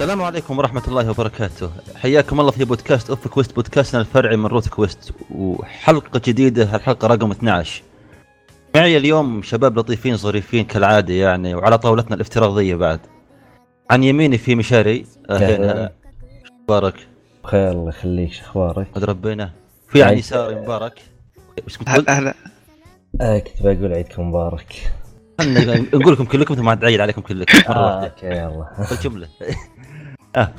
السلام عليكم ورحمة الله وبركاته. حياكم الله في بودكاست OffQuest بودكاستنا الفرعي من RootQuest وحلقة جديدة الحلقة رقم 12 معي اليوم شباب لطيفين ظريفين كالعادة يعني وعلى طاولتنا الافتراضية بعد. عن يميني في مشاري اهلين هلا مبارك بخير الله يخليك شو أخبارك؟ قد ربنا في عن يساري مبارك. إيش كنت تقول؟ هلا آه كنت بقول عيدكم مبارك. نقول لكم كلكم ثم تعيد عليكم كلكم مرة آه واحدة. okay يلا. بالجملة آه.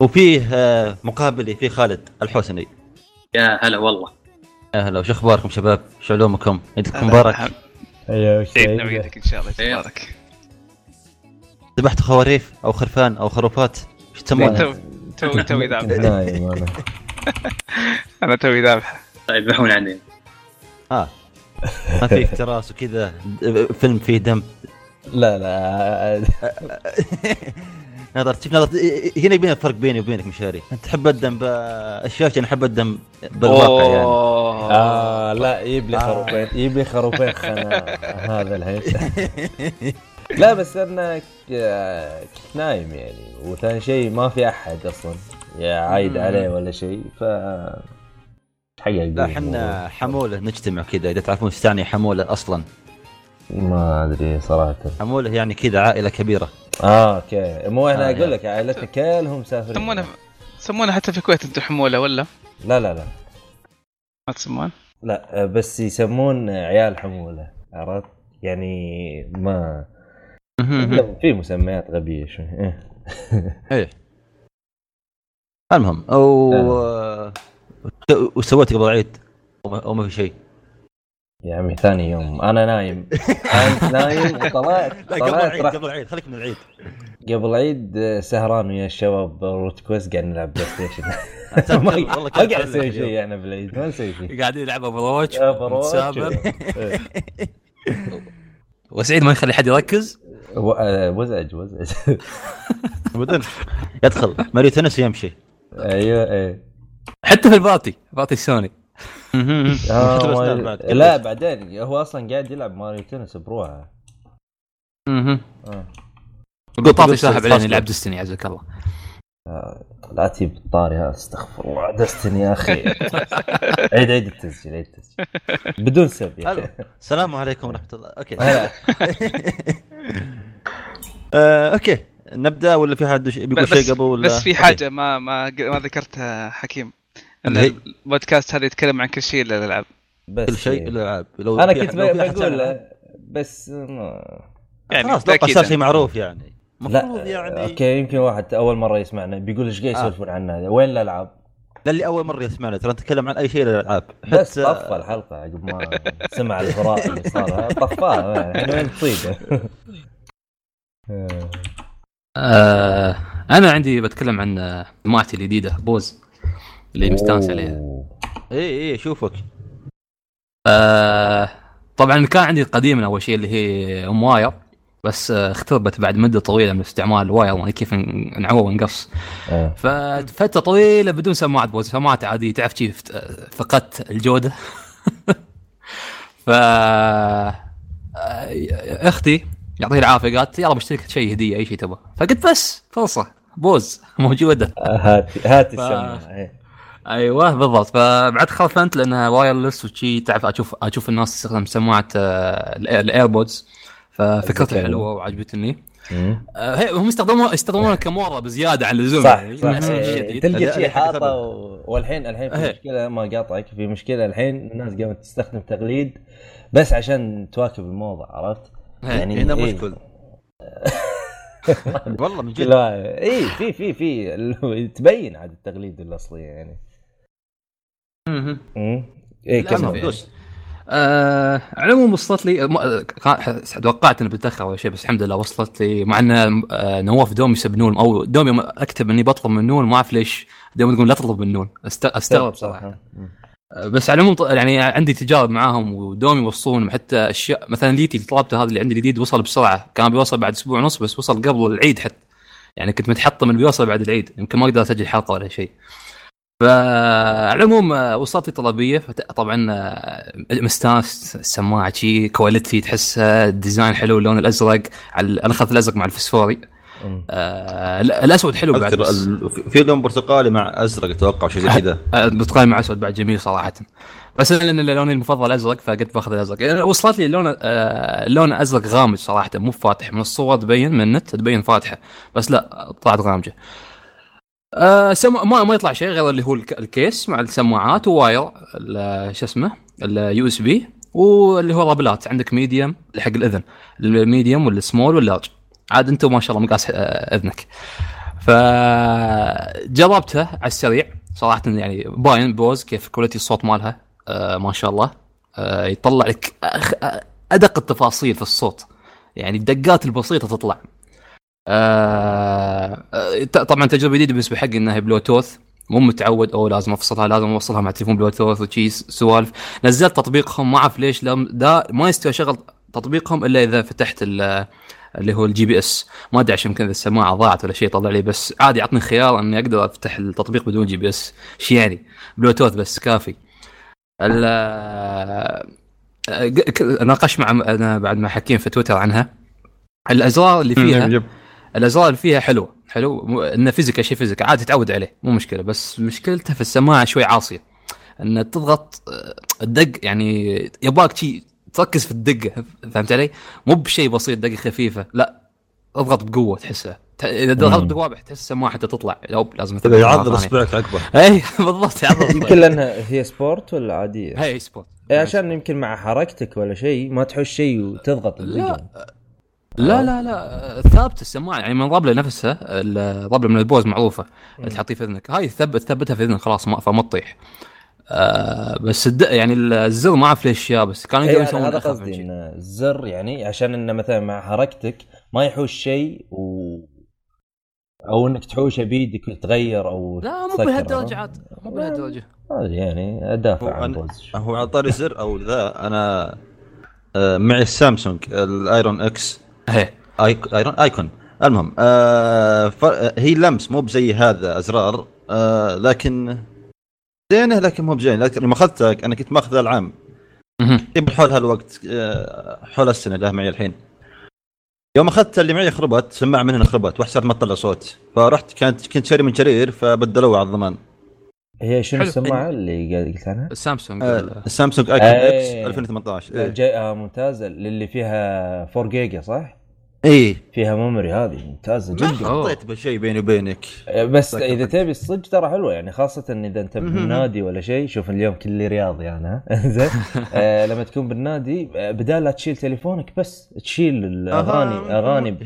وفيه آه مقابلي في خالد الحسني. يا هلا والله. يا هلا وش أخباركم شباب؟ شو علومكم؟ عيدكم مبارك. أيوه وش عيدنا؟ وعيدك إن شاء الله. يبارك ذبحتوا خواريف أو خرفان أو خروفات؟ إيش تسمونها؟ تو توي توي ذابح أنا. توي ذابح طيب يذبحون عني. آه. ما في افتراس وكذا؟ فيلم فيه دم. لا لا. نظرت شوف نظرت هنا يبين الفرق بيني وبينك مشاري. أنت تحب الدم بالشاشه أنا أحب الدم بالواقع يعني. آه لا يجيب لي خروفين يجيب لي خروفين خنا هذا الحين لا بس أنا كنت نايم يعني وثاني شيء ما في أحد أصلا يا عايد. عليه ولا شيء ف حق لا إحنا حمولة نجتمع كذا إذا تعرفون إيش تعني حمولة أصلا. ما أدري صراحة. حموله يعني كذا عائلة كبيرة. آه أوكي. مو أنا آه، أقول يعني. لك عائلتنا كلهم مسافرين. يسمونه يسمونه حتى في الكويت أنتم حمولة ولا؟ لا لا لا. ما تسمون؟ لا بس يسمون عيال حمولة عرفت؟ يعني ما في مسميات غبية شوي. إيه. إيه. المهم أو وسويت قبل العيد ما في شيء. يا عمي ثاني يوم. أنا نايم. أنت نايم؟ وطلعت لا قبل طلعت العيد قبل العيد خليك من العيد. قبل عيد آه، سهران ويا الشباب روت كويست قاعد نلعب بلاي ستيشن. والله ما قاعد نسوي اليوم. شيء إحنا بالعيد ما نسوي شيء. قاعدين يا بروتش. ونتسابر إيه. وسعيد ما يخلي حد يركز؟ آه، وزعج وزعج. يدخل. ماريو تنس يمشي. أيوه إيه. حتى في البارتي بارتي سوني. آه، بعد. لا بعدين هو أصلا قاعد يلعب ماريو تنس بروحه. أها آه. قصة ساحب علينا. يلعب ديستني عزك الله. لا تجيب الطاري هذا استغفر الله. دستني يا أخي. عيد عيد التسجيل عيد التسجيل. بدون سب يا. أخي. السلام عليكم ورحمة الله. أوكي. آه، أوكي. نبدأ ولا في حد بيقول شيء قبل ولا؟ بس في حاجة ما ما ما ذكرتها حكيم. إن اللي؟ البودكاست هذا يتكلم عن كل شيء إلا الألعاب. بس كل شيء الألعاب. لو أنا كنت بقول بس ما يعني خلاص أتوقع صار شيء يعني. معروف يعني. لا المفروض يعني أوكي يمكن واحد أول مرة يسمعنا. بيقول إيش قاعد آه. يسولفون عنها وين الألعاب؟ للي أول مرة يسمعنا. ترى نتكلم عن أي شيء للالعاب بس طفى الحلقة عقب ما سمع الهراء اللي صار. طفاها يعني وين تصيده؟ آه أنا عندي بتكلم عن آه، مجموعتي الجديدة بوز. اللي مستانس عليها. اي اي شوفك آه طبعا كان عندي القديم أول شيء اللي هي أم wire بس آه اختربت بعد مدة طويلة من استعمال ال wire يعني كيف نعوض ونقص. آه. ففتره طويلة بدون سماعات بوز سماعات عادية. تعرف كيف؟ آه، فقدت الجودة. ف آه، أختي يعطيها العافية قالت يلا بشتري لك شيء هدية أي شيء تبغى. فقلت بس فرصة بوز موجودة. هات هات ف- السماعة إيه. أيوه بالضبط فبعد خافنت لأنها وايرلس وشي تعرف أشوف أشوف الناس تستخدم سماعة آه، الايربودز ففكرتها. حلوة وعجبتني. آه، هم يستخدمونها يستخدمونها كمورة بزيادة عن اللزوم صح يعني. صح. تلقى شيء حاطة. و... والحين الحين في. مشكلة ما قاطعك في مشكلة الحين الناس قامت تستخدم تقليد بس عشان تواكب الموضة عرفت؟ إيه، هنا إيه. مشكل والله من جد لا اي في في في تبين عاد التقليد الأصلي يعني امم اي كمل. آه على العموم وصلت لي توقعت إنه بتأخر أو شيء بس الحمد لله وصلت لي مع إن آه، نواف دوم يسب نول أو دوم أكتب إني بطلب من نول ما أعرف ليش دوم يقول لا تطلب من أست- أستغرب صراحة. آه، بس على العموم يعني عندي تجارب معاهم ودوم يوصون حتى أشياء مثلا ليتي اللي طلبته هذا اللي عندي الجديد وصل بسرعة. كان بيوصل بعد أسبوع ونص بس وصل قبل العيد حتى. يعني كنت متحطم إنه بيوصل بعد العيد. يمكن ما أقدر أسجل حلقة ولا شيء. فعلى العموم آه، وصلت لي طلبيه فت- طبعا آه، مستانس السماعه شي quality تحسها ال design حلو اللون الأزرق على أنا اخذت الأزرق مع الفسفوري. آه ال- الأسود حلو بعد بس في- لون برتقالي مع أزرق أتوقع شيء زي كذا. آه، برتقالي مع أسود بعد جميل صراحة. بس لأن لوني المفضل أزرق فقلت باخذ الأزرق. يعني وصلت لي لون آه لون أزرق غامج صراحة مو فاتح من الصور تبين من النت تبين فاتحة بس لا طلعت غامجة. آه سم... ما ما يطلع شيء غير اللي هو ال ك... ال case مع السماعات و wire شو اسمه ال USB واللي هو رابلات عندك medium حق الإذن ال medium وال small وال large عاد أنت ما شاء الله مقاس آه، إذنك. فجربته على السريع. صراحة يعني باين بوز كيف quality الصوت مالها آه ما شاء الله. آه يطلع لك. آه، أدق التفاصيل في الصوت. يعني الدقات البسيطة تطلع. آه آه، طبعا تجربة جديدة بالنسبة حقي إنها بلوتوث مو متعود أو لازم أفصلها لازم أوصلها مع تليفون بلوتوث وشي سوالف. نزلت تطبيقهم ما أعرف ليش لم دا ما يستوي أشغل تطبيقهم إلا إذا فتحت ال- اللي هو ال GPS. ما أدري عشان يمكن السماعة ضاعت ولا شيء طلع لي بس عادي يعطني خيار إني أقدر أفتح التطبيق بدون GPS. شي يعني. بلوتوث بس كافي. ك- ناقش مع أنا بعد مع حكيم في تويتر عنها. الأزرار اللي فيها. الأزرار اللي فيها حلوة حلو انه physical شيء physical عادي تتعود عليه مو مشكلة بس مشكلته في السماعه شوي عاصية إن تضغط آه، الدقم يعني يباك شيء تركز في الدقه فهمت علي؟ مو بشيء بسيط دقة خفيفة لا اضغط بقوة تحسها إذا ضغطت. بقوة تحس السماعة حتى تطلع لو لازم يعضل. اصبعك عقبه اي بالضبط يعضل يمكن لانها هي sport ولا عادية؟ هاي sport إيه عشان يمكن مع حركتك ولا شيء ما تحوش شيء وتضغط الدقم لا لا لا ثابت السماعة يعني من الربله نفسها الربله من البوز معروفة اللي تحطيه في إذنك. هاي ثبت ثبتها في إذنك خلاص ما فما تطيح. آه بس الد... يعني الزر ما أعرف ليش يا بس كانوا إيه يقدرون هذا يسوون هذا قصدي إن الزر يعني عشان إنه مثلا مع حركتك ما يحوش شيء و أو إنك تحوشه بيدك وتغير أو لا مو بهالدرجة ها؟ عاد مو بهالدرجة. هذا يعني ادافع عن بوز. هو على طاري زر أو ذا أنا آه، معي السامسونج ال Icon X إيه ايرون ايكون المهم آه ف... هي لمس مو بزي هذا أزرار آه لكن زينة لكن مو بزين لكن لما أخذتها أنا كنت ماخذها العام. تقريبا حول هالوقت آه حول السنة اللي معي الحين يوم اخذت اللي معي خربت سماعه من هنا خربت صار ما تطلع صوت فرحت كانت كنت شاري من جرير فبدلوها على الضمان هي شنو. السماعة اللي قال- قلت عنها؟ السامسونج آه ال- السامسونج ايكون إيه. إكس 2018 لا، إيه جاي آه ممتازه للي فيها 4 جيجا صح؟ إيه فيها ميموري هذه ممتازة ما جدا أوه. حطيت بشيء بيني وبينك بس ذكرتك. إذا تبي الصج ترى حلوة يعني خاصة إذا أنت. بالنادي ولا شيء شوف اليوم كلي رياضي أنا زين آه لما تكون بالنادي آه، بدال لا تشيل تليفونك بس تشيل الاغاني. أغاني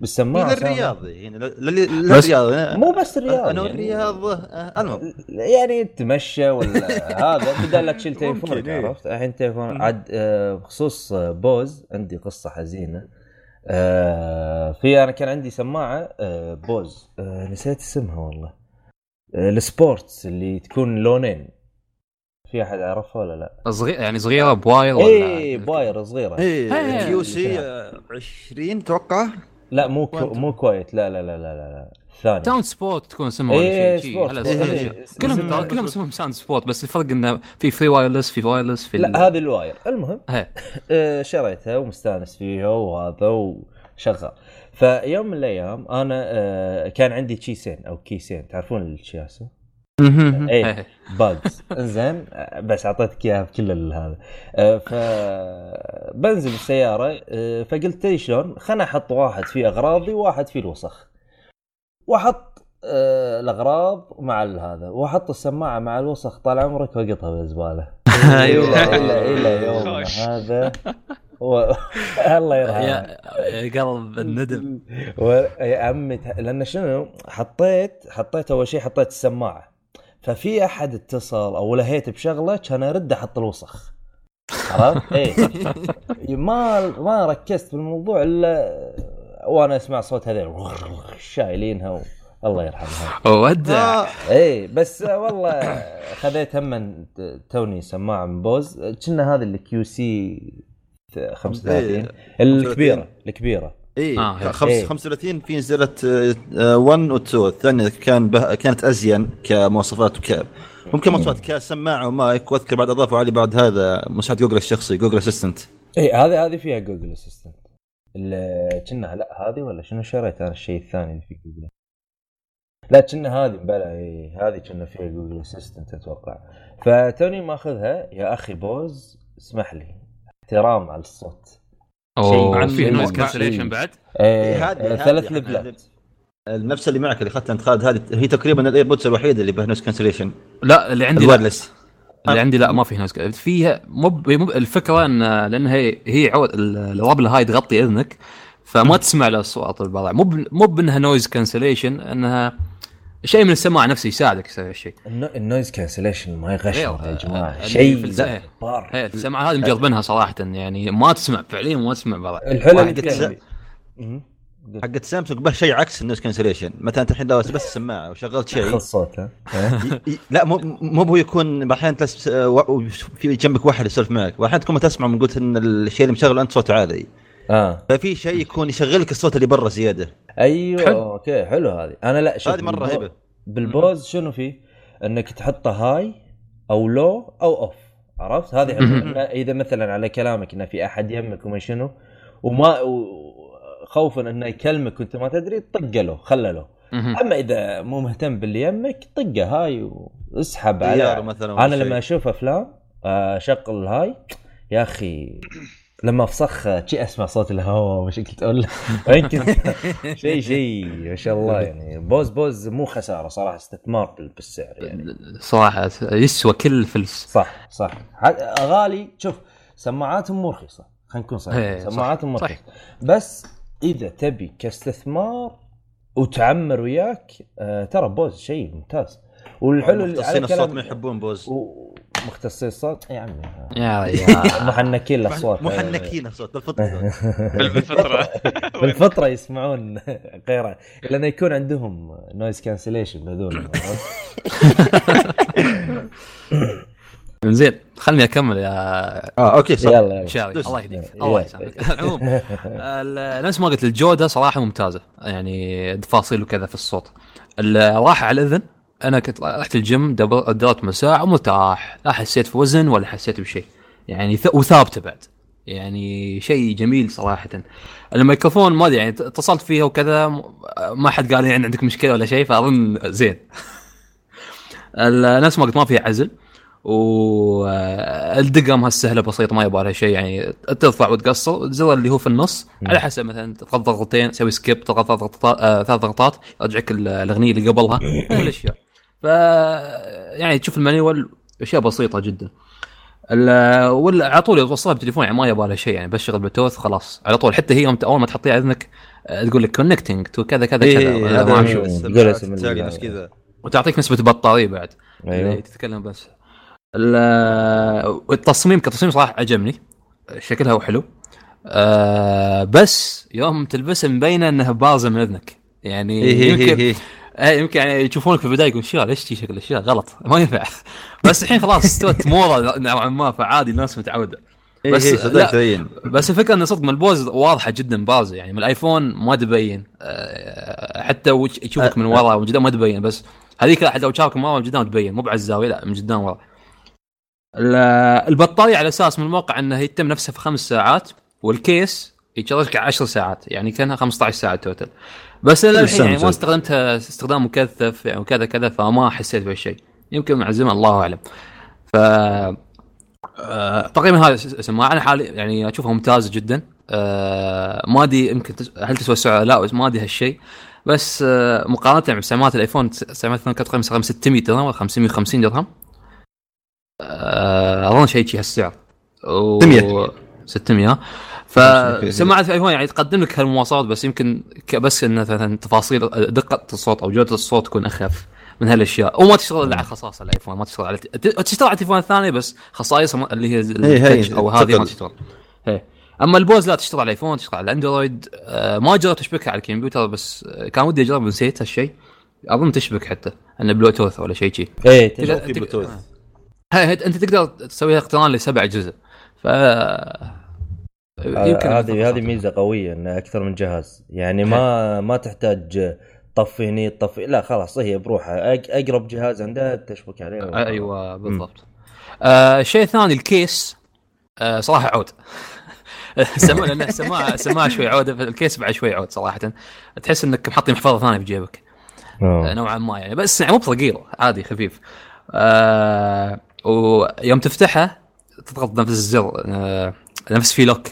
بالسماعة هي سامع. للرياضي يعني للرياضي مو بس الرياض أنا يعني. والرياض آه، المهم يعني تمشى ولا هذا بدال لا تشيل تليفونك إيه. عرفت الحين تليفون. عاد آه، بخصوص آه، بوز عندي قصة حزينة آه، في أنا كان عندي سماعة آه، بوز. آه، نسيت اسمها والله. السبورتس اللي تكون لونين. في أحد يعرفها ولا لا؟ صغير يعني صغيرة بواير ولا اي باير صغيرة. إيه إيه. كيو سي 20 توقع. لا مو كو مو كويت. لا لا لا لا لا, لا. الثاني ساوند سبوت تكون اسمها ولا إيه شيء. سبورت إيه، إيه. كلهم كلهم اسمهم ساوند سبوت بس الفرق إنه في فري وايرلس في وايرلس في لا هذه الواير المهم إيه. آه، شريتها ومستانس فيها وهذا وشغال فيوم من الأيام أنا آه، كان عندي كيسين أو كيسين تعرفون الشياسة؟ إيه. إيه. باجز إنزين آه، بس أعطيتك إياها بكل هذا ف بنزل بالسياره آه، فقلت تدري شلون؟ خلنا أحط واحد فيه أغراضي وواحد فيه الوسخ واحط آه، الأغراض مع ال- هذا واحط السماعة مع الوسخ طال عمرك واقطها بالزباله الا الا يومنا خوش. هذا. و... الله يرحمه. يا قلب الندم. و- يا عمي لأن شنو؟ حطيت حطيت أول شيء حطيت السماعة. ففي أحد اتصل أو لهيت بشغلة كان أرد أحط الوسخ. عرفت؟ إيه. ما ما ركزت بالموضوع إلا وأنا اسمع صوت هذول شايلينها و... الله يرحمها. ودع. آه، إيه بس والله خذيت هم توني سماعه من Bose. كنا هذه ال QC 35 الكبيرة الكبيرة. إيه آه، خمس- إيه. 35 في نزلت 1 و 2 الثانية كان به... كانت أزين كمواصفات وك ممكن مواصفات كسماعه ومايك. وأذكر بعد اضافوا علي بعد هذا مساعد جوجل الشخصي Google Assistant إيه هذه هذه فيها جوجل اسيستنت كنا لا هذه ولا شنو شريت أنا الشيء الثاني اللي في جوجل؟ لا كنا هذه بلا إي، هذه كنا فيها جوجل اسيستنت أتوقع. فتوني ماخذها يا أخي بوز اسمح لي. احترام على الصوت. أوه عن- في نويز كانسليشن بعد؟ إيه هذه- ثلاث هذه- ليفلات نفس اللي معك اللي اخذتها انت خالد هذه هي تقريبا الايربودز الوحيدة اللي بها نويز كانسليشن لا اللي عندي الوايرلس اللي عندي لا ما في نويز فيها مو الفكرة ان لأن هي هي عود ال- الوابله هاي تغطي إذنك فما تسمع الاصوات البضع مو مو بأنها نويز كانسليشن إنها شيء من السماعه نفسه يساعدك تسوي هالشيء. النو- النويز كانسليشن ما يغش. يا جماعة. شيء جبار. السماعه هذه مجربينها صراحة يعني ما تسمع فعليا ما تسمع بضع الحلو حقت سامسونج به شيء عكس النويز كانسليشن. مثلا انت الحين لو بس السماعة وشغلت شيء. صوت ي- لا مو مو هو يكون أحيانا. و- في جنبك واحد يسولف معك. واحيانا تكون ما تسمع من قلت إن الشيء اللي مشغله أنت صوته عالي. آه. ففي شيء يكون يشغل لك الصوت اللي برا زيادة. أيوه حلو. okay حلو هذه. أنا لا شوف هذه مرة رهيبه بال Bose شنو فيه؟ إنك تحطه high أو low أو off. عرفت؟ هذه إذا مثلا على كلامك انه في أحد يمك وما شنو وما و- خوفا إنه يكلمك وأنت ما تدري طقه له خله له. أما إذا مو مهتم باللي يمك طقه هاي واسحب على مثلا أنا لما. أشوف أفلام آه، أشغل هاي. يا أخي لما افسخ شي أسمع صوت الهواء وش كنت أقول يمكن شيء شيء ما شاء الله يعني. بوز بوز مو خسارة صراحة استثمار بال- بالسعر يعني. صراحة يسوى كل فلس صح صح. غالي شوف سماعاتهم مو رخيصة خلينا نكون إيه، صحيح صح. سماعاتهم مو. رخيصة. بس إذا تبي كاستثمار وتعمر وياك آه ترى Bose شيء ممتاز. والحلو اللي مختصين الصوت ما يحبون Bose. ومختصين الصوت؟ يا عمي يا ريال. محنكين الأصوات. محنكين الصوت بالفطرة. بالفطرة. بالفطرة يسمعون غيره لأنه يكون عندهم نويز كانسليشن هذول. زين خلني أكمل يا آه okay صح. يلا يلا. شاري دوس. الله يهديك. الله يسامحك. العموم ال- نفس ما قلت الجودة صراحة ممتازة. يعني تفاصيل وكذا في الصوت. الراحه على الإذن. أنا كنت رحت الجيم درت مساء ومرتاح لا حسيت في وزن ولا حسيت بشيء. يعني ث- وثابتة بعد. يعني شيء جميل صراحة. الميكروفون ما أدري يعني اتصلت فيها وكذا ما حد قال لي يعني عندك مشكلة ولا شيء فأظن زين. نفس ما قلت ما فيها عزل. والدقم هالسهلة بسيطه ما يبغى لها شيء يعني ترفع وتقصر. الزر اللي هو في النص على حسب مثلا تضغط ضغطتين تسوي skip تضغط ثلاث ضغطات آه، يرجعك ال- الأغنية اللي قبلها. الأشياء. ف يعني تشوف ال manual أشياء بسيطة جدا. ال- ولا على طول توصلها بتليفون يعني ما يبغى لها شيء يعني بس شغل بلوتوث خلاص. على طول حتى هي يوم أول ما تحطيها على أذنك آه، تقول لك connecting to كذا كذا كذا. هذا ال- نفس كذا. وتعطيك نسبة بطارية بعد. اللي أيوه تتكلم بس. التصميم كتصميم صراحة عجبني. شكلها هو حلو. آه بس يوم تلبسها مبينه انها بارزه من إذنك. يعني إيه إيه يمكن إيه. آه يمكن يعني يشوفونك في البداية يقول شو ليش تي شكل؟ الاشياء غلط. ما ينفع. بس الحين خلاص استوت. موضه نوعا ما فعادي الناس متعودة. إيه بس إيه لا. تبين بس الفكرة إن صدق من ال Bose واضحة جدا بارزه يعني من ال iPhone ما تبين. آه، حتى يشوفك من ورا ومن قدام ما تبين. بس هذيك لو شافك من ورا من قدام تبين. مو بعد الزاويه لا من قدام ورا. البطارية على أساس من الموقع إنه يتم نفسه في خمس ساعات والكيس يشغلك 10 ساعات يعني كأنها 15 ساعة توتل بس إلى الحين يعني ما. استخدمتها استخدام مكثف يعني وكذا كذا فما حسيت بهالشيء يمكن مع الزمن الله أعلم. ف آه، تقريبا هذا السماعه أنا حالي يعني اشوفها ممتازه جدا. آه، ما أدري يمكن هل تسوى السعر لا بس ما أدري هالشيء. بس آه، مقارنة مع سماعات الأيفون سماعات الأيفون كانت تقريبا تقريباً 600 درهم ولا 550 درهم. أظن شيء شي هالسعر. و... 600. 600 فسماعه الايفون يعني تقدم لك هالمواصفات بس يمكن بس إن مثلا تفاصيل دقة الصوت أو جودة الصوت تكون أخف من هالأشياء. وما تشتغل إلا على خصائص الأيفون ما تشتغل على تشتغل على التليفون الثاني بس خصائص اللي هي ال- إيه، هي التاتش أو هذه ما. تشتغل. إيه. أما ال Bose لا تشتغل على ال iPhone تشتغل على ال Android. آه، ما جربت أشبكها على الكمبيوتر بس آه، كان ودي أجرب نسيت هالشيء. أظن تشبك حتى إنه بلوتوث ولا شيء شي. إيه تق- بلوتوث. أنت تقدر تسوي اقتران لسبع جزء. ف هذه هذه ميزة قوية إنه أكثر من جهاز. يعني ما ما تحتاج طفي هني طفي لا خلاص هي بروحها أقرب جهاز عندها تشبك عليه أيوه بالضبط. آه الشيء الثاني ال case. آه صراحة عود. السماعه السماعه شوي عود ال case بعد شوي عود صراحة. تحس إنك محطي محفظة ثانية في جيبك. آه. نوعا ما يعني. بس يعني مو بثقيل عادي خفيف. آه ويوم تفتحها تضغط نفس الزر آه نفس في lock.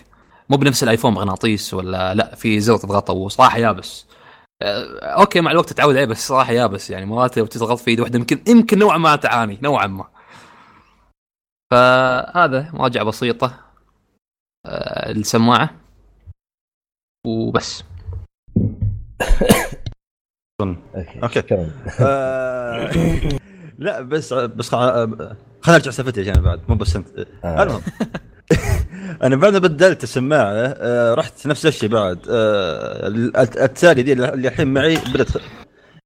مو بنفس ال iPhone مغناطيس ولا لا في زر تضغطه وصراحة يابس. آه okay مع الوقت تتعود عليه بس صراحة يابس يعني. مرات لو تضغط في إيد واحدة يمكن يمكن نوعا ما تعاني نوعا ما. فهذا مراجعة بسيطة آه السماعه وبس. Okay. آه، لا بس بس خ- خلينا نرجع سالفتي عشان بعد مو بس أنت. آه. المهم. أنا بعد ما بدلت السماعة آه، رحت نفس الشيء بعد آه، الت- التالي دي اللي الحين معي بدأت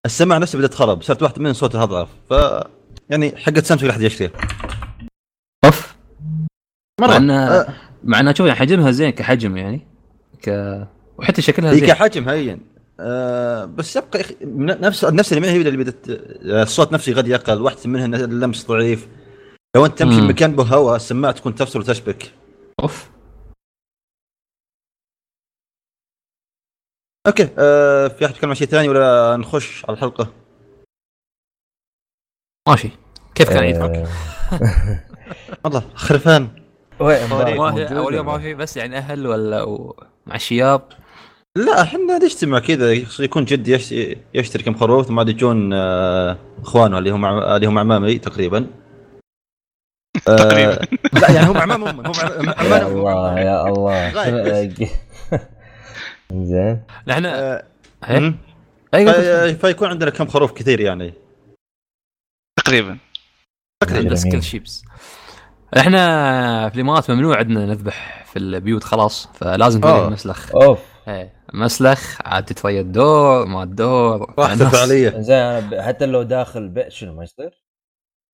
السماعة نفسها بدأت تخرب صارت واحدة من صوتها اضعف ف يعني حقت سامسونج احد يشتريها أوف. مع مره مع انها شوف يعني حجمها زين كحجم يعني ك وحتى شكلها هي زين. كحجم هين. آه بس يبقى نفس نفس اللي معي هي اللي بدت آه، الصوت نفسه غادي يقل واحدة منها اللمس ضعيف لو أنت تمشي مم. مكان به هواء السماعة تكون تفصل وتشبك أوف أوكي آه في أحد يتكلم عن شيء ثاني ولا نخش على الحلقة؟ ماشي كيف كان عيدك؟ آه، والله خرفان ما أول يوم ولا؟ ما في بس يعني أهل ولا مع الشياب لا إحنا نجتمع كذا يكون جدي يش- يشتري كم خروف ثم عاد يجون آه إخوانه اللي هم اللي هم عمامي تقريبا. آه، تقريباً. لا يعني هم عمام هم هم عم- يا الله يا الله. زين. نحن آه، إيه؟ فيكون عندنا كم خروف كثير يعني. تقريبا. عندنا سكيل شيبس إحنا في الامارات ممنوع عندنا نذبح في البيوت خلاص فلازم مسلخ. أوف. إيه. مسلخ عاد تتفيد الدور ما الدور. راحت الناس- الفعاليه زين حتى لو داخل بيت شنو ما يصير؟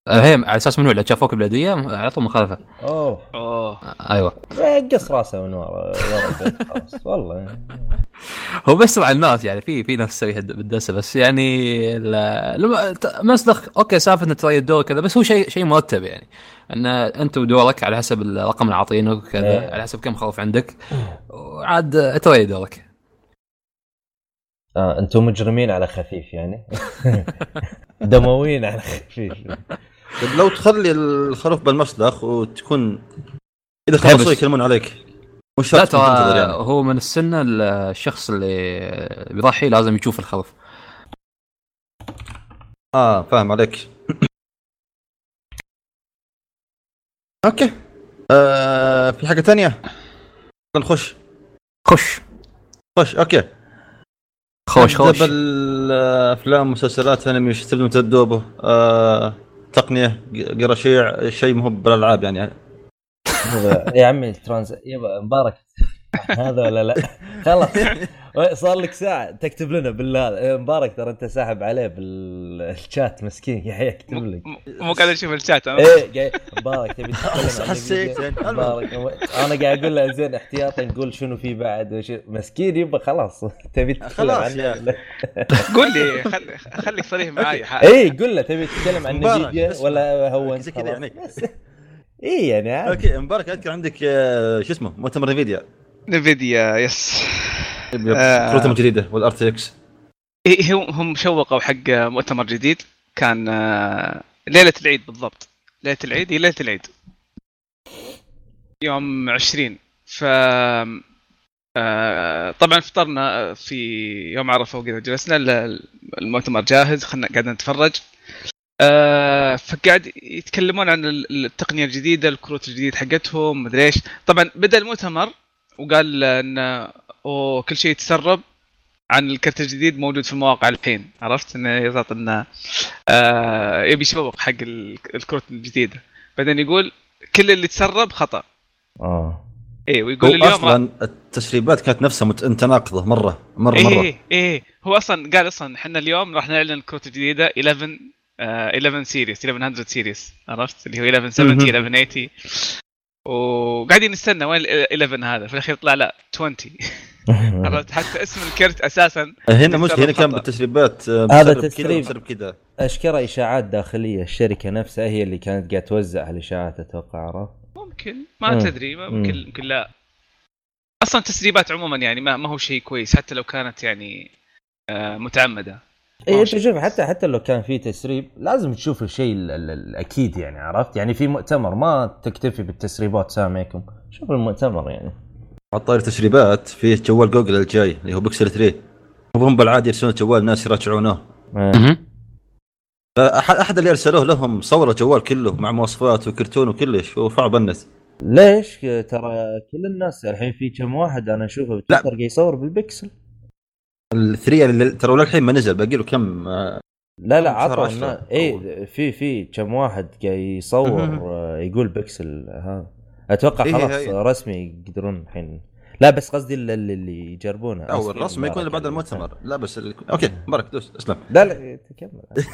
هي على أساس ممنوع لو شافوك بالبلديه على طول مخالفة. أوه. أوه. أيوه. قص راسه من ورا خلاص والله. هو بس مع الناس يعني في في ناس تسويها بالدسة بس يعني لما مسلخ أوكي سالفة انك تريد دور كذا بس هو شيء شيء مرتب يعني. إن أنت ودورك على حسب الرقم اللي عاطينه وكذا إيه. على حسب كم خوف عندك وعاد تريد دورك. آه أنتم مجرمين على خفيف يعني. دمويين على خفيف. طيب لو تخلي الخروف بالمسلخ وتكون إذا إيه خلصوا يكلمون عليك مش لا ترى يعني. هو من السنة الشخص اللي بيضحي لازم يشوف الخروف. آه فاهم عليك. Okay. آه في حاجة ثانية نخش. خش. خش okay. خوش نبدأ خوش. بالأفلام مسلسلات انمي إيش تبدون تبدوا به آه تقنية قرشيع شيء مو بالألعاب يعني. يا عمي ترانز يبا مبارك. هذا ولا لا؟ خلاص. صار لك ساعة. تكتب لنا بالله. مبارك ترى أنت ساحب عليه بالشات مسكين. قاعد يكتب لك. مو قاعد أشوف الشات أنا. إيه مبارك تبي تتكلم عن حسيت. مبارك. أنا قاعد أقول له زين احتياطا نقول شنو في بعد مسكين يبا خلاص. تبي تتكلم خلاص عن. قول لي خل... خليك صريح معي اي قول له تبي تتكلم عن اسمع. ولا هو زي كذا يعني. اي يعني. Okay مبارك أذكر عندك آه شو اسمه مؤتمر نفيديا. نفيديا yes. آه. كروتهم الجديده وال RTX هم هم شوقوا حق مؤتمر جديد. كان آه، ليلة العيد بالضبط. ليلة العيد هي ليلة العيد. يوم 20 ف آه، طبعا فطرنا في يوم عرفة وكذا جلسنا ال- المؤتمر جاهز خلنا قاعدين نتفرج. آه، فقاعد يتكلمون عن ال- التقنية الجديدة الكروت الجديد حقتهم مدري إيش. طبعا بدأ المؤتمر وقال إن كل شيء يتسرب عن الكرت الجديد موجود في المواقع الحين. عرفت؟ إنه يضغط إنه آه يبي يسوق حق ال- الكروت الجديدة. بعدين يقول كل اللي تسرب خطأ. آه. إيه ويقول هو اليوم أصلا التسريبات كانت نفسها مت- متناقضة مرة مرة إيه مرة. إيه إيه. هو أصلا قال أصلا إحنا اليوم راح نعلن الكروت الجديده 11 آه 11 series 1100 series. عرفت؟ اللي هو 1170 مهم. 1180 وقاعدين نستنى وين ال 11 هذا في الأخير طلع لا 20 عرفت حتى اسم الكرت أساسا هنا مش تسرب هنا كان. بالتسريبات آه، هذا تسريب. كذا أشك إنه إشاعات داخلية الشركة نفسها هي اللي كانت قاعد توزع هالإشاعات أتوقع عرفت؟ ممكن ما مم. تدري ممكن مم. يمكن لا أصلا التسريبات عموما يعني ما, ما هو شيء كويس حتى لو كانت يعني آه، متعمدة اي انت شوف حتى حتى لو كان في تسريب لازم تشوف الشيء ال- ال- الأكيد يعني عرفت؟ يعني في مؤتمر ما تكتفي بالتسريبات سامعكم شوف المؤتمر يعني. على طاري تسريبات في جوال جوجل الجاي اللي هو بيكسل 3 هم بالعاده يرسلون الجوال الناس يراجعونه. إيه. أحد اللي أرسلوه لهم صور الجوال كله مع مواصفات وكرتون وكلش ورفعه بالنت ليش؟ ترى كل الناس الحين في كم واحد أنا أشوفه بتويتر قاعد يصور بالبكسل ال three اللي ترى للحين ما نزل باقي له كم آه، لا لا عطوا اي في في كم واحد قاعد يصور آه، يقول بكسل هذا أتوقع إيه، خلاص إيه. رسمي يقدرون الحين. لا بس قصدي اللي, اللي يجربونه أو الرسم يكون اللي بعد المؤتمر. لا بس ال... Okay مبارك دوس اسلم لا لا تكمل.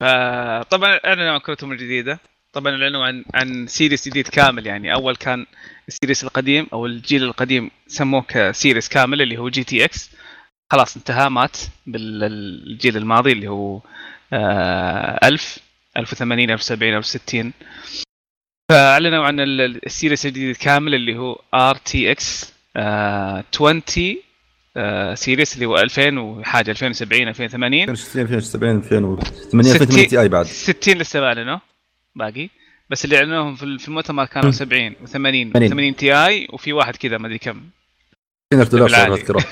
فطبعا اعلنوا عن كرتهم الجديده طبعا اعلنوا عن عن series جديد كامل يعني. أول كان ال series القديم أو الجيل القديم سموه ك series كامل اللي هو GTX خلاص انتهى مات بالجيل الماضي اللي هو آه 1000 1080 1070 1060 فأعلنوا عن ال- ال- ال series الجديد كامل اللي هو RTX 20 آه series اللي هو 2000 وحاجة 2070 2080 2060 2070 2080 2080 Ti بعد. 60 لسه ما اعلنوا باقي. بس اللي اعلنوهم في المؤتمر كانوا 70 و80 80. 80 Ti وفي واحد كذا ما أدري كم. 20000 دولار اذكره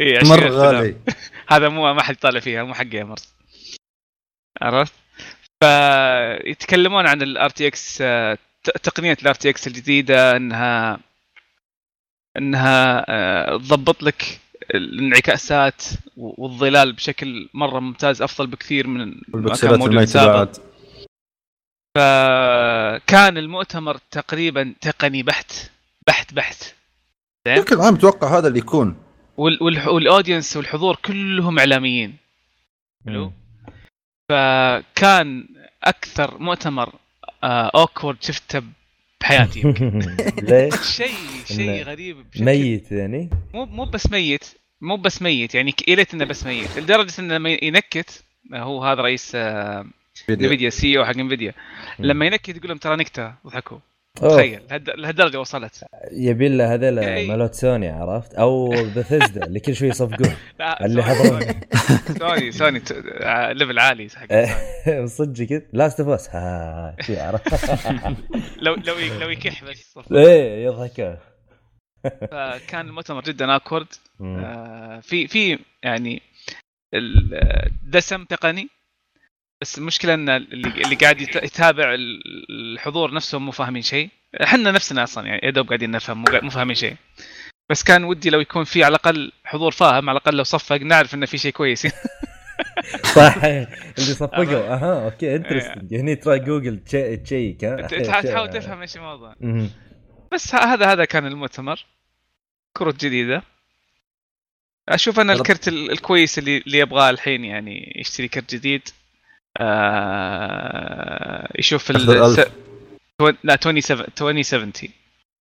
20 مرة. غالي. هذا مو ما حد يطالع فيها مو حق gamers عرفت؟ فيتكلمون عن ال RTX تقنية ال RTX الجديدة إنها إنها آه، تضبط لك الانعكاسات والظلال بشكل مرة ممتاز أفضل بكثير من ما كان والبكسلات موجود الميتة سابقا. بعد فكان المؤتمر تقريبا تقني بحت بحت بحت. بشكل عام أتوقع هذا اللي يكون. وال audience والحضور كلهم إعلاميين. حلو؟ فكان أكثر مؤتمر awkward شفته بحياتي يمكن. ليش؟ شيء شيء غريب بشكل ميت يعني؟ مو مو بس ميت مو بس ميت يعني يا ليت إنه بس ميت. لدرجة إنه لما ينكت هو هذا رئيس آه، فيديو نفيديا CEO حق نفيديا لما ينكت يقول لهم ترى نكتة ضحكوا. تخيل لهالد- لهالدرجة وصلت. يبي له هذول إيه. مالوت سوني عرفت؟ أو بثزدا اللي كل شوي يصفقون. اللي حضرون. سوني. سوني level عالي حق إيه. صدق كذا. Last of Us ها شي عرفت؟ لو لو لو يكح بس إيه يضحك فكان المؤتمر جدا awkward. آه، في في يعني ال- آه، دسم تقني. بس المشكلة إن اللي, اللي قاعد يت- يتابع ال- الحضور نفسهم مو فاهمين شيء. إحنا نفسنا أصلا يعني يا دوب قاعدين نفهم مو فاهمين شيء. بس كان ودي لو يكون في على الأقل حضور فاهم على الأقل لو صفق نعرف انه في شيء كويس. صح اللي صفقوا أها okay interesting هني ترى Google che- check ها؟ تحاول تفهم إيش الموضوع. بس هذا هذا كان المؤتمر. كروت جديدة. أشوف أنا الكرت ال- الكويس اللي اللي يبغاه الحين يعني يشتري كرت جديد. آه يشوف ال لا 27 2070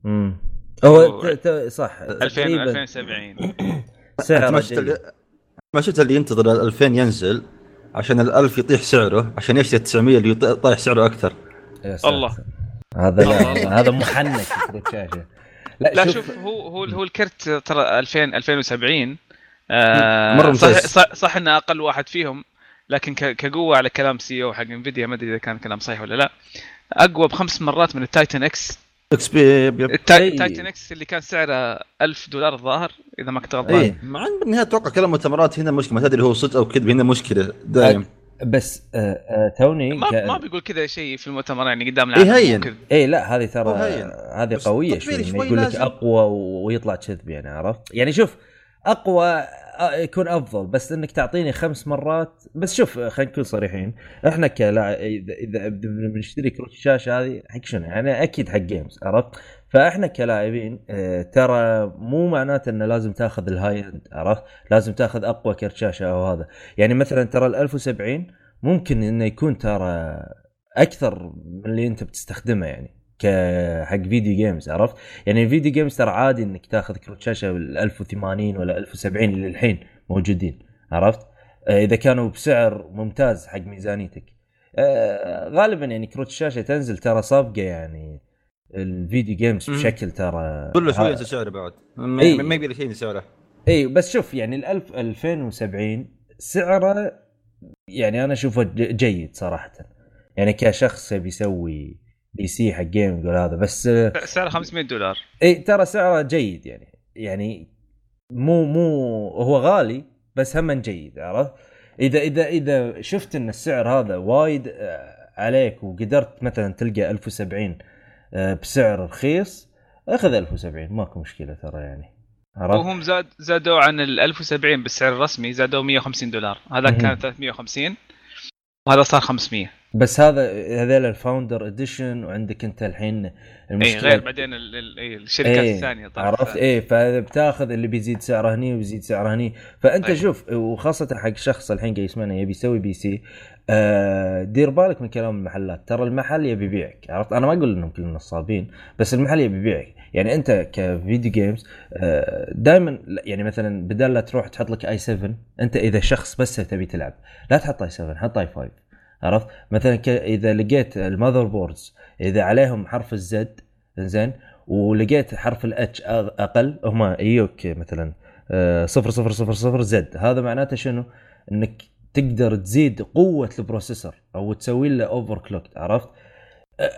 مم. هو هو- ت- ت- صح 2000 تقريبا 2070 سعره ما شفت. اللي- ما شفت اللي ينتظر ال 2000 ينزل عشان ال 1000 يطيح سعره عشان يشتري 900 اللي يط- طايح سعره أكثر. الله. هذا. لا هذا محنك شاشه لا شوف هو هو هو الكرت ترى 2000 2070 آه مرة صح, ممتاز. صح صح إنه أقل واحد فيهم لكن ك- كقوة على كلام سي أو حق انفيديا ما أدري إذا كان كلام صحيح ولا لا أقوى بخمس مرات من التايتن إكس إكس بي. التايتن إكس اللي كان سعره 1000 دولار الظاهر إذا ما كنت غلطان إيه مع إن بالنهايه أتوقع كلام المؤتمرات هنا مشكلة ما تدري هو صدق أو كذب هنا مشكلة دايم بس آه آه توني ما ك- ما بيقول كذا شيء في المؤتمر يعني قدام إيه العالم هين. كذا. اي لا هذه ترى. هذه قوية شوي شوي يقول لك. أقوى ويطلع كذب يعني عرفت؟ يعني شوف أقوى يكون أفضل بس إنك تعطيني خمس مرات بس شوف آه، خلينا نكون صريحين إحنا كلاعب اذا إذا بنشتري كروت الشاشة هذه حق شنو يعني أكيد حق games عرفت؟ فإحنا كلاعبين آه، ترى مو معناته إنه لازم تاخذ ال high end عرفت؟ لازم تاخذ أقوى كرت شاشة أو هذا يعني مثلا ترى ال 1070 ممكن إنه يكون ترى أكثر من اللي أنت بتستخدمه يعني كحق video games عرفت؟ يعني ال video games ترى عادي إنك تاخذ كروت شاشة بال 1080 ولا 1070 اللي الحين موجودين عرفت؟ آه، إذا كانوا بسعر ممتاز حق ميزانيتك. آه، غالبا يعني كروت الشاشة تنزل ترى صفقه يعني ال video games. بشكل ترى كل شوي ينزل سعره بعد ما يبي له شيء سعره إي بس شوف يعني ال 1000 2070 سعره يعني أنا أشوفه ج- جيد صراحة يعني كشخص يبي يسوي PC حق gaming ولا هذا بس آه، سعره 500 دولار إي ترى سعره جيد يعني يعني مو مو هو غالي بس هم جيد عرفت؟ إذا إذا إذا شفت إن السعر هذا وايد آه، عليك وقدرت مثلا تلقى 1070 آه، بسعر رخيص أخذ 1070 ماكو مشكلة ترى يعني عرفت؟ وهم زاد زادوا عن ال 1070 بالسعر الرسمي زادوا 150 دولار مهم. كان 350 وهذا صار 500 بس هذا هذول ال Founder Edition وعندك انت الحين اي المشكلة. غير بعدين ال- ال- إي الشركات إيه، الثانية طبعا. عرفت؟ إيه فإذا بتاخذ اللي بيزيد سعره هني وبيزيد سعره هني. فأنت أيه. شوف وخاصة حق شخص الحين قاعد يسمعنا يبي يسوي PC آه دير بالك من كلام المحلات ترى المحل يبي يبيعك عرفت أنا ما أقول إنهم كلهم نصابين بس المحل يبي يبيعك يعني أنت ك video games آه دائما يعني مثلا بدل لا تروح تحط لك i7 أنت إذا شخص بس تبي تلعب لا تحط i7 حط i5 عرفت مثلا. إذا لقيت ال motherboards إذا عليهم حرف ال Z زين ولقيت حرف ال H أقل هم يجوك مثلا آه، صفر صفر صفر صفر Z هذا معناته شنو؟ إنك تقدر تزيد قوة ال processor أو تسوي له overclock عرفت؟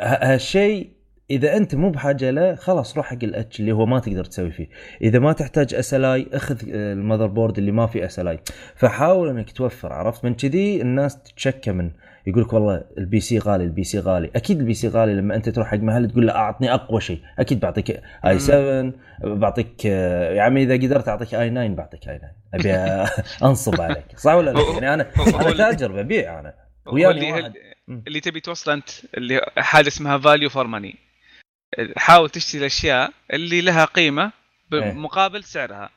هالشيء إذا أنت مو بحاجة له خلاص روح حق ال H اللي هو ما تقدر تسوي فيه. إذا ما تحتاج SLI أخذ آه، ال motherboard اللي ما فيه SLI فحاول إنك توفر عرفت؟ من كذي الناس تتشكى من يقول لك والله ال PC غالي ال PC غالي. أكيد ال PC غالي لما أنت تروح حق محل تقول له أعطني أقوى شيء. أكيد بعطيك i7 بعطيك آه، يا عمي إذا قدرت أعطيك i9 بعطيك i9 أبي أنصب عليك. صح ولا لا؟ يعني أنا أنا تاجر ببيع أنا. وياني اللي, واحد. مم. اللي تبي توصل أنت اللي حاجة اسمها value for money حاول تشتري الأشياء اللي لها قيمة إيه. بمقابل سعرها.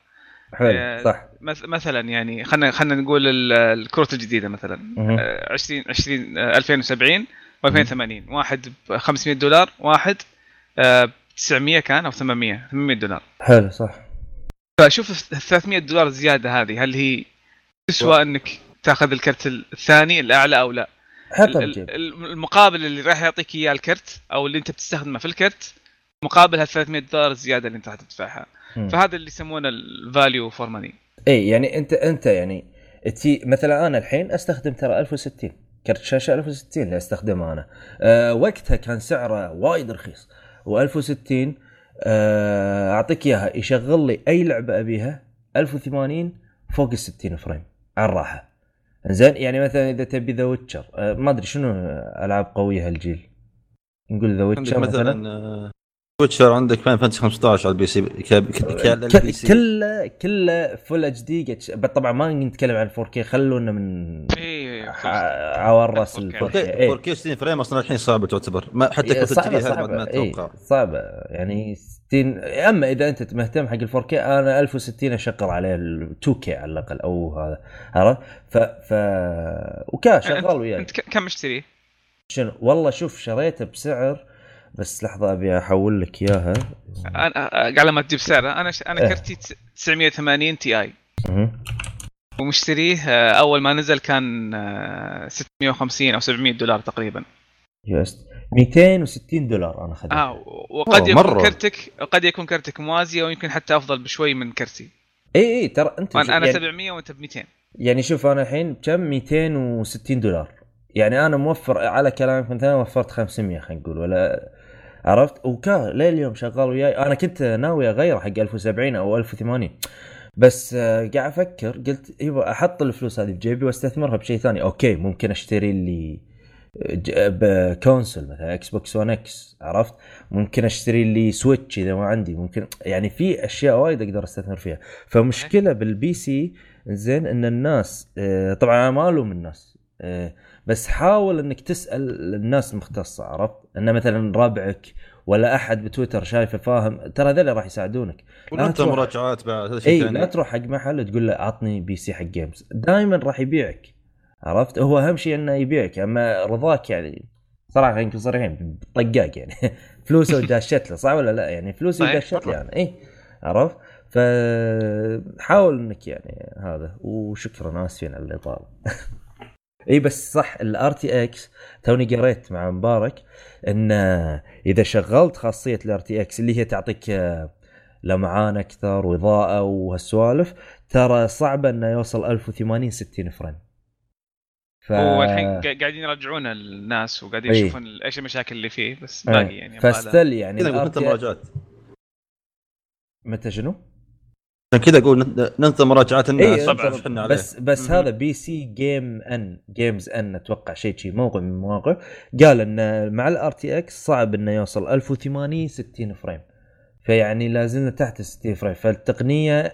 حلو آه، صح مث- مثلا يعني خلينا خلينا نقول ال- الكروت الجديدة مثلا مهم. آه، 20 20 آه، 2070 و2080 واحد ب 500 دولار واحد ب 900 كان أو 800 800 دولار حلو صح فشوف ال 300 دولار زيادة هذه هل هي تسوى إنك تأخذ الكرت الثاني الأعلى أو لا؟ المقابل اللي راح يعطيك إياه الكرت أو اللي أنت بتستخدمه في الكرت مقابل هال 300 دولار الزيادة اللي أنت راح تدفعها. فهذا اللي يسمونه ال value for money اي يعني أنت أنت يعني تي مثلا أنا الحين أستخدم ترى 1060 كرت شاشة 1060 اللي استخدمه أنا. أه وقتها كان سعره وايد رخيص و1060 أه أعطيك إياها يشغل لي أي لعبة أبيها 1080 فوق ال 60 frame على الراحة. زين يعني مثلا إذا تبي The Witcher أه ما أدري شنو ألعاب قوية هالجيل؟ نقول The Witcher مثلا؟ مثلا Witcher عندك Final Fantasy 15 على ال PC. ك- ك- كالبي ك- سي. كله كله full HD طبعا ما نتكلم عن 4K خلونا من اي of course ال 4K 4K إيه. 4K 60 frame أصلا الحين صعبة تعتبر. ما حتى إيه، بعد ما صعبة. إيه، أتوقع صعبة. يعني 60 أما إذا أنت مهتم حق ال 4K أنا 1060 اشغل عليه ال 2K على الأقل أو هذا. عرفت؟ ف ف وكان شغال وياي. أنت كم مشتري؟ شنو؟ والله شوف شريته بسعر بس لحظة أبي أحول لك إياها. أنا على ما تجيب سعره أنا ش... أنا إيه. كرتي تس- 980 Ti. ومشتريه آه، أول ما نزل كان آه، 650 أو 700 دولار تقريبا. US 260 دولار أنا اخذته آه وقد يكون مرة. كرتك قد يكون كرتك موازي أو يمكن حتى أفضل بشوي من كرتي. إي إي ترى أنت أنا أنا يعني 700 وأنت ب 200 يعني شوف أنا الحين كم 260 دولار. يعني أنا موفر على كلامك مثلا وفرت 500 خلينا نقول ولا عرفت؟ وكان لليوم شغال وياي. أنا كنت ناوي أغير حق 1070 أو 1080 بس آه، قاعد أفكر قلت يبا أحط الفلوس هذه بجيبي وأستثمرها بشيء ثاني. okay ممكن أشتري لي ج- ب console مثلا Xbox 1 X عرفت؟ ممكن أشتري لي Switch إذا ما عندي. ممكن يعني في أشياء وايد أقدر أستثمر فيها. فمشكلة بال PC زين إن الناس آه، طبعا أنا ما ألوم الناس. آه، بس حاول إنك تسأل الناس المختصه عرفت؟ انه مثلا ربعك ولا أحد بتويتر شايفه فاهم ترى ذول راح يساعدونك. ولا انت مراجعات بعد هذا شيء إي لا تروح حق محل تقول له عطني PC حق games دائما راح يبيعك عرفت؟ هو أهم شيء إنه يبيعك أما رضاك يعني صراحة خلينا نكون صريحين طقاق يعني. فلوسه وداشت له صح ولا لا؟ يعني فلوسه مرة. له يعني إي عرفت؟ فحاول إنك يعني هذا وشكرا آسفين على الإطالة. إي بس صح ال RTX توني قريت مع مبارك إن إذا شغلت خاصية ال RTX اللي هي تعطيك آه، لمعان أكثر واضاءه وهالسوالف ترى صعبه إنه يوصل 1080 60 frame ف... والحين قا- قاعدين يرجعون الناس وقاعدين إيه. يشوفون إيش المشاكل اللي فيه بس. باقي يعني still يعني نقول ننتظر RTX مراجعات متى شنو؟ عشان كذا أقول ننتظر مراجعات الناس. اي طبعاً. بس بس مهم. هذا PC Gamer Games إن أتوقع شيء شيء موقع من المواقع قال إن مع ال RTX صعب إنه يوصل 1080 60 frame. فيعني لازلنا تحت ال 60 frame. فالتقنية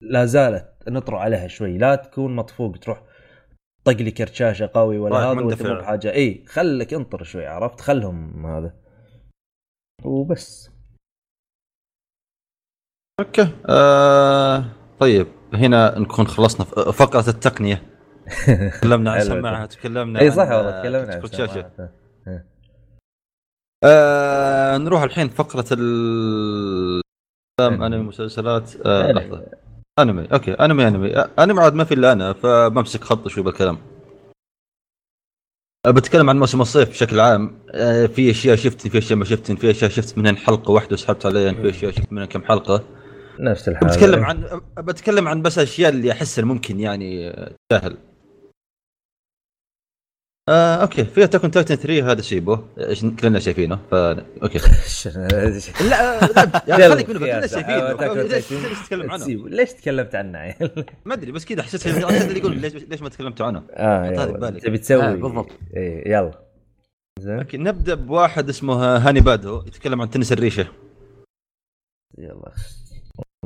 لا زالت نطر عليها شوي. لا تكون مطفوق تروح طق لي كرت شاشه قوي ولا رايح هذا وانت. مو بحاجه اي خلك انطر شوي عرفت؟ خلهم هذا. وبس. okay. آه طيب هنا نكون خلصنا فقرة التقنية. تكلمنا عن حلو. سماعة تكلمنا إي صح والله تكلمنا عن كرت شاشة. سماعات. آه نروح الحين فقرة ال أفلام أنمي. أنمي مسلسلات. آه. لحظة. أنمي okay أنمي أنمي. آه، أنمي عاد ما في إلا أنا فبمسك خط شوي بالكلام آه، بتكلم عن موسم الصيف بشكل عام. آه، في أشياء شفتني في أشياء ما شفتني في أشياء شفت منهن حلقه واحدة وسحبت عليها في أشياء شفت منها كم حلقة. نفس الحاله بتكلم عن بتكلم عن بس أشياء اللي أحس ممكن يعني تسهل. آه okay. في Attack Titan 3 هذا سيبه إيش- كلنا شايفينه؟ ف okay. لا لا يعني خليك منه كلنا شايفينه. ليش ليش تتكلم عنه؟ ليش تكلمت عنه؟ عيل؟ ما أدري بس كذا حسيت اللي يقول ليش ليش ما تكلمت عنه؟ آه. تبي تسوي؟ آه، بالضبط. إيه يلا. زين. okay نبدأ بواحد اسمه Hanebado يتكلم عن تنس الريشة. يلا.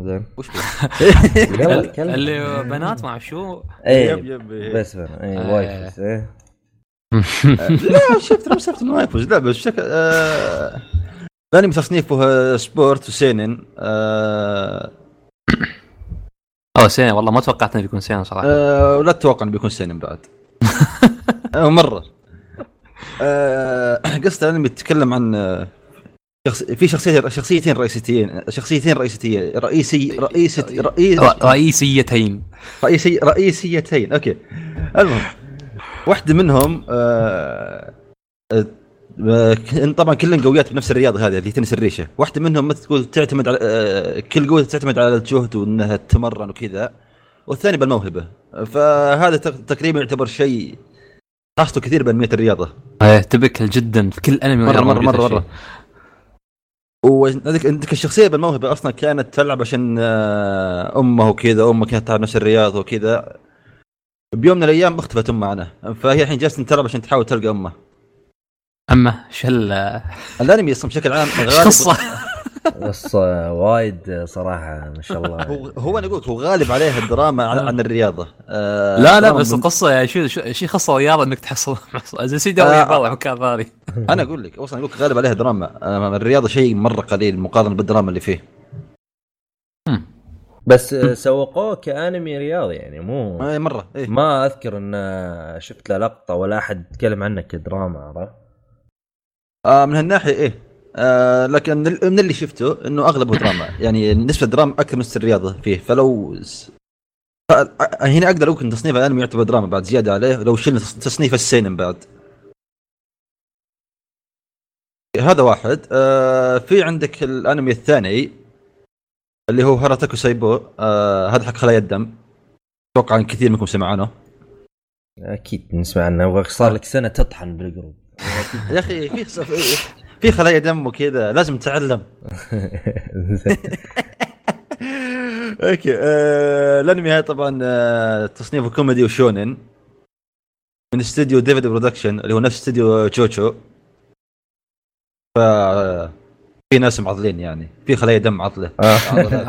زين. وش اللي بنات مع شو. إيه yep yep إيه. بس إيه آه. waifus إيه. لا شفت ما يفوز لا بس بشكل آه. الانمي تصنيفه آه، sport و seinen آه. اوه seinen والله ما توقعت إنه بيكون seinen صراحة. آه ولا تتوقع إنه بيكون سينن بعد. آه مرة. آه قصة الأنمي يتكلم عن آه، شخص في شخصيتين شخصيتين رئيسيتين شخصيتين رئيسيتين رئيسي رئيسة رئيس ر- رئيسيتين. رئيسي رئيسيتين. أوكي. المهم واحدة منهم آه آه آه، طبعا كلهم قويات بنفس الرياضة هذه اللي تنس الريشة، واحدة منهم مثل تقول تعتمد على آه كل قوة تعتمد على الجهد وإنها تتمرن وكذا. والثاني بالموهبة. فهذا تق- تقريبا يعتبر شيء خاصته كثير بانميه الرياضة. إيه تبكل جدا في كل أنمي مره مره مره هالشيء. مرة. وعندك عندك الشخصية بالموهبة أصلا كانت تلعب عشان آه، أمه وكذا أمه كانت تلعب نفس الرياضه وكذا. بيوم من الأيام اختفت امها عنها فهي الحين جالسة تلعب عشان تحاول تلقى امها اما شل الأنمي أصلا بشكل عام غالب بس وايد صراحة ما شاء الله. هو هو أنا أقول لك هو غالب عليها الدراما عن, عن الرياضة. آه لا لا بس من- القصة يعني شو شو- خاصه رياضة إنك تحصل زي سيدي آه. مكان ثاني. أنا أقول لك أصلا أقول لك غالب عليها دراما. آه الرياضة شيء مرة قليل مقارنة بالدراما اللي فيه. بس آه، سوقوه كأنمي رياضي يعني مو آه مرة إيه. ما أذكر إن آه، شفت له لقطة ولا أحد تكلم عنه كدراما عرفت؟ آه من هالناحية إيه. آه لكن من اللي شفته إنه أغلبه دراما. يعني نسبة دراما أكثر من الرياضه فيه. فلو هنا أقدر أقول إن تصنيف الانمي يعتبر دراما بعد زيادة عليه لو شلنا تص- تصنيف ال seinen بعد. هذا واحد. آه في عندك الأنمي الثاني اللي هو Hataraku Saibou. آه هذا حق خلايا الدم. أتوقع إن كثير منكم سمع عنه أكيد نسمع عنه. صار لك سنة تطحن بال group يا أخي في في- خلايا دم وكذا لازم تتعلم. okay آه الانمي هذا طبعا آه تصنيفه كوميدي و shounen من استوديو David Production اللي هو نفس استوديو JoJo. ف في ناس معضلين يعني في خلايا دم هذا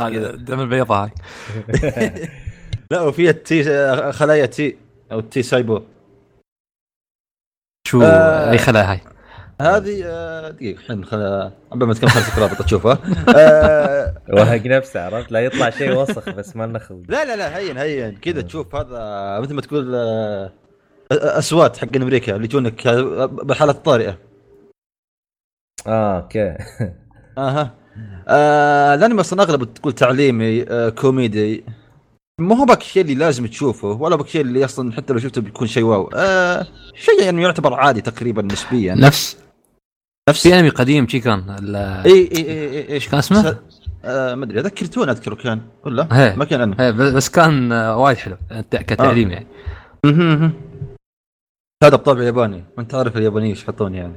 كذا. دم البيضاء. هاي لا وفي التي آه، خلايا تي أو تي سايبو. شو آه. أي خلايا هاي؟ هذه آه، دقيقة الحين خل... عبال ما تكمل خلص الرابط تشوفها آه، وهق نفسه عرفت؟ لا يطلع شيء وسخ بس ما لنا خلق لا لا لا هين هين كذا تشوف هذا مثل ما تقول آه، أصوات حق أمريكا اللي يجونك آه، بالحالات الطارئة. آه أوكي. أها. آه الانمي أصلا اغلبه تقول تعليمي آه كوميدي ما هو باك الشيء اللي لازم تشوفه ولا باك الشيء اللي أصلا حتى لو شفته بيكون شيء واو. آه شيء يعني يعتبر عادي تقريبا نسبيا. نفس نفس في أنمي قديم شي كان ال- إي إي إي إي إيش كان اسمه؟ آه ما أدري اذكر تون أذكره كان ولا؟ هي. ما كان أنا إيه، بس كان آه، وايد حلو كتعليم يعني. مهم. هذا بطبع ياباني وأنت عارف اليابانيين إيش يحطون يعني.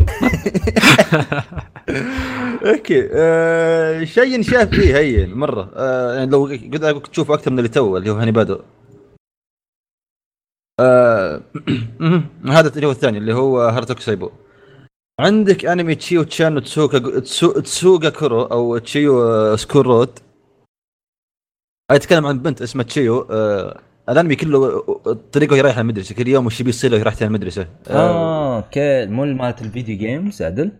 okay آه شيء نشاف فيه هين مرة. آه يعني لو قد تشوف أكثر من اللي تو اللي هو Hanebado آه هذا اللي هو الثاني اللي هو Hataraku Saibou. عندك أنمي Chio-chan no تسو Tsuugakuro أو Chio آه، School Road يتكلم عن بنت اسمها Chio آه الأنمي كله طريقة وهي رايحة المدرسة كل يوم وش بيصير وهي رايحة المدرسة آه. آه okay مو مالت ال video games عدل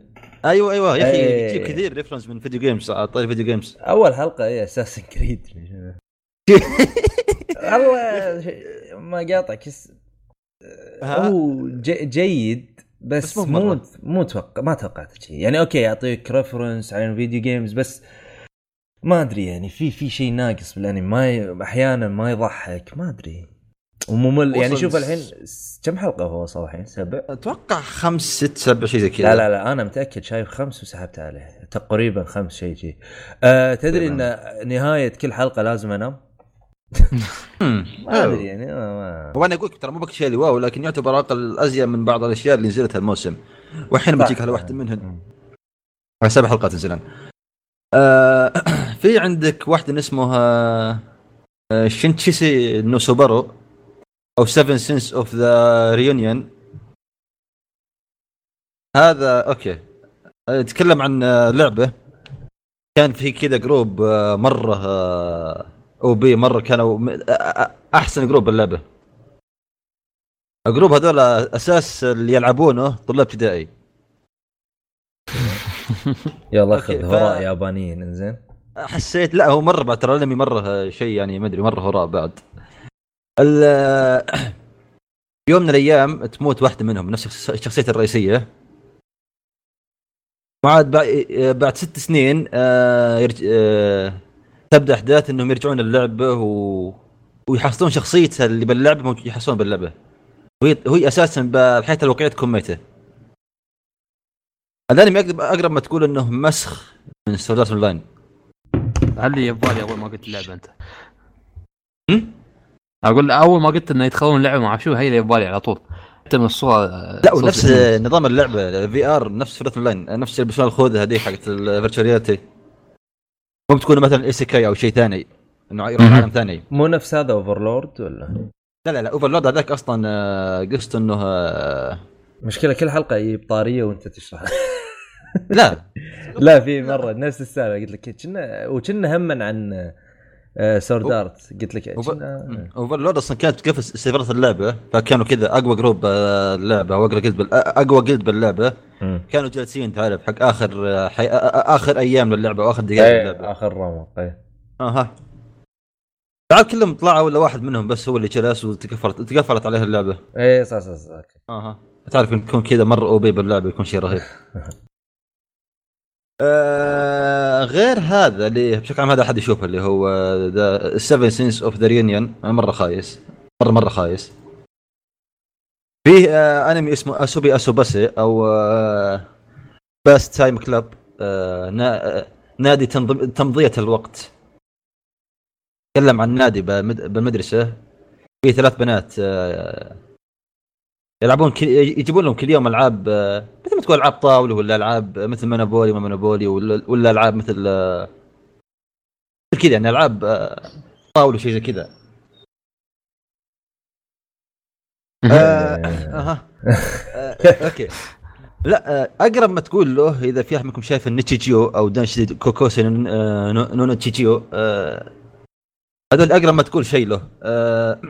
أيوه أيوه يا أخي. يجيب كثير reference من video games طاري video games أول حلقة اي Assassin's Creed والله ما قاطعك. ها؟ هو. جيد بس, بس مو مو توقع ما توقعت شيء. يعني okay يعطيك reference على ال video games بس ما أدري يعني في في شيء ناقص بالأنمي. ما ي... أحيانا ما يضحك ما أدري. وممل يعني شوف الحين كم حلقة هو وصل الحين؟ سبع؟ أتوقع خمس ست سبع شيء زي كذا. لا لا لا أنا متأكد شايف خمس وسحبت عليه. تقريبا خمس شيء شيء. أه تدري إن نهاية كل حلقة لازم أنام. ما أدري يعني ما- وأنا أقول ترى مو بك شيء اللي واو لكن يعتبر أقل ازين من بعض الأشياء اللي نزلت هالموسم. واحيانا صح. بتجيك على واحدة منهن. على سبع حلقات نزلن. آه في عندك واحدة اسمها آه Shichisei no Subaru أو 7 Senses of the Reunion. هذا okay. يتكلم عن آه، لعبة. كان في كذا group مرة OP مرة كانوا أحسن group باللعبة. ال group هذول أساس اللي يلعبونه طلاب ابتدائي. يلا خذ ف- هراء يابانيين إنزين. حسيت لا هو مرة بعد ترى الانمي مرة شيء يعني ما أدري مرة هراء بعد. يوم من الأيام تموت واحدة منهم نفس الشخص- الشخصية الرئيسية. بعد بعد- بعد ست سنين آه،. آه، تبدأ أحداث إنهم يرجعون اللعبة و... ويحصلون شخصيتها اللي باللعبة ممكن يحصلون باللعبة. وهي وهي أساسا بالحياة الواقعيه تكون ميتة. الانمي اقرب اقرب ما تقول إنه نسخة من Sword Art Online هل لي ببالي أول ما قلت اللعبة أنت؟ هم؟ أقول أول ما قلت إنه يدخلون اللعبة مع شو هي اللي ببالي على طول. حتى من الصورة لا ونفس. نظام اللعبة VR نفس Sword Art Online نفس يلبسون الخوذة هذيك حقت ال virtual reality مو بتكون مثلا isekai أو شيء ثاني إنه يروح. عالم ثاني. مو نفس هذا Overlord ولا؟ لا لا لا Overlord هذاك أصلا آه، قصته إنه آه، مشكلة كل حلقة يجيب طارية وأنت تشرح لا. لا في مرة نفس السالفة قلت لك كنا وكنا هم عن Sword Art قلت لك كنا Overlord أصلا كانت تقفل سيرفرات اللعبة فكانوا كذا أقوى group آه، اللعبه أو اقوى guild آه، أقوى guild باللعبة. كانوا جالسين تعرف حق آخر آه، حي... آه، آه، آخر أيام للعبة واخر دقائق إيه، للعبة. آخر رمق إيه. أها. تعال كلهم طلعوا ولا واحد منهم بس هو اللي جلس وتقفلت تقفلت عليه اللعبة. إيه صح صح صح. أها. تعرف يكون كذا مرة OP باللعبة يكون شيء رهيب. آه غير هذا اللي بشكل عام هذا أحد يشوفه اللي هو ذا 7 Senses of the Re'Union مرة خايس. مره مرة خايس. فيه آه أنمي اسمه Asobi Asobase أو آه pastime club آه نا نادي تمضية الوقت. تكلم عن نادي بالمد- بالمدرسة. فيه ثلاث بنات آه يلعبون كل... يجيبون لهم كل يوم ألعاب آه، مثل ما تقول ألعاب طاولة ولا ألعاب مثل Monopoly ما Monopoly ولا, ولا ألعاب مثل آه، كذا يعني ألعاب آه، طاولة شيء زي كذا. آه، أها. آه، okay. لا آه، أقرب ما تقول له إذا في أحد منكم شايف ال Nichijou أو Danshi Koukousei no- آه، no- no Nichijou آه، هذول أقرب ما تقول شيء له. آه،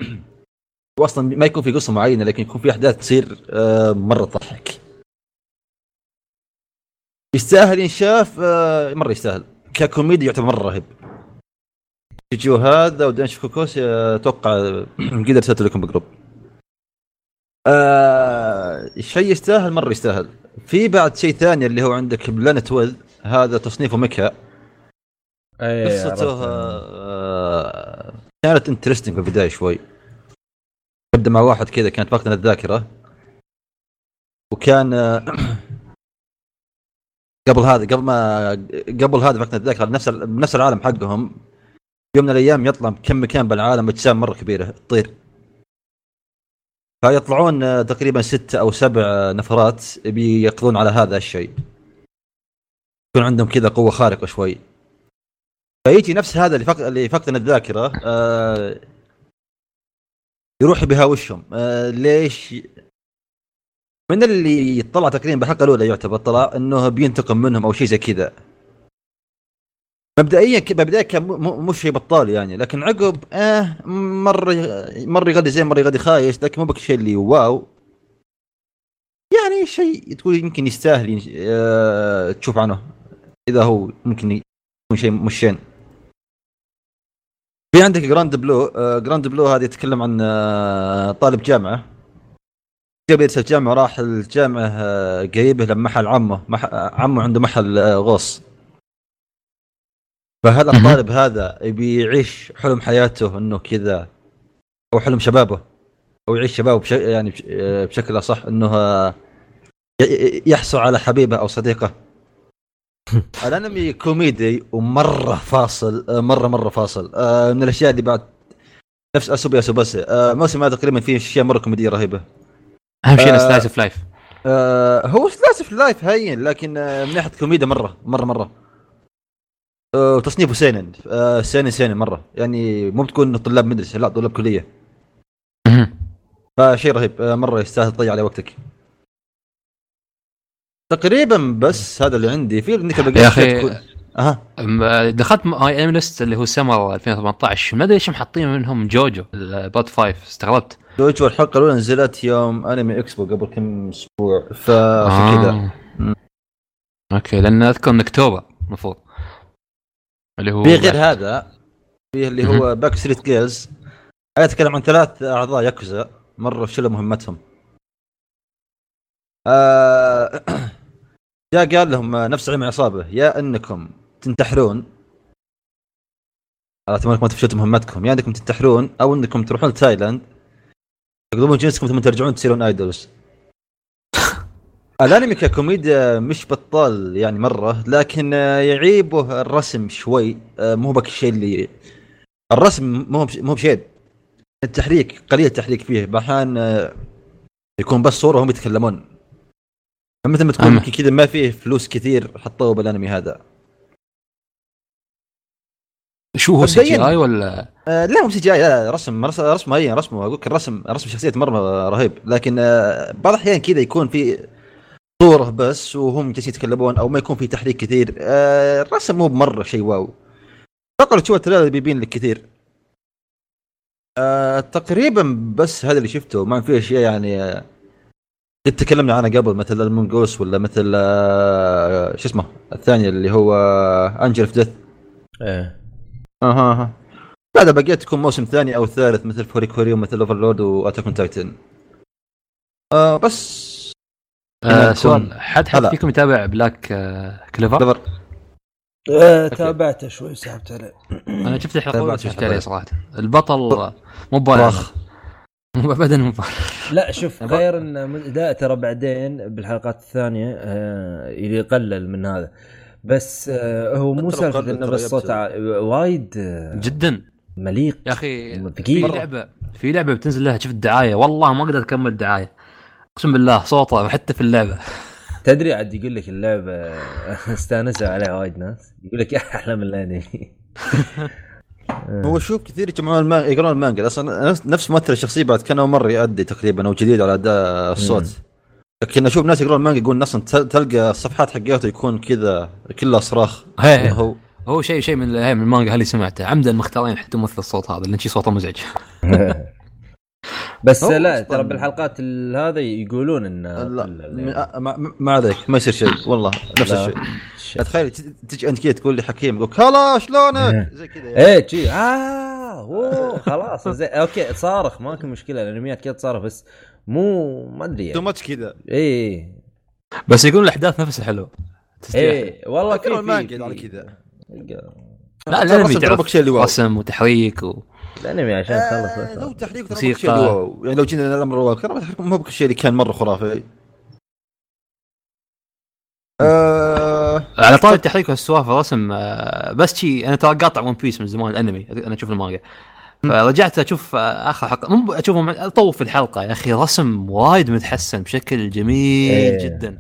واصلا ما يكون في قصة معينة لكن يكون في أحداث تصير آه، مرة تضحك. يستاهل ينشاف آه، مرة يستاهل. ككوميديا يعتبر مرة رهيب. Nichijou هذا و Danshi Koukousei آه، أتوقع قدر ارسلت لكم ب group. آه شيء يستاهل مرة يستاهل. في بعد شيء ثاني اللي هو عندك Planet With هذا تصنيفه ميكا. إيه قصته. آه كانت انترستنج في البداية شوي. تبدا مع واحد كذا كانت فاقدنا الذاكرة. وكان آه، قبل هذا قبل ما قبل هذا فاقدنا الذاكرة نفس نفس العالم حقهم يوم من الأيام يطلع كم مكان بالعالم اجسام مرة كبيرة تطير. فيطلعون آه، تقريبا ستة أو سبع آه، نفرات بيقضون على هذا الشيء. يكون عندهم كذا قوة خارقة شوي. فيجي نفس هذا اللي فقد اللي فقدنا الذاكرة آه يروح بيهاوشهم آه ليش؟ من اللي طلع تقريبا بالحلقة الأولى يعتبر طلع إنه بينتقم منهم أو شيء زي كذا. مبدئيا مبدئيا كان م- م- مش شيء بطال يعني لكن عقب آه مره مره يغدي زين مره يغدي خايس لكن مو بك شيء اللي واو. يعني شيء تقول يمكن يستاهل آه تشوف عنه. إذا هو ممكن يكون شيء مش شين في عندك Grand Blue آه Grand Blue هذه يتكلم عن آه طالب جامعة. قبل يدرس الجامعة راح الجامعة قريبه لما محل عمه مح... عمه عنده محل آه غوص. فهذا. الطالب هذا يبي يعيش حلم حياته إنه كذا أو حلم شبابه أو يعيش شبابه بش... يعني بش... بشكل أصح إنه يحصل على حبيبه أو صديقه؟ الانمي كوميدي ومرة فاصل آه، مرة مرة فاصل. آه، من الأشياء اللي بعد نفس Asobi Asobase آه، الموسم هذا تقريبا فيه أشياء مرة كوميدية رهيبة. أهم شيء slice of life هو slice of life هين لكن من ناحية كوميديا مرة مرة مرة. وتصنيفه seinen seinen seinen مرة. يعني مو بتكون طلاب مدرسة لا طلاب كلية. فشيء رهيب. مرة يستاهل تضيع عليه وقتك. تقريبا بس هذا اللي عندي. في عندك يا أخي أم- دخلت MyAnimeList اللي هو سمر 2018 ما أدري ليش محطين منهم. JoJo ال part 5 استغربت. JoJo الحلقة الأولى نزلت يوم Anime Expo قبل كم أسبوع. كذا. آه. okay لأن أذكر من اكتوبر المفروض. اللي هو في غير هذا في اللي هو Back Street Girls أنا أتكلم عن ثلاث أعضاء ياكوزا مرة شلوا مهمتهم. آه جاء قال لهم نفس علم العصابه يا إنكم تنتحرون على ما تفشلتوا مهمتكم يا إنكم تنتحرون أو إنكم تروحون لتايلاند تقلبون جنسكم ثم ترجعون تصيرون idols الأنمي ككوميديا مش بطال يعني مرة لكن يعيبه الرسم شوي مو بك الشيء اللي الرسم مو مو بشيء. التحريك قليل التحريك فيه أحيان يكون بس صورة وهم يتكلمون. مثل ما أما. يمكن كذا ما فيه فلوس كثير حطوه بالانمي هذا. شو هو CGI ولا؟ آه لا مو CG لا رسم رسم رسم رسمه أقول لك الرسم رسم شخصية مره رهيب. لكن آه بعض الأحيان كذا يكون في صورة بس وهم جالسين يتكلمون أو ما يكون في تحريك كثير. آه الرسم مو بمرة شيء wow. لو تشوف ال trailer بيبين لك كثير. آه تقريبا بس هذا اللي شفته ما في أشياء يعني آه قد تكلمنا عنها قبل مثل المونجوس ولا مثل آه شو اسمه الثاني اللي هو Angel of Death إيه. أها أها. بعد بقيت تكون موسم ثاني أو ثالث مثل Fooly Cooly ومثل Overlord و Attack on Titan آه بس. آه سؤال حد حد. فيكم يتابع Black آه Clover؟ Clover آه، تابعته شوي وسحبت عليه أنا شفت الحلقة سحبت عليه صراحة. البطل مو طاخ. ابدا مو ببالغ لا شوف غير إن لا ترى بعدين بالحلقات الثانية آه يقلل من هذا. بس آه هو مو سالفة إنه بس صوت وايد آه جدا. مليق يا أخي في لعبة في لعبة بتنزل لها شفت الدعاية. والله ما قدرت أكمل الدعايه أقسم بالله صوته حتى في اللعبة. تدري عاد يقول لك اللعبة استانسوا عليها وايد ناس. يقول لك أحلى من الأنمي. هو شوف كثير يجمعون المانجا يقرون المانجا. أصلا نفس- نفس ممثل الشخصية بعد كان أول مرة يؤدي تقريبا أو جديد على أداء الصوت. لكن أشوف ناس يقرون المانجا يقول أصلا تل- تلقى الصفحات حقته يكون كذا كلها صراخ هي هي. هو هو شيء شيء من هي من المانجا اللي سمعته. عمدا مختارين حتى ممثل الصوت هذا لأن شي صوته مزعج. بس لا أصلاً- ترى بالحلقات ال- هذا يقولون إن لا ما- عليك ما يصير شيء والله نفس لا. الشيء تخيل تجي أنت كذا تقول لي حكيم يقول هلا شلونك؟ زي كذا يعني. إيه آه أوه خلاص زي okay تصارخ ماكو مشكلة الانميات كذا تصارخ بس مو ما أدري too يعني much كذا. إيه. بس يقول الأحداث نفسها حلو. إيه والله المانجا في- على كذا. لا الأنمي تعرف شيء. رسم وتحريك و... الأنمي عشان تخلص آه، لو تحريك موسيقى. شيء. يعني لو جينا الامر واقع ترى التحريك مو بالشيء اللي كان مرة خرافي. آه على طاري التحريك والسوالف الرسم آه، بس شي أنا ترى قاطع One Piece من زمان الأنمي أنا أشوف المانجا. فرجعت أشوف آه، آخر حلقة. مو أشوفهم أطوف الحلقة يا أخي رسم وايد متحسن بشكل جميل إيه. جدا.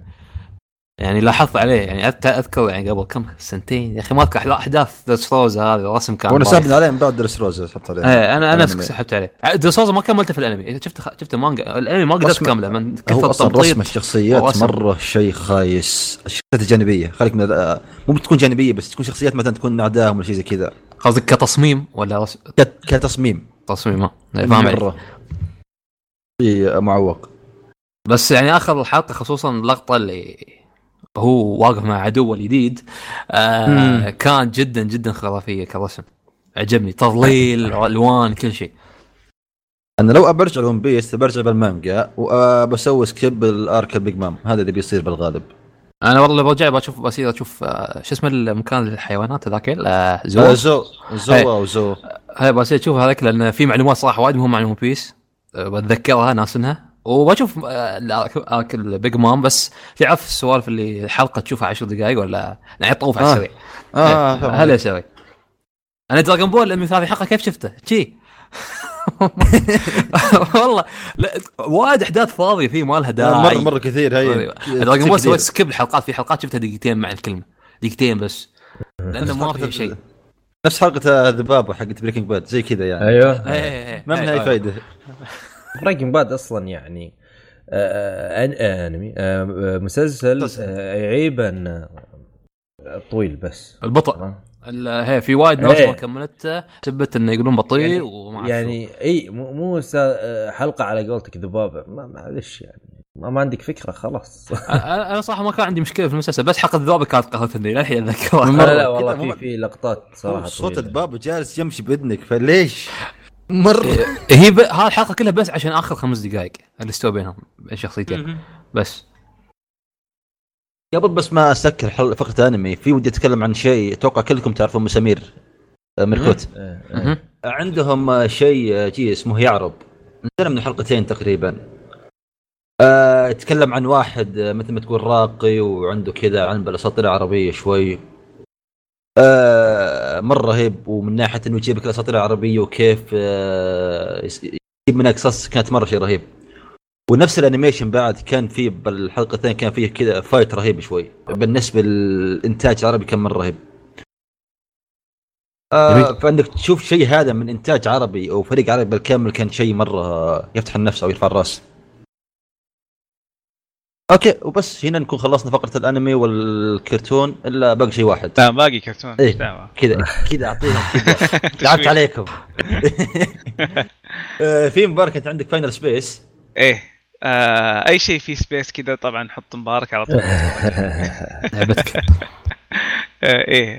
يعني لاحظت عليه يعني اذكر يعني قبل كم سنتين. يا أخي ما أذكر أحداث دستروزا هذه الرسم كان وأنا. سابني عليه من بعد درس روزا حط عليه. إيه أنا أنا. سحبت عليه. دستروزا ما كملته في الأنمي. شفت شفت المانجا الأنمي ما قدرت أكمله من كثر التمطيط. رسم الشخصيات ورسم. مرة شيء خايس. الشخصيات الجانبية. خليك من آه، مو بتكون جانبية بس تكون شخصيات مثلا تكون اعدائهم ولا شيء زي كذا. قصدك كتصميم ولا رسم؟ كت- كتصميم. تصميم ما إيه، فاهم. مرة. شيء معوق. بس يعني آخر الحلقة خصوصا اللقطة اللي هو واقف مع عدوه الجديد آه مم. كانت جدا جدا خرافية كرسم. عجبني. تظليل ألوان كل شيء. أنا لو ابرجع ل One Piece برجع بالمانجا وبسوي skip ال arc ال Big Mom. هذا اللي بيصير بالغالب. أنا والله برجع بشوف بصير أشوف آه شو اسمه المكان الحيوانات هذاك آه آه، Zou. Zou Zou. أو Zou. هاي بصير أشوف هذاك لأن في معلومات صراحة وايد مهمه عن One Piece بتذكرها ناسيها وبشوف آه، arc ال Big Mom بس تعرف السوالف اللي الحلقة تشوفها 10 دقائق ولا يعني طوف على آه. السريع. آه إيه، فاهم هلا أسوي أنا Dragon Ball لما هذه حلقة كيف شفته؟ شي. والله لا وايد أحداث فاضية فيه ما لها آه، داعي. مرة مره كثير هي Dragon Ball. سويت skip الحلقات في حلقات شفتها دقيقتين مع الكلمة. دقيقتين بس. لأنه ما في شيء نفس حلقة ذبابه حقت Breaking Bad زي كذا يعني. أيوه. إيه، إيه،. ما منها أي إيه. فائده Breaking Bad أصلا يعني آه، آه، أنمي آه، آه، مسلسل مسلسل. آه، يعيب ان آه، طويل بس البطء ال- هي في وايد ناس إيه. ما كملته سبت إنه يقولون بطيء يعني- وما يعني إي مو مو سا- حلقة على قولتك ذبابه ما- معلش يعني ما, ما عندك فكرة خلاص. أنا أنا صراحة ما كان عندي مشكلة في المسلسل بس حلقه الذئب كانت قهرتني للحين أتذكرها لا لا, والله في في لقطات صراحة صوت. الذبابه جالس يمشي بإذنك فليش؟ مره هي ب... هذه الحلقة كلها بس عشان آخر خمس دقائق اللي استوى بينهم الشخصيتين بس. قبل بس ما أسكر حل- فقرة أنمي في ودي أتكلم عن شيء أتوقع كلكم تعرفون مسامير آه، ميركوت. آه، آه. مهم. عندهم آه، شيء آه، جي اسمه يعرب. نزل من حلقتين تقريبا. آه، يتكلم عن واحد آه، مثل ما تقول راقي وعنده كذا علم بالاساطير العربيه شوي. آه، مرة رهيب ومن ناحية إنه يجيب لك الأساطير العربية وكيف آه، يجيب منها قصص كانت مرة شيء رهيب. ونفس ال animation بعد كان فيه بالحلقتين كان فيه كذا fight رهيب شوي. بالنسبة للإنتاج العربي كان مرة رهيب. آه. فانك تشوف شيء هذا من إنتاج عربي أو فريق عربي بالكامل كان شيء مرة يفتح النفس أو يرفع الرأس. okay وبس هنا نكون خلصنا فقرة الانمي والكرتون إلا باقي شيء واحد. لا باقي كرتون. إيه. لا. كذا كذا أعطيهم تعبت. عليكم. آه، في مبارك انت عندك Final Space إيه. آه أي شيء فيه space كذا طبعا حط مبارك على طول. لعبتك. آه إيه.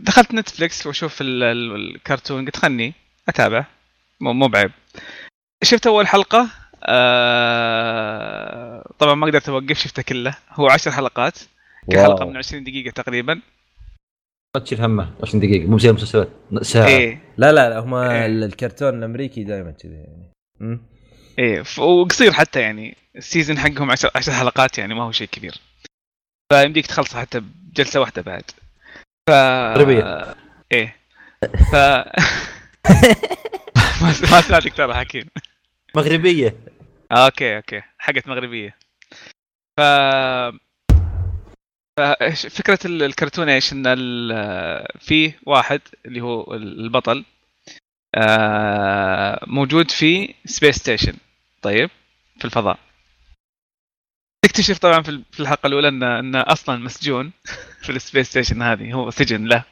دخلت نتفلكس وأشوف ال- ال- الكرتون قلت خلني أتابع. مو بعيب. شفت أول حلقة؟ آه طبعا ما قدرت أوقف شفته كله. هو عشر حلقات كل واو. حلقه من 20 دقيقة تقريبا. لا تشيل همه 20 دقيقة. مو زي المسلسلات ساعة. إيه. لا لا لا هم إيه. الكرتون الأمريكي دائما كذا يعني. مم. إيه ف- وقصير حتى يعني. ال season حقهم 10 10 حلقات يعني ما هو شيء كبير. فيمديك تخلصه حتى بجلسة واحدة بعد. ف مغربية. إيه. ف ما ما ساعدك ترى حكيم. مغربية. آه، okay okay. حقت مغربية. ف ال- الكرتون إيش؟ إن في واحد اللي هو البطل آه، موجود في space station طيب في الفضاء. تكتشف طبعا في ال- في الحلقة الأولى ان انه أصلا مسجون في ال space station هذه هو سجن له.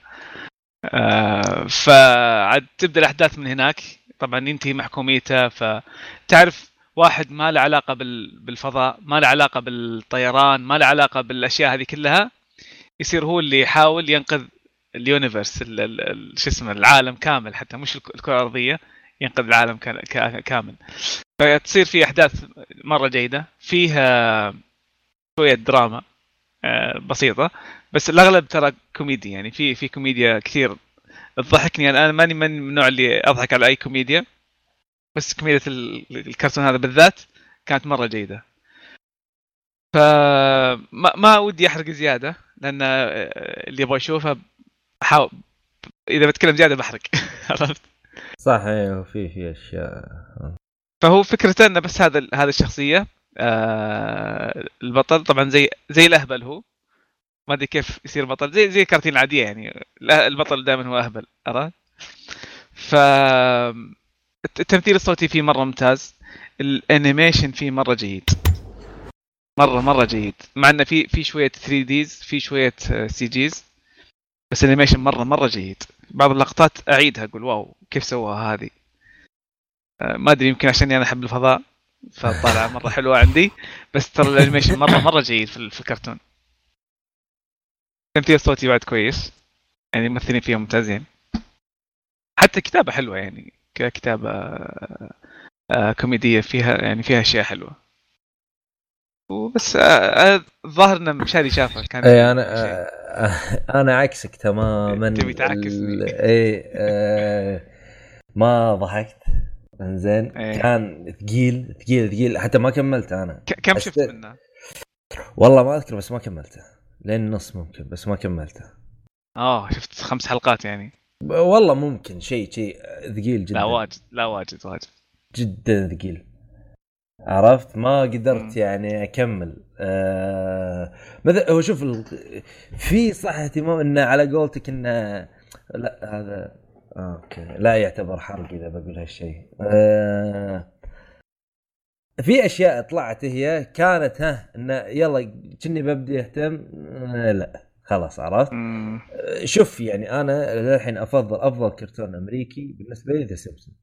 آه، فعاد تبدأ الأحداث من هناك. طبعا ينتهي محكوميته. فتعرف واحد ما له علاقة بال- بالفضاء ما له علاقة بالطيران ما له علاقة بالأشياء هذه كلها يصير هو اللي يحاول ينقذ ال universe ال- ال- ال- شو اسمه العالم كامل حتى مش الك- الكرة الأرضية ينقذ العالم كا- كا- كامل. فتصير في أحداث مرة جيدة فيها شوية دراما آه، بسيطة بس الأغلب ترى كوميدي يعني في في كوميديا كثير تضحكني. أنا أنا ماني من النوع اللي أضحك على أي كوميديا. بس ال- الكرتون هذا بالذات كانت مرة جيدة. فما ما ودي أحرق زيادة لأن اللي يبغى يشوفها احاول إذا بتكلم زيادة بحرق. عرفت؟ صح أيوه في في أشياء. فهو فكرته إنه بس هذا هذه الشخصية آه البطل. طبعا زي زي الأهبل هو. ما أدري كيف يصير بطل زي زي الكراتين العادية يعني. البطل دائما هو أهبل عرفت؟ ف التمثيل الصوتي فيه مرة ممتاز. ال animation فيه مرة جيد. مرة مرة جيد. مع إنه في في شوية 3 Ds في شوية CGs بس ال animation مرة مرة جيد. بعض اللقطات أعيدها أقول wow كيف سووها هذه؟ آه، ما أدري يمكن عشان أنا أحب الفضاء فطالعه مرة حلوة عندي. بس ترى ال animation مرة مرة جيد في, ال- في الكرتون. التمثيل الصوتي بعد كويس. يعني الممثلين فيهم ممتازين. حتى كتابة حلوة يعني. ككتابة آه، آه، كوميدية فيها يعني فيها أشياء حلوة وبس آه، الظاهر إن مشاري شافه كان اي أنا شيء. أنا عكسك تماما تبي تعكسني. ال- اي آه، ما ضحكت إنزين إيه. كان ثقيل ثقيل ثقيل حتى ما كملته أنا كم شفت منه؟ والله ما أذكر بس ما كملته لين النص ممكن بس ما كملته آه شفت خمس حلقات يعني والله ممكن شيء شيء ثقيل جدا. لا واجد لا واجد واجد. جدا ثقيل. عرفت؟ ما قدرت. يعني أكمل. آه مثل هو شوف ال... في صح اهتمام إنه على قولتك إنه لا هذا آه أوكي. لا يعتبر حرق إذا بقول هالشيء. آه في أشياء طلعت هي كانت ها إنه يلا كني ببدي أهتم. آه لا. خلاص عرفت. شوف يعني أنا للحين أفضل أفضل كرتون أمريكي بالنسبة لي The Simpson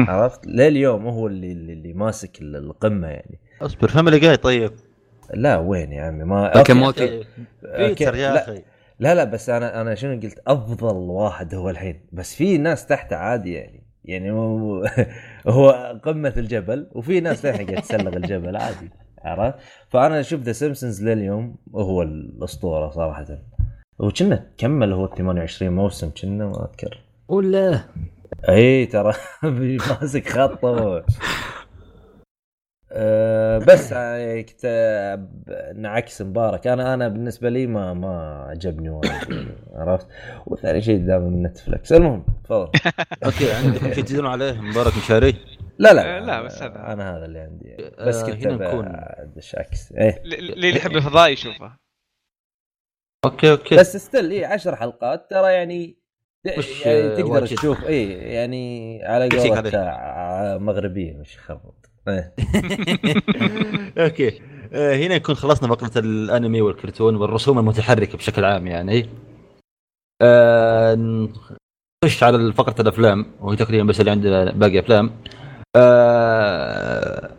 عرفت؟ لليوم هو اللي اللي, اللي ماسك ال- القمة يعني. اصبر Family Guy طيب؟ لا وين يا عمي؟ ما لكن okay. Morty okay. better يا لا, أخي. لا لا بس أنا أنا شنو قلت؟ أفضل واحد هو الحين. بس في ناس تحته عادي يعني. يعني هو, هو قمة الجبل وفي ناس للحين قاعد تسلق الجبل عادي. عرفت؟ فأنا أشوف The Simpsons لليوم هو الأسطورة صراحة. وكنا كمل هو 28 موسم كنا ما أذكر. ولا اي ترى ماسك خطه أه بس يعني كتاب نعكس مبارك. أنا أنا بالنسبة لي ما ما عجبني وايد يعني، عرفت؟ وثاني شيء دام من Netflix. المهم تفضل. okay عندكم شيء تزيدون عليه؟ مبارك مشاري؟ لا لا آه، لا، بس هذا. أنا هذا اللي عندي. بس كنت نكون- ادش عكس إيه. اللي يحب الفضاء يشوفه. okay أوكي. بس ستيل اي 10 حلقات. ترى يعني مش، يعني تقدر. تشوف اي يعني على قولة مغربية مش خربط okay. آه، هنا يكون خلصنا فقرة الأنمي والكرتون والرسوم المتحركة بشكل عام يعني. آه، نخش على فقرة الأفلام وهي تقريبا بس اللي عندنا باقي أفلام. آه،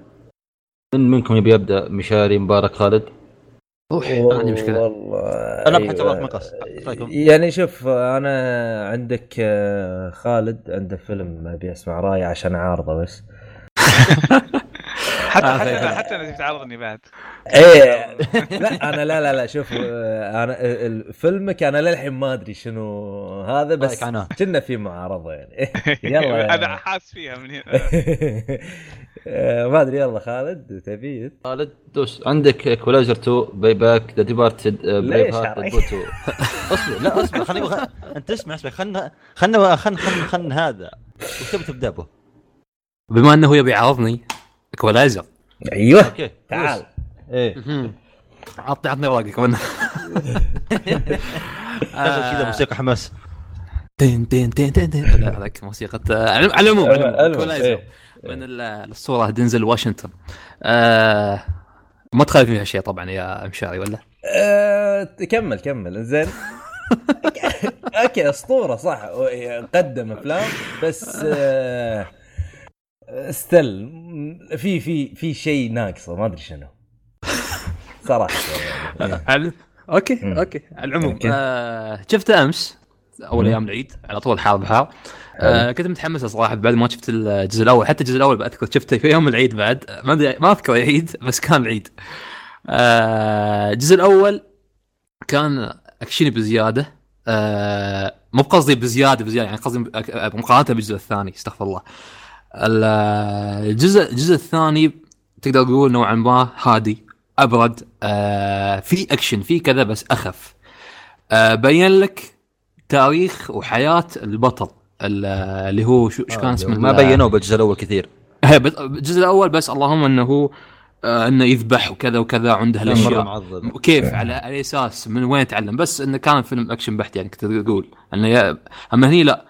من منكم يبي يبدأ؟ مشاري مبارك خالد. روح ما عندي مشكلة. والله. أنا أيوة. مقص رأيكم؟ يعني شوف أنا عندك خالد عنده فيلم أبي أسمع رايه عشان أعارضه بس. حتى آه، حتى. حتى أنا تعرضني بعد. إيه. لا أنا لا لا لا شوف آه، أنا ال- فيلمك أنا للحين ما أدري شنو هذا بس رأيك عنه؟ كنا في معارضة يعني. يلا أنا حاس فيها من هنا. آه، ما أدري يلا خالد تبي؟ خالد دوس. عندك اكولايزر 2 باي باك ذا ديبارتد بريف هارت عليك؟ بوتو اصبر لا اصبر خليني خ... أنت اسمع اسمع خلنا خلنا خلنا خلنا هذا. وش تبي تبدأ به؟ بما أنه هو يبي يعارضني Equalizer أيوه. okay. تعال. إيه. عطني عطني اوراقك كمان. شغل كذا موسيقى حماس. تين تين تين تين تين لا هذاك موسيقى آه، على العموم. إيه. من ال- الصورة دينزل واشنطن. آه ما تخالف فيها شيء طبعا يا مشاري ولا؟ آه، كمل كمل. زين. okay أسطورة صح. قدم أفلام بس آه، still في في في شيء ناقصه ما أدري شنو صراحة يعني. okay. okay على العموم. آه شفته أمس أول. أيام العيد على طول حار بحار آه كنت متحمس صراحة بعد ما شفت الجزء الأول حتى الجزء الأول اذكر شفته في يوم العيد بعد ما أدري ما أذكر العيد بس كان العيد آه الجزء الأول كان أكشني بزيادة آه مو بقصدي بزيادة بزيادة يعني قصدي مقارنة بالجزء الثاني استغفر الله ال- الجزء الجزء الثاني تقدر تقول نوعا ما هادي أبرد آه في أكشن في كذا بس أخف. آه بين لك تاريخ وحياة البطل ال- اللي هو شو شو كان اسمه؟ ما بينوه بالجزء الأول كثير. الجزء الأول بس اللهم إنه آه إنه يذبح وكذا وكذا عنده مرة الاشياء معضل. كيف؟ على على أساس من وين تعلم بس إنه كان فيلم أكشن بحت يعني كنت تقول إنه يا- أما هني لا.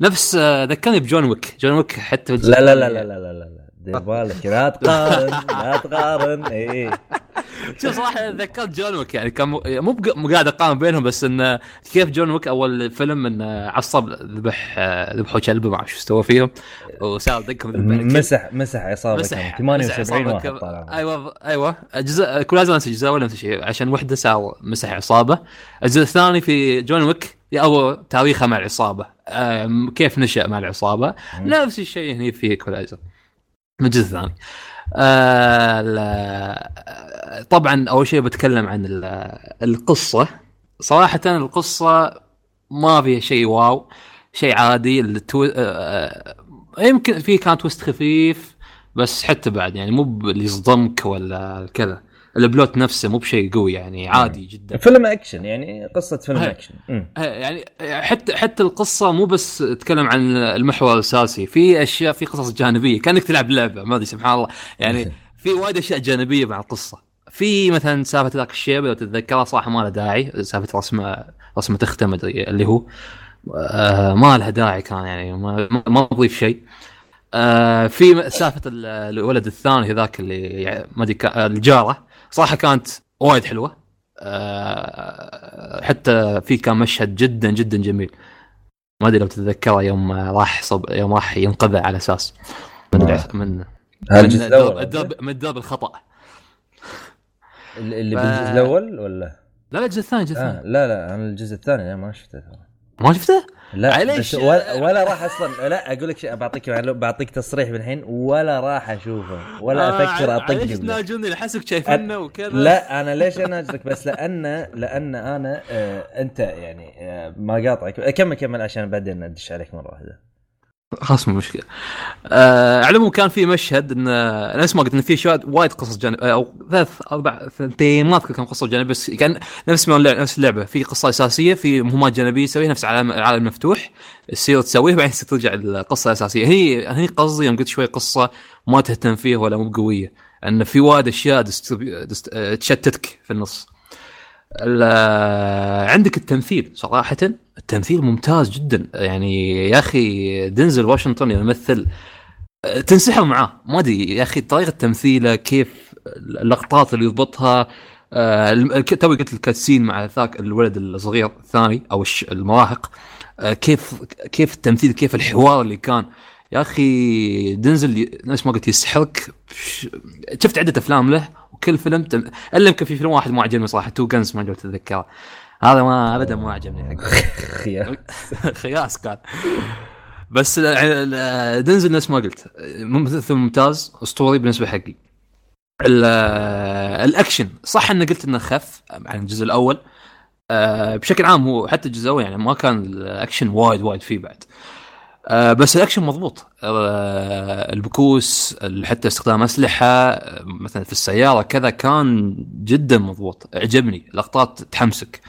نفس آه، ذكرني بجون ويك. جون ويك حتى لا لا لا الثاني. لا لا لا لا. دير بالك لا تقارن لا تقارن. اي شوف صراحة ذكرت جون ويك يعني كان مو قاعد أقارن بينهم بس انه كيف جون ويك أول فيلم انه عصب ذبح آه، ذبحوا كلبه ما أعرف شو سوى فيهم. وسال دقهم. مسح مسح عصابة مسح- كان. مسح 78 عصابة واحد طالع. أيوه أيوه. الجزء كل لازم نفس الجزء الأول نفس الشيء. عشان وحدة صار مسح عصابة. الجزء الثاني في جون ويك أو تاريخه مع العصابة. كيف نشأ مع العصابة. نفس الشيء هني في Equalizer من الجزء الثاني. آه لا- طبعا أول شيء بتكلم عن ال- القصة. صراحة القصة ما فيها شيء wow شيء عادي. التو... آه، آه، يمكن في كان twist خفيف بس حتى بعد يعني مو اللي يصدمك ولا كذا. ال plot نفسه مو بشيء قوي يعني عادي جدا. فيلم أكشن يعني قصة فيلم هاي. أكشن. يعني حتى حتى القصة مو بس تتكلم عن المحور الأساسي في أشياء في قصص جانبية كأنك تلعب لعبة ما أدري سبحان الله. يعني في وايد أشياء جانبية مع القصة. في مثلا سالفة ذاك الشيب لو تتذكرها صراحة ما له داعي. سالفة رسمه رسمه أدري اللي هو آه ما لها داعي كان يعني ما ما- تضيف شيء. آه في سالفة ال- الولد الثاني هذاك اللي ما أدري الجارة. صراحة كانت وايد حلوة. آه حتى في كان مشهد جدا جدا جميل. ما أدري لو تتذكره يوم راح صب يوم راح ينقذه على أساس. من. الع- من من الدرب, من الدرب الخطأ. اللي ف- بالجزء الأول ولا؟ لا لا الجزء الثاني الجزء آه الثاني. لا لا أنا الجزء الثاني ما شفته. ما شفته؟ لا عليش- ولا, ولا راح أصلا لا أقول لك شيء بعطيك معلوم- بعطيك تصريح بالحين ولا راح أشوفه ولا أفكر اطق ليش. ناجوني احسك شايفينه وكذا. لا أنا ليش اناجلك بس لأن لأن أنا آه أنت يعني آه ما قاطعك. كمل كمل عشان بعدين ادش عليك مرة واحدة. خلاص مو مشكلة. آه على العموم كان في مشهد إن نفس ما قلت إن في شوية وايد قصص جانب أو ثلاث أربع ثنتين ما أذكر كم قصة جانبيه بس كان نفس ما نفس اللعبة في قصة أساسية في مهمات جانبية تسويها نفس عالم العالم المفتوح تصير تسويها بعدين ترجع القصة الأساسية هي هني قصدي يوم قلت شوي قصة ما تهتم فيها ولا مو بقوية إن في وايد أشياء دست... آه، تشتتك في النص. عندك التمثيل صراحة التمثيل ممتاز جدا. يعني يا أخي دنزل واشنطن يمثل تنسحب معاه. ما أدري يا أخي طريقة تمثيله كيف اللقطات اللي يضبطها آه، توي قلت ال cutscene مع ذاك الولد الصغير الثاني أو المراهق. آه، كيف كيف التمثيل كيف الحوار اللي كان. يا أخي دنزل نفس ما قلت يسحرك. شفت عدة أفلام له وكل فيلم تم... إلا يمكن في فيلم واحد ما عجبني صراحة Two Guns ما قدرت أتذكره. هذا ما ابدا ما عجبني خياس. كان. بس دنزل نفس ما قلت. ممثل ممتاز أسطوري بالنسبة حقي. ال- الأكشن صح إنه قلت إنه خف عن الجزء الأول. آه، بشكل عام هو حتى الجزء الأول يعني ما كان الأكشن وايد وايد فيه بعد. آه، بس الأكشن مضبوط. آه، البكوس ال- حتى استخدام أسلحة آه، مثلا في السيارة كذا كان جدا مضبوط. عجبني لقطات تحمسك.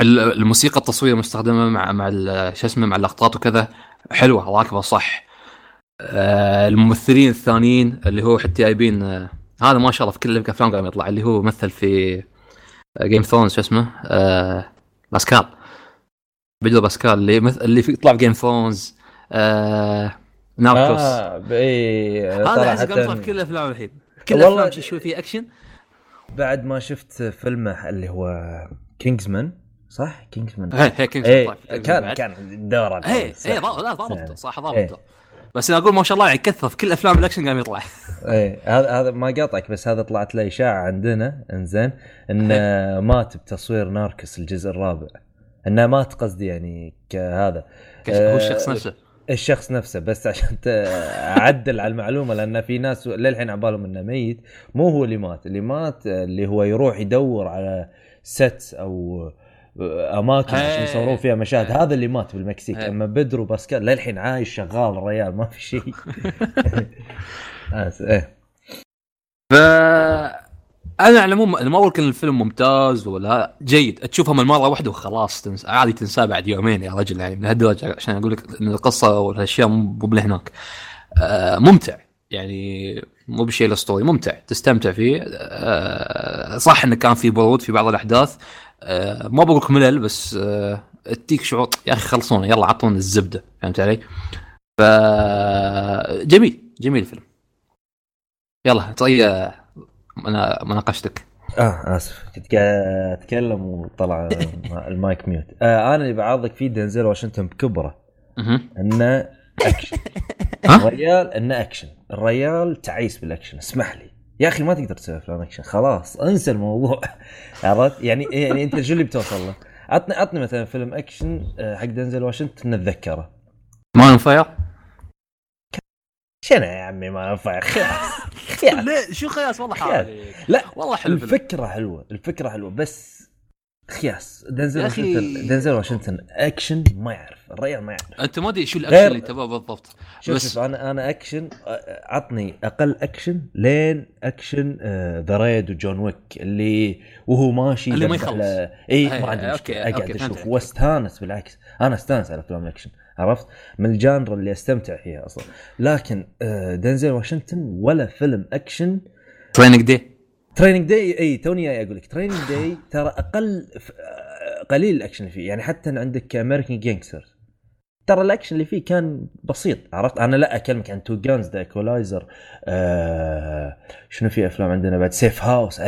ال- الموسيقى التصوير المستخدمة مع مع شو اسمه مع اللقطات وكذا حلوة راكبة صح. الممثلين الثانيين اللي هو حتى جايبين هذا ما شاء الله في كل الافلام قاعد يطلع اللي هو مثل في Game Thrones شو اسمه؟ باسكال بيدرو باسكال اللي مثل اللي في يطلع في Game Thrones آه Narcos آه اي هذا طلع أحس يطلع في كل الافلام الحين. كل الافلام شوي فيه أكشن؟ بعد ما شفت فيلمه اللي هو Kingsman صح؟ Kingsman إيه طلع في كان. كان دوره إيه صح. إيه لا. ضابطه صح إيه. ضابطه بس أنا أقول ما شاء الله يعني كثر في كل أفلام الأكشن قام يطلع. إيه هذا هذا ما قاطعك بس هذا طلعت له إشاعة عندنا إنزين انه مات بتصوير Narcos الجزء الرابع. انه مات قصدي يعني كهذا. هو الشخص نفسه. الشخص نفسه بس عشان أعدل على المعلومة لأن في ناس للحين عبالهم إنه ميت. مو هو اللي مات. اللي مات اللي هو يروح يدور على ست أو أماكن عشان. يصورون فيها مشاهد. هذا اللي مات بالمكسيك. أما بدرو باسكال للحين عايش شغال الريال ما في شيء. آس- إيه. ف أنا على العموم ما أقول ان الفيلم ممتاز ولا جيد. تشوفها من مرة واحدة وخلاص تنسى عادي تنساه بعد يومين يا رجل يعني من هالدرجة عشان أقول لك إن القصة والأشياء مو هناك. آه ممتع يعني مو بالشيء الاسطوري ممتع تستمتع فيه. آه صح انه كان في برود في بعض الأحداث. آه ما بقول لك ملل بس تديك شعور يا أخي خلصونا يلا اعطونا الزبدة فهمت علي؟ ف جميل جميل الفيلم. يلا طيب. أنا مناقشتك. آه آسف. كنت قاعد أتكلم وطلع ال mic mute. آه أنا اللي بعارضك فيه دنزل واشنطن بكبره. إنه أكشن؟ الريال إنه أكشن. الريال تعيس بالأكشن. اسمح لي. يا أخي ما تقدر تسوي أفلام أكشن. خلاص انسى الموضوع. عرفت؟ يعني يعني أنت شو اللي بتوصل له؟ عطني عطني مثلا فيلم أكشن آه، حق دنزل واشنطن نتذكره. Man on Fire؟ شنو يا عمي؟ ما ينفع. خلاص ليه شو خياس؟ والله خياس. حالي لا والله حلو. الفكرة حلوة. الفكرة حلوة. بس خياس دنزل واشنطن. دنزل واشنطن. أكشن ما يعرف. الريال ما يعرف. أنت ما أدري شو الأكشن اللي تبغاه بالضبط. شوف بس- شوف أنا أنا أكشن عطني أقل أكشن لين أكشن The Raid وجون ويك اللي وهو ماشي اللي ما يخلص. اي ما عندي okay، مشكله اقعد أشوف. واستانس بالعكس. أنا أستانس على افلام الاكشن عرفت؟ من ال genre اللي أستمتع فيها أصلا. لكن آه، دنزل واشنطن ولا فيلم أكشن. Training Day Training Day إي توني جاي أقول لك. Training Day ترى أقل آه، قليل الاكشن فيه. يعني حتى عندك American Gangster ترى الأكشن اللي فيه كان بسيط عرفت؟ أنا لا أكلمك عن Two Guns The Equalizer آه شنو في أفلام عندنا بعد؟ Safe House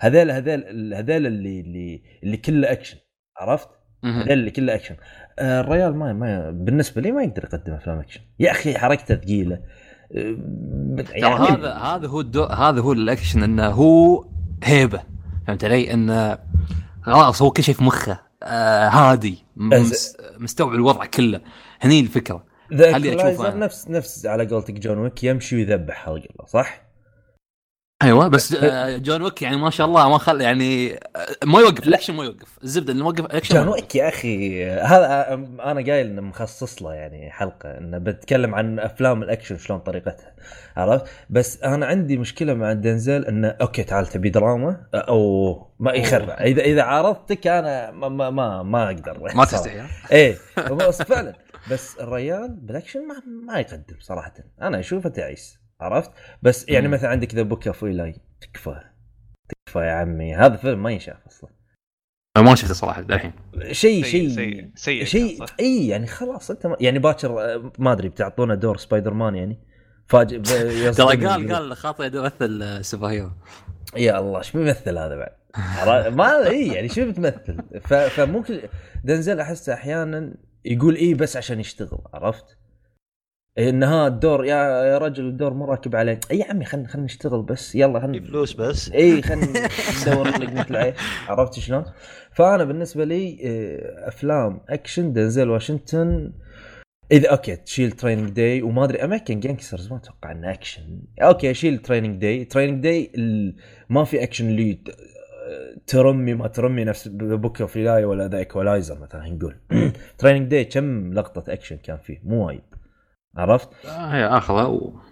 هذيل هذيل هذيل اللي اللي اللي كله أكشن عرفت؟ اللي كله اكشن الريال ما ما بالنسبة لي ما يقدر يقدم أفلام اكشن يا أخي حركته ثقيله آه، يعني- هذا هذا هو الدو... هذا هو الأكشن إنه هو هيبة. فهمت علي؟ إنه خلاص هو كل شيء في مخه. آه هادي. مس... مستوعب الوضع كله. هني الفكرة. Equalizer أنا. نفس نفس على قولتك جون ويك يمشي ويذبح خلق الله صح؟ أيوه بس آه جون ويك يعني ما شاء الله ما خل يعني آه ما يوقف الاكشن ما يوقف. الزبدة اللي موقف الاكشن جون ويك يا أخي هذا أنا قايل إنه مخصص له يعني حلقة إنه بتكلم عن أفلام الأكشن شلون طريقتها عرفت؟ بس أنا عندي مشكلة مع دنزل إنه okay تعال تبي دراما أو ما يخرع إذا إذا عارضتك أنا ما ما ما, ما أقدر. ما. تستحي؟ إيه بس فعلا. بس الريال بالأكشن ما ما يقدم صراحة. أنا أشوفه تعيس. عرفت بس يعني. مثلا عندك The Book of Eli تكفى تكفى يا عمي هذا فيلم ما ينشاف أصلا ما شفته صراحة للحين شيء شيء سيء سيء شيء. إي يعني خلاص أنت ما يعني باكر آه، ما أدري بتعطونا دور سبايدر مان يعني فاجئ ترى قال. قال خاطره يمثل آه، superhero يا الله إيش بيمثل هذا بعد؟ ما إي يعني شو بتمثل؟ فممكن دنزل أحس أحيانا يقول إي بس عشان يشتغل عرفت؟ إن ها الدور يا يا رجل الدور مو راكب عليه اي يا عمي خلينا خلينا نشتغل بس. يلا خلينا فلوس بس. اي خلينا ندور لقمه العيش عرفت شلون؟ فأنا بالنسبة لي آه، أفلام أكشن دنزل واشنطن. إذا okay تشيل Training Day وما أدري American Gangsters ما أتوقع إنه أكشن. okay شيل Training Day Training Day ما في أكشن اللي ترمي ما ترمي نفس Book of ولا The Equalizer مثلا نقول. Training Day كم لقطة أكشن كان فيه؟ مو وايد. عرفت؟ هي اخذه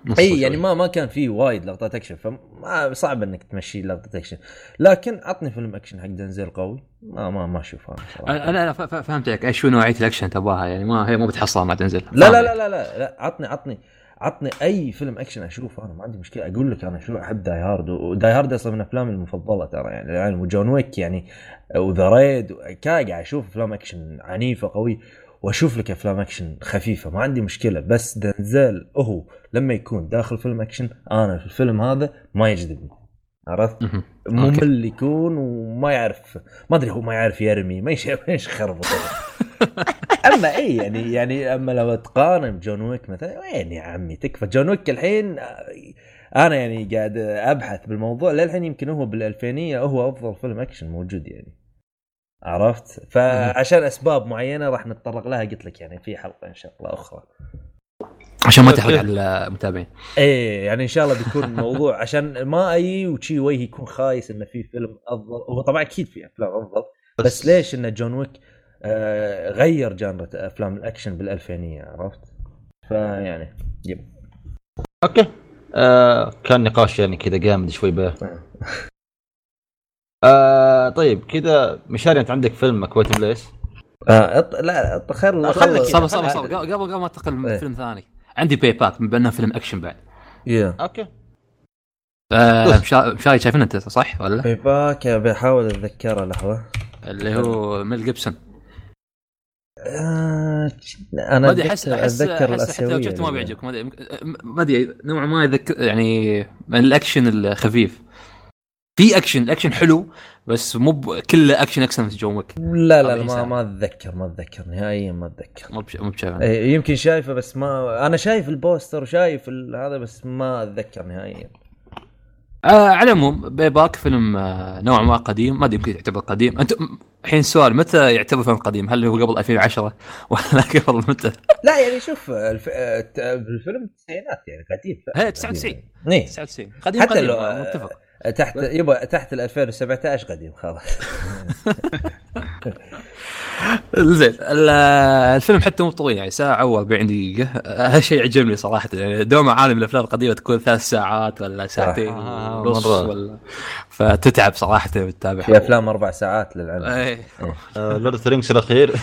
ونص إي يعني ما ما كان في وايد لقطات أكشن فما صعب إنك تمشي لقطة أكشن. لكن عطني فيلم أكشن حق دنزيل قوي. ما ما ما أشوف أنا أنا فهمت عليك. إيش شو نوعية الأكشن تبغاها يعني ما هي مو بتحصلها ما تنزل لا لا لا لا لا, لا. عطني عطني عطني أي فيلم أكشن أشوفه أنا ما عندي مشكلة. أقول لك أنا شو أحب Die Hard و Die Hard أصلا من أفلامي المفضلة ترى يعني يعني وجون ويك يعني و The Raid قاعد أشوف أفلام أكشن عنيفة قوي وأشوف لك أفلام أكشن خفيفة ما عندي مشكلة بس دنزل هو لما يكون داخل فيلم أكشن أنا في الفيلم هذا ما يجذبني عرفت؟ ممل يكون وما يعرف ما أدري هو ما يعرف يرمي ما إيش إيش خربط أما إي يعني يعني أما لو تقارن جون ويك مثلا وين يا عمي تكفى؟ جون ويك الحين أنا يعني قاعد أبحث بالموضوع للحين يمكن هو بالألفينية هو أفضل فيلم أكشن موجود يعني. عرفت؟ فعشان أسباب معينة راح نتطرق لها قلت لك يعني في حلقة إن شاء الله أخرى. عشان ما تحرق على المتابعين. إيه يعني إن شاء الله بيكون الموضوع عشان ما أي وشي وجهي يكون خايس إنه في فيلم أفضل. هو طبعا أكيد في أفلام أفضل بس ليش إن جون ويك آه غير جانرة أفلام الأكشن بالألفينية عرفت؟ فيعني yep. okay. آه كان نقاش يعني كذا جامد شوي به. آه طيب كذا مشاري أنت عندك فيلم كويت بليس؟ آه أط... لا أط... خير لا، خليك صبر صبر صبر. قبل قبل ما انتقل من إيه. فيلم ثاني عندي باي باك بما إنه فيلم أكشن بعد. يا أوكي. آه، مشا- مشاري شايفين أنت صح ولا؟ باي باك بحاول اتذكرها لحظة. اللي هو ميل جيبسون. آه... أنا أدري احس اتذكر لو الأسيوية. شفته ما بيعجبك ما أدري. ما أدري نوعا ما يذكر يعني من الأكشن الخفيف. في اكشن الاكشن حلو بس مو ب- كله اكشن اكشن في جون ويك لا لا ما. ما أتذكر ما أتذكر نهائيا ما أتذكر. مو مو بشايف إيه، يمكن شايفه بس ما أنا شايف البوستر وشايف ال- هذا بس ما أتذكر نهائيا. آه على العموم Payback فيلم آه نوعا ما قديم ما أدري يمكن يعتبر قديم. انت الحين السؤال متى يعتبر فيلم قديم؟ هل هو قبل 2010 ولا قبل متى؟ لا يعني شوف الف... الت- بالفيلم التسعينات يعني قديم. هي 99 إيه. 99 قديم حتى قديم لو آه، متفق. تحت يبا تحت ال 2017 قديم خلاص. زين ال- الفيلم حتى مو طويل يعني ساعة و40 دقيقة. هالشيء يعجبني صراحة يعني دوم عالم الأفلام القديمة تكون ثلاث ساعات ولا ساعتين آه، ونص مرة. ولا فتتعب صراحة تتابع في أفلام أربع ساعات للعلم. إيه. Lord of Rings الأخير.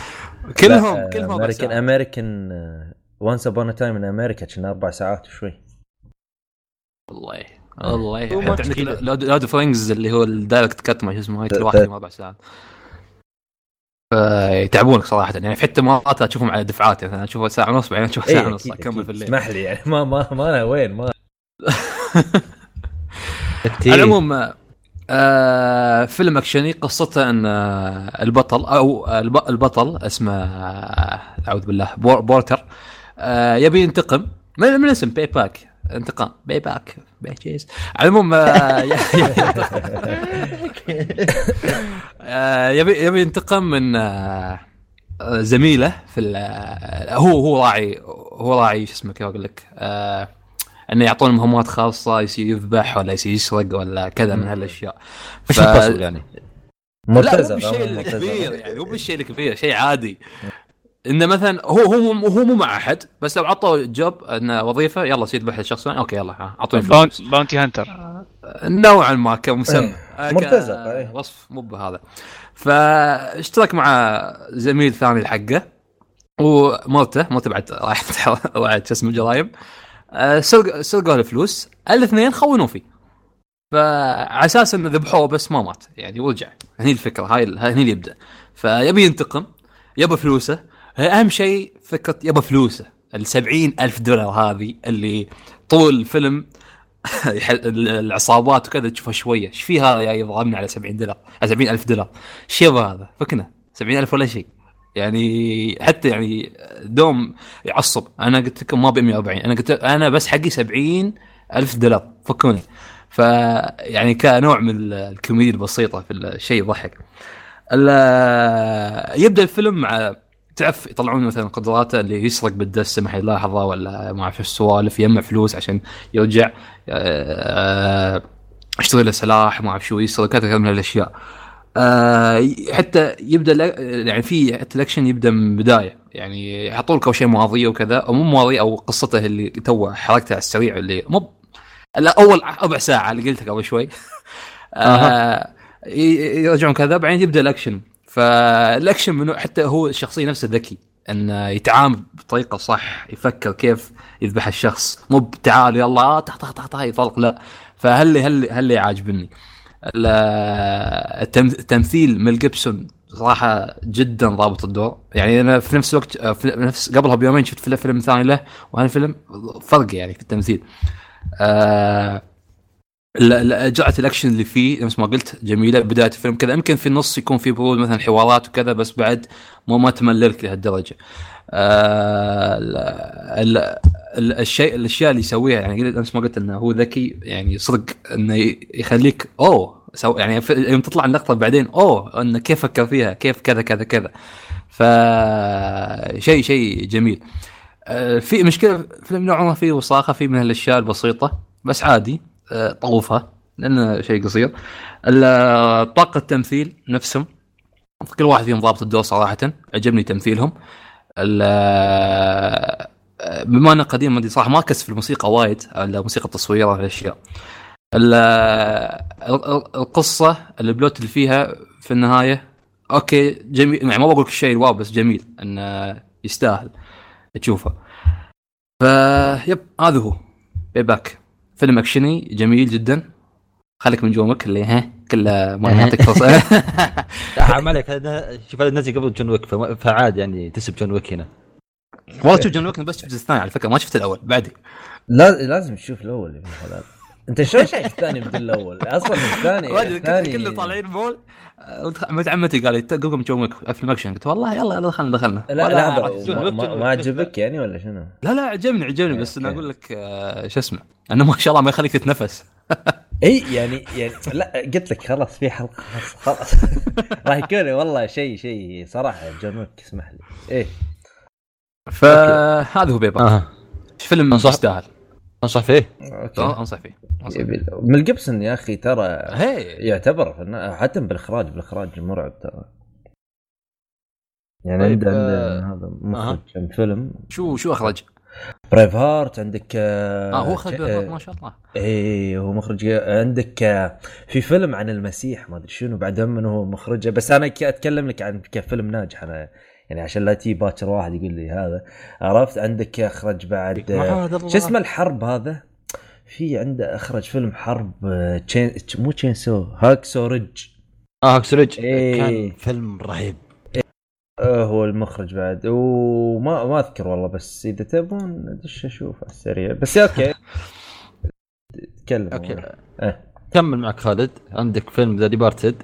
كلهم كلهم أربع American. American Once Upon a Time in America كنا أربع ساعات وشوي. والله. والله حتى عندك. Lord of Rings اللي هو ال director cut ما شو اسمه واحد فيهم أربع ساعات يتعبونك صراحة. يعني في حتى مرات تشوفهم على دفعات يعني اشوفها ساعة ونص بعدين أشوف ساعة إيه، ونص. أكيد، أكمل. في الليل اسمح لي يعني ما ما ما أنا وين؟ ما كثير على العموم آه فيلم أكشني قصته إن آه البطل أو الب- البطل اسمه آه أعوذ بالله بور بورتر آه يبي ينتقم من من اسم Payback انتقام. Payback bitches على العموم آه آه، يبي يبي ينتقم من آه، زميله في هو هو راعي هو راعي شو اسمه كيف أقول لك إنه يعطون مهمات خاصة يصير يذبح ولا يصير يسرق ولا كذا من هالأشياء. ف- يعني. لا مو مرتزق بالشيء مرتزق. الكبير يعني مو بالشيء الكبير شيء عادي. إنه مثلا هو هو مو- هو مو مع أحد بس لو عطوا job إنه وظيفة يلا سير يذبح الشخص الفلاني، أوكي يلا أعطوني فلوس. bount- bounty hunter نوعا ما كمسمى. إيه، مرتزق، إيه. وصف مو بهذا. فاشترك مع زميل ثاني حقه ومرته مرته بعد راحت راحت شو اسمه الجرايم آه، سرق سرقوا له فلوس الاثنين خونوا فيه. فعلى أساس إنه ذبحوه بس ما مات يعني ورجع هني الفكرة هاي هني اللي يبدأ. فيبي ينتقم يبى فلوسه أهم شيء فكرة يبى فلوسه. ال ألف دولار هذه اللي طول الفيلم العصابات وكذا تشوفها شوية. إيش في هذا يا يضربنا على 70 دولار؟ على 70 ألف دولار. إيش يبغى هذا؟ فكنا. 70 ألف ولا شيء. يعني حتى يعني دوم يعصب. أنا قلت لكم ما ب 140 أنا قلت أنا بس حقي 70 ألف دولار. فكوني ف يعني كنوع من ال- الكوميديا البسيطة في الشيء يضحك. يبدأ الفيلم مع تعرف يطلعون مثلا قدراته اللي يسرق بالدسة ما حد يلاحظه ولا ما اعرف السوالف يجمع فلوس عشان يرجع آه، اشتري له سلاح ما أعرف شو يسرق كذا كذا من الاشياء آه، حتى يبدأ يعني في حتى الأكشن يبدأ من بدايه يعني يحطوا لك أول شيء مواضيع وكذا أو مو مواضيع أو قصته اللي تو حركته على السريع اللي مو لا أول ربع ساعة اللي قلتها قبل شوي. آه يرجعون كذا بعدين يبدأ الأكشن. فالأكشن منه حتى هو الشخصية نفسه ذكي. انه يتعامل بطريقة صح يفكر كيف يذبح الشخص. مو بتعال يلا آه، طخ طخ طخ طخ يطلق لا. فهل هل هل عاجبني ال- التم- التمثيل ميل جيبسون صراحة جدا ضابط الدور. يعني أنا في نفس الوقت في نفس قبلها بيومين شفت فيلم- فيلم ثاني له وهذا الفيلم فرق يعني في التمثيل. آه جرعه الأكشن اللي فيه نفس ما قلت جميلة بداية الفيلم كذا. يمكن في النص يكون في برود مثلا حوارات وكذا بس بعد مو ما تمللك لهالدرجة. آه ال- ال- ال- الشيء الأشياء اللي يسويها يعني نفس ما قلت إنه هو ذكي يعني صدق إنه يخليك أوه! so يعني في- يوم تطلع اللقطة بعدين أوه! إنه كيف فكر فيها كيف كذا كذا كذا. ف شيء شيء جميل. آه، في مشكلة فيلم نوعا ما فيه وصاخه فيه من هالأشياء البسيطة بس عادي. طوفها لأنه شيء قصير. طاقة التمثيل نفسهم. كل واحد فيهم ضابط الدور صراحة. عجبني تمثيلهم. بما انه قديم ما صراحة ما كسف الموسيقى وايد الموسيقى التصويرية والاشياء ال- ال- ال- القصة البلوت اللي فيها في النهاية أوكي جميل. يعني ما بقول لك شيء wow بس جميل انه يستاهل تشوفه. ف yep هذا هو. Payback فيلم أكشني جميل جدا. خليك من جون ويك اللي ها كله ما يعطيك فرصه حرام عليك هذا- شوف هذا نزل قبل جون ويك فعاد يعني تسب جون ويك هنا. والله شوف جون ويك بس شفت الثاني على فكرة ما شفت الأول بعدي. لا لازم تشوف الأول أنت شلون شايف الثاني بدل الأول؟ أصلا الثاني الثاني كله طالعين مول ولد عمتي قال لي قوم جون ويك افلام أكشن؟ قلت والله يلا يلا دخلنا دخلنا. لا لا ما- عجبك يعني ولا شنو؟ لا لا عجبني عجبني بس أنا. أقول لك آه، شو اسمه أنه ما شاء الله ما يخليك تتنفس. إي يعني يعني لا قلت لك خلاص في حلقة خلاص خلاص. راح يكون والله شيء شيء صراحة. جون ويك اسمح لي. إيه فهذا هو Payback. أها. فيلم يستاهل؟ أنصح فيه؟ أنصح فيه ميل جيبسون يا أخي ترى هي. يعتبر حتى بالإخراج بالإخراج مرعب ترى. يعني طيب، عنده آه، هذا مخرج كم فيلم. شو شو أخرج؟ Braveheart عندك آه آه هو أخرج ج- Payback ما شاء الله. إيه هو مخرج عندك آه، في فيلم عن المسيح ما أدري شنو بعد من هو مخرجه بس أنا أتكلم لك عن كفيلم ناجح أنا يعني عشان لا تي باكر واحد يقول لي هذا. عرفت؟ عندك أخرج بعد معاذ الله. شو اسمه الحرب هذا؟ في عنده أخرج فيلم حرب تشين مو تشين سو Hacksaw Ridge. آه Hacksaw Ridge. إيه. كان فيلم رهيب. آه، هو المخرج بعد. وما ما أذكر والله بس إذا تبون أدش أشوف على السريع. بس أوكي. تكلم. أوكي. إيه. كمل معك خالد. عندك فيلم The Departed.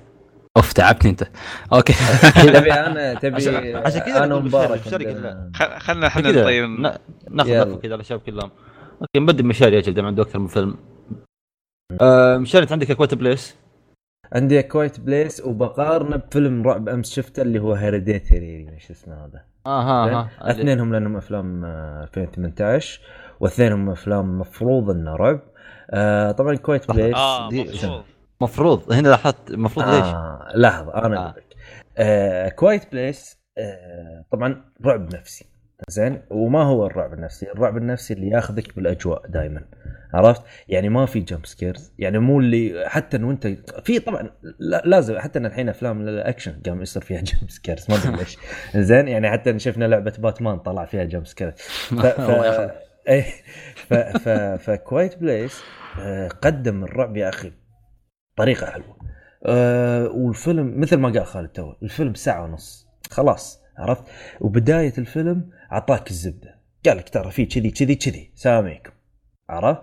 أوف تعبتني أنت. أوكي. تبي أنا تبي عشان- كذا أنا مبارك خلنا إحنا طيب نا- ناخذ. لفه كذا على الشباب كلهم أوكي نبدا بمشاري يا أجل دام عنده أكثر من فيلم. آه مشاري أنت عندك A Quiet Place؟ عندي Quiet Place وبقارنه بفيلم رعب امس شفته اللي هو Hereditary إيش اسمه هذا؟ آها اثنينهم لأنهم أفلام آه، 2018 واثنينهم أفلام مفروض إنه رعب. آه طبعا Quiet Place. آه دي- مفروض هنا لاحظت المفروض ليش؟ آه لحظه أنا آه. أقول لك آه Quiet Place آه طبعا رعب نفسي زين وما هو الرعب النفسي؟ الرعب النفسي اللي ياخذك بالأجواء دائما عرفت؟ يعني ما في jump scares يعني مو اللي حتى انه انت في طبعا لا لازم حتى الحين أفلام الأكشن قام يصير فيها jump scares ما أدري ليش زين يعني حتى شفنا لعبة باتمان طلع فيها jump scares ف... ف... إيه ف... ف... ف A Quiet Place قدم الرعب يا أخي طريقة حلوة. أه والفيلم مثل ما قال خالد تو الفيلم ساعة ونص. خلاص عرفت؟ وبداية الفيلم أعطاك الزبدة. قال لك ترى في كذي كذي كذي. ساميكم. عرفت؟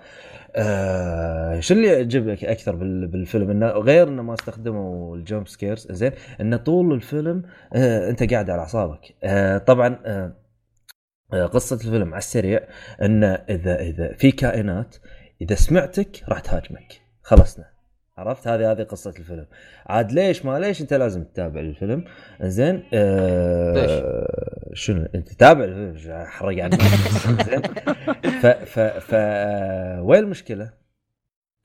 آه شو اللي يعجبك أكثر بال- بالفيلم؟ إنه غير إنه ما استخدموا ال jump scares زين؟ إنه طول الفيلم آه أنت قاعد على أعصابك. آه طبعا آه آه، قصة الفيلم على السريع. إنه إذا إذا في كائنات إذا سمعتك راح تهاجمك. خلصنا. عرفت؟ هذه هذه قصة الفيلم. عاد ليش ما ليش انت لازم تتابع الفيلم؟ زين آه شنو؟ انت تتابع الفيلم؟ شو احرق عنك زين. ف ف ف وين المشكلة؟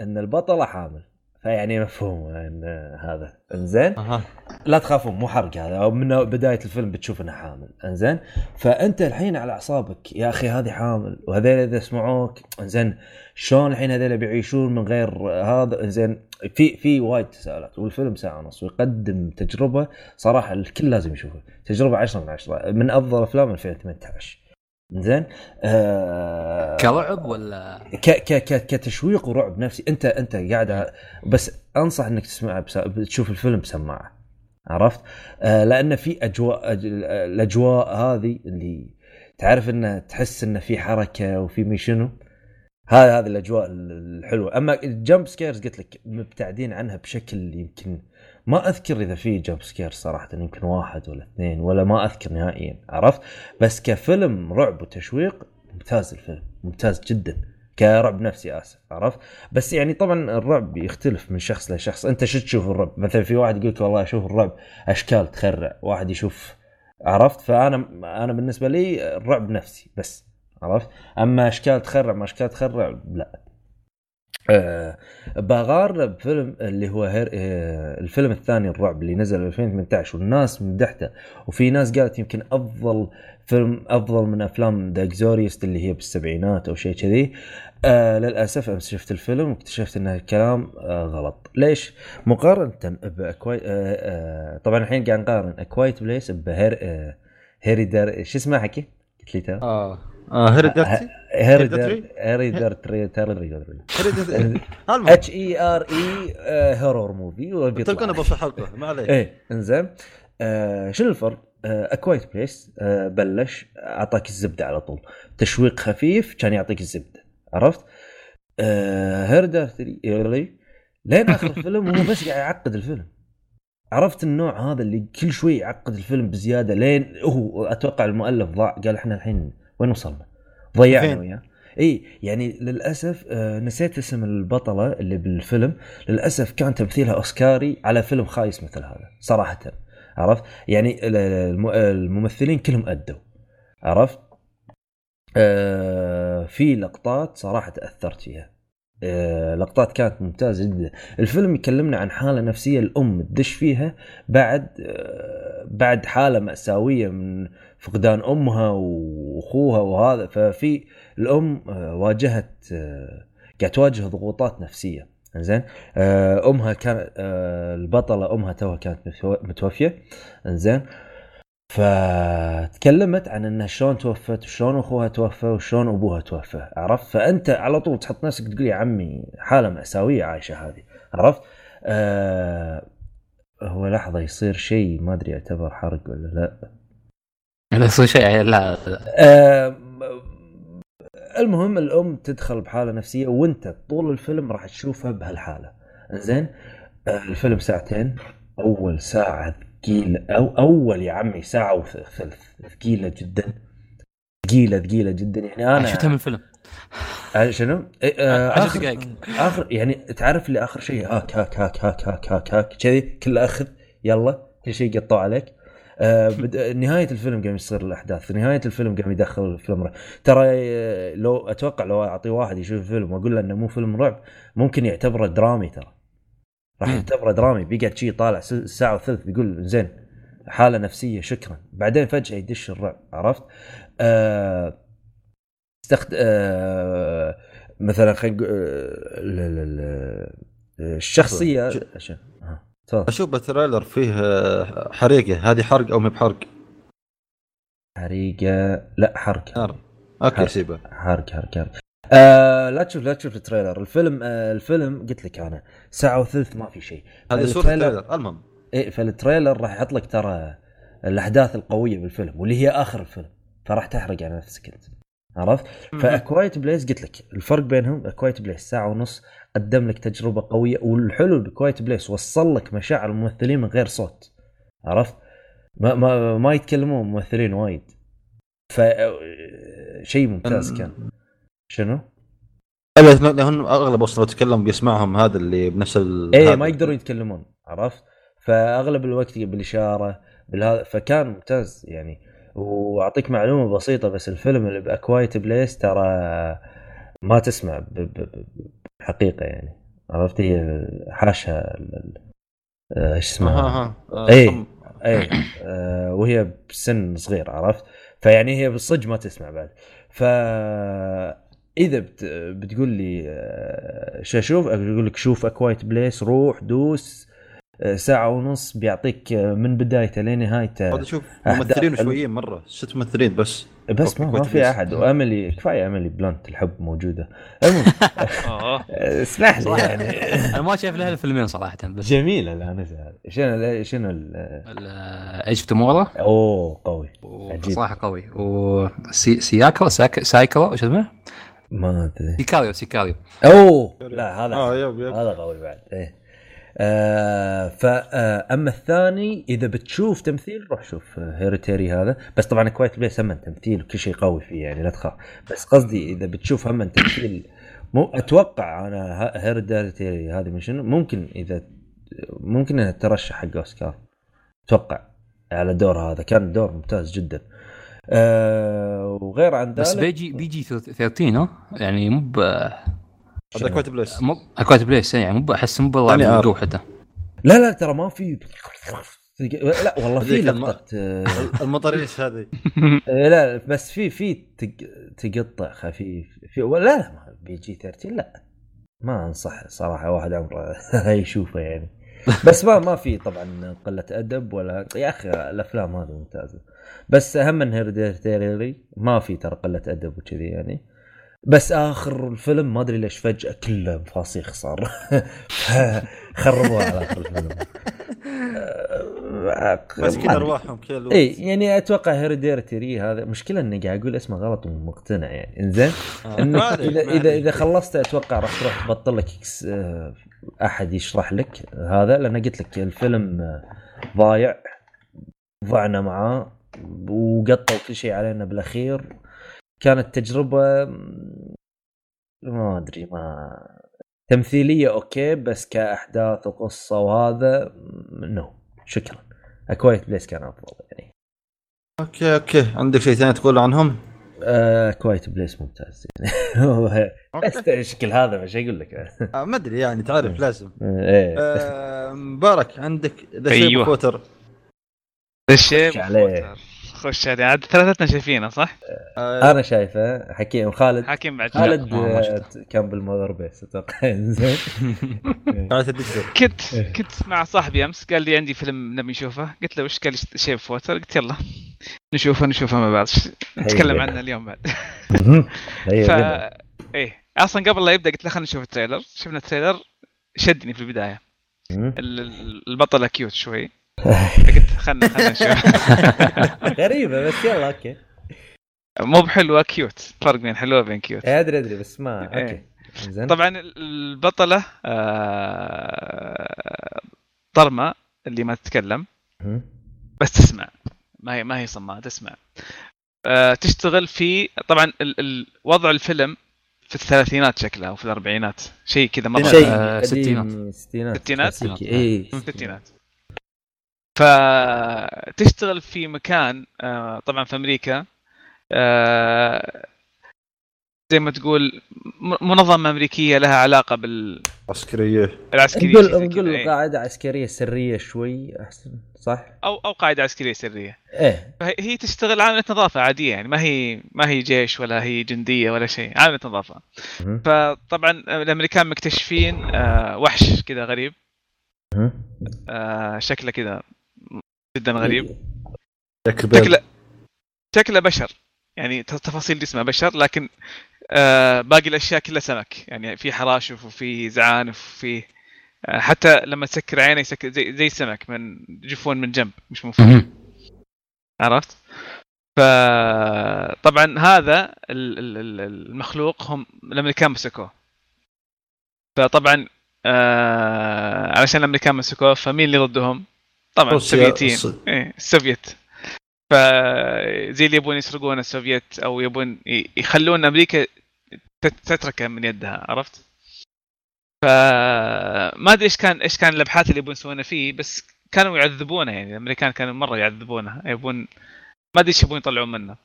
إن البطله حامل. فيعني مفهوم إن هذا. إنزين؟ أها. لا تخافون مو حرق هذا. أو من بداية الفيلم بتشوف انها حامل. إنزين؟ فأنت الحين على أعصابك يا أخي هذه حامل وهذول إذا سمعوك إنزين؟ شلون الحين هذول بيعيشون من غير هذا؟ إنزين؟ في في وايد تساؤلات والفيلم ساعة ونص ويقدم تجربة صراحة الكل لازم يشوفها تجربة 10 من 10 من أفضل أفلام 2018 زين؟ آه كرعب ولا؟ ك ك ك كتشويق ورعب نفسي. انت أنت قاعد بس أنصح إنك تسمع بس تشوف الفيلم بسماعة. عرفت؟ آه لأن في اجواء الأجواء هذه اللي تعرف انه تحس انه في حركة وفي مي شنو؟ هذا هذه الأجواء الحلوة. أما ال jump scares قلت لك مبتعدين عنها بشكل يمكن ما أذكر إذا في jump scare صراحة يمكن واحد ولا اثنين ولا ما أذكر نهائيا عرفت؟ بس كفيلم رعب وتشويق ممتاز الفيلم ممتاز جدا كرعب نفسي آسف عرفت؟ بس يعني طبعا الرعب يختلف من شخص لشخص. أنت شو تشوف الرعب؟ مثلا في واحد يقول لك والله أشوف الرعب أشكال تخرع واحد يشوف عرفت؟ فأنا أنا بالنسبة لي الرعب نفسي بس عرفت؟ أما أشكال تخرع ما أشكال تخرع لا. باغار بفيلم اللي هو هير آه الفيلم الثاني الرعب اللي نزل 2018 والناس مدحته وفي ناس قالت يمكن أفضل فيلم أفضل من أفلام ذا اكزوريست اللي هي بالسبعينات أو شيء كذي. آه للأسف امس شفت الفيلم واكتشفت إن الكلام آه غلط. ليش؟ مقارنة باكواي آه آه طبعا الحين قاعد نقارن. أكوايت بليس بهير آه هيريدر شو اسمه حكي؟ قلت لي آه. آه هيريدر المهم اتش اي ار اي هورور موفي تلقونه بوصف الحلقة ما عليك. إيه إنزين. آه شنو الفرق؟ A Quiet Place آه بلش أعطاك الزبدة على طول. تشويق خفيف كان يعطيك الزبدة عرفت؟ آه Hereditary لين آخر الفيلم هو بس قاعد يعقد الفيلم. عرفت النوع هذا اللي كل شوي يعقد الفيلم بزيادة لين هو أتوقع المؤلف ضاع قال إحنا الحين وين وصلنا؟ ضيعنا؟ وياه. إي يعني للأسف آه نسيت اسم البطلة اللي بالفيلم. للأسف كان تمثيلها أوسكاري على فيلم خايس مثل هذا صراحة. عرفت؟ يعني ال- الم- الممثلين كلهم أدوا. عرفت؟ آه في لقطات صراحة تاثرت فيها. آه لقطات كانت ممتازة جدا. الفيلم يكلمنا عن حالة نفسية الأم تدش فيها بعد آه بعد حالة مأساوية من فقدان أمها وأخوها وهذا ففي الأم آه واجهت آه قاعد تواجه ضغوطات نفسية. زين آه أمها كانت البطلة أمها توها كانت متو- متوفية. زين فتكلمت عن إنها شلون توفت وشلون أخوها توفى وشلون أبوها توفى. عرفت؟ فأنت على طول تحط نفسك تقول يا عمي حالة مأساوية عايشة هذه. عرفت؟ آه هو لحظة يصير شيء ما أدري يعتبر حرق ولا لا. لا يصير شيء لا. آه، المهم الأم تدخل بحالة نفسية وأنت طول الفيلم راح تشوفها بهالحالة. زين؟ آه، الفيلم ساعتين. أول ساعة ثقيلة أو أول يا عمي ساعة وثلث. ثقيلة جدا. ثقيلة ثقيلة جدا. يعني أنا شفتها من الفيلم. آه، شنو؟ إيه، آه، عشر دقائق. اخر يعني تعرف اللي آخر شيء؟ هاك هاك هاك هاك هاك هاك هاك. كذي كله اخذ يلا كل شيء قطعوا عليك. آه. نهاية الفيلم قام يصير الأحداث نهاية الفيلم قام يدخل الفيلم رعب. ترى آه، لو أتوقع لو أعطي واحد يشوف الفيلم وأقول له إنه مو فيلم رعب ممكن يعتبره درامي ترى راح. يعتبره درامي بيقعد شيء طالع س- ساعة وثلث بيقول زين حالة نفسية شكرا بعدين فجأة يدش الرعب عرفت آه استخد... آه مثلا خلينا آه، ال- ال- ال- الشخصية أشوف بال trailer فيه آه، حريقة. هذه حرق أو ما بحرق؟ حريقة. لا حرق. نار أوكي. حرق. سيبه. حرق حرق حرق. آه لا تشوف لا تشوف التريلر. الفيلم آه الفيلم قلت لك أنا ساعة وثلث ما في شيء. هذه صورة ال trailer- ال trailer المهم. إيه فال trailer راح يحط لك ترى الأحداث القوية بالفيلم واللي هي آخر الفيلم. فراح تحرق على نفسك أنت. عرفت؟ ف A Quiet Place قلت لك الفرق بينهم A Quiet Place. ساعة ونص قدم لك تجربة قوية والحلو ب A Quiet Place وصل لك مشاعر الممثلين من غير صوت عرفت؟ ما ما ما يتكلمون ممثلين وايد ف شيء ممتاز كان شنو؟ لأن أغلب أصلا تكلم بيسمعهم هذا اللي بنفس ال إيه. ما يقدرون يتكلمون عرفت؟ فأغلب الوقت بالإشارة بالهذا فكان ممتاز يعني وأعطيك معلومة بسيطة بس الفيلم اللي ب A Quiet Place ترى ما تسمع بحقيقة يعني. عرفت هي ال- آه، إيش اسمها؟ أها آه، إيه. صم. اي آه وهي بسن صغير عرفت؟ فيعني هي بالصج ما تسمع بعد. ف إذا بت... بتقول لي آه، شو أشوف؟ أقول لك شوف A Quiet Place روح دوس. آه، ساعة ونص بيعطيك آه، من بدايته لين نهايته هذا شوف ممثلين حلوة. وشويين مرة. ست ممثلين بس. بس ما, ما في. أحد. واملي كفاية املي بلانت الحب موجودة. المهم آه، اسمح لي صراحة. يعني. أنا ما شايف لها الفيلمين صراحة بس. جميلة الانسه هذه شنو شنو إيش تومورا أوه قوي. عجيب. صراحة قوي. وسياكرا سايكرا وش اسمه؟ ما أدري. سيكاريو سيكاريو. أوه لا هذا هذا قوي بعد. إيه. آه فاما الثاني إذا بتشوف تمثيل روح شوف Hereditary هذا. بس طبعا Quiet Place هم تمثيل وكل شيء قوي فيه يعني لا تخاف. بس قصدي إذا بتشوف هم تمثيل مو أتوقع أنا Hereditary هذه من شنو ممكن إذا ممكن إنها ترشح حق أوسكار. أتوقع على دور هذا. كان دور ممتاز جدا. آه وغير عن ذلك بس بيجي بيجي 13 ها؟ يعني مو هذا كويت بليس. مو اكواد بليس يعني مو أحس مو بالله آر. القوه حتى. لا لا ترى ما في لا والله في لقطة آه، المطريش هذه. إيه، لا بس في في تق- تقطع خفيف. في لا لا ما بي جي 13 لا. ما أنصح صراحة واحد عمره يشوفه يعني. بس ما ما في طبعا قلة أدب ولا يا أخي الأفلام هذه ممتازة. بس أهم من Hereditary ما في ترى قلة أدب وكذي يعني. بس آخر الفيلم ما أدري ليش فجأة كله مفاصيخ صار. خربوها على آخر الفيلم. بس كذا. ارواحهم كذا الوقت. إي يعني أتوقع Hereditary هذا. مشكلة إني قاعد أقول اسمه غلط ومقتنع يعني. إنزين آه، إنك إذا ما إذا. إذا خلصت أتوقع راح تروح تبطل لك آه، أحد يشرح لك هذا لأن قلت لك الفيلم آه، ضايع. ضعنا معاه وقطوا كل شيء علينا بالأخير. كانت تجربة ما أدري ما تمثيلية أوكي بس كأحداث وقصة وهذا no شكرا. A Quiet Place كان أفضل يعني. أوكي أوكي. عندك شيء ثاني تقول عنهم؟ آه Quiet Place ممتاز. يعني بس الشكل هذا مش أقول لك؟ آه، ما أدري يعني تعرف لازم. إيه. آه، مبارك. عندك The. Shape of Water الشيب خش عليه. خش عليه عاد ثلاثتنا شايفينه صح؟ أنا شايفه حكيم خالد. حاكم بعد. خالد آه، كان بال mother base أتوقع. زين. قاعد تدكتور كنت كنت مع صاحبي أمس قال لي عندي فيلم نبي نشوفه. قلت له وش قال لي؟ Shape of Water؟ قلت يلا نشوفه نشوفه مع بعض نتكلم عنه اليوم بعد. ف. إيه. أصلا قبل لا يبدأ قلت له خلينا نشوف ال trailer. شفنا ال trailer شدني في البداية. مم. ال- ال- البطله cute شوي. قلت خلنا خلنا نشوف. غريبة بس يلا okay. مو بحلوه cute فرق بين حلوة وبين cute إيه، أدري أدري بس ما okay. إيه. زين طبعا ال- البطلة آه، ضرمه اللي ما تتكلم. بس تسمع. ما هي ما هي صماء تسمع. آه، تشتغل في طبعا ال- ال- وضع الفيلم في الثلاثينات شكلها أو في الأربعينات. شيء كذا مره آه، ستينات. ستينات. ستينات؟ فتشتغل في مكان آه، طبعا في أمريكا آه، زي ما تقول منظمة أمريكية لها علاقة بالعسكريه عسكرية نقول زي نقول كذا، إيه. قاعدة عسكرية سرية شوي أحسن صح؟ أو أو قاعدة عسكرية سرية إيه هي تشتغل عاملة نظافة عادية يعني ما هي ما هي جيش ولا هي جندية ولا شيء عاملة نظافة. فطبعا الأمريكان مكتشفين آه، وحش كذا غريب شكله كذا جدا غريب شكله شكله بشر يعني تفاصيل جسمه بشر لكن آه باقي الأشياء كلها سمك يعني في حراشف وفي زعانف وفي آه حتى لما تسكر عينه يسكر زي زي السمك من جفون من جنب مش من فوق. عرفت؟ فطبعا هذا ال- ال- ال- المخلوق هم الأمريكان مسكوه فطبعا آه علشان الأمريكان مسكوه فمين اللي ضدهم؟ طبعا السوفيتيين إيه السوفيت. فزي اللي يبون يسرقون السوفيت أو يبون يخلون أمريكا تت- تتركه من يدها عرفت؟ فما أدري إيش كان إيش كان الأبحاث اللي يبون يسوونها فيه بس كانوا يعذبونه يعني الأمريكان كانوا مرة يعذبونه يبون ما أدري إيش يبون يطلعون منه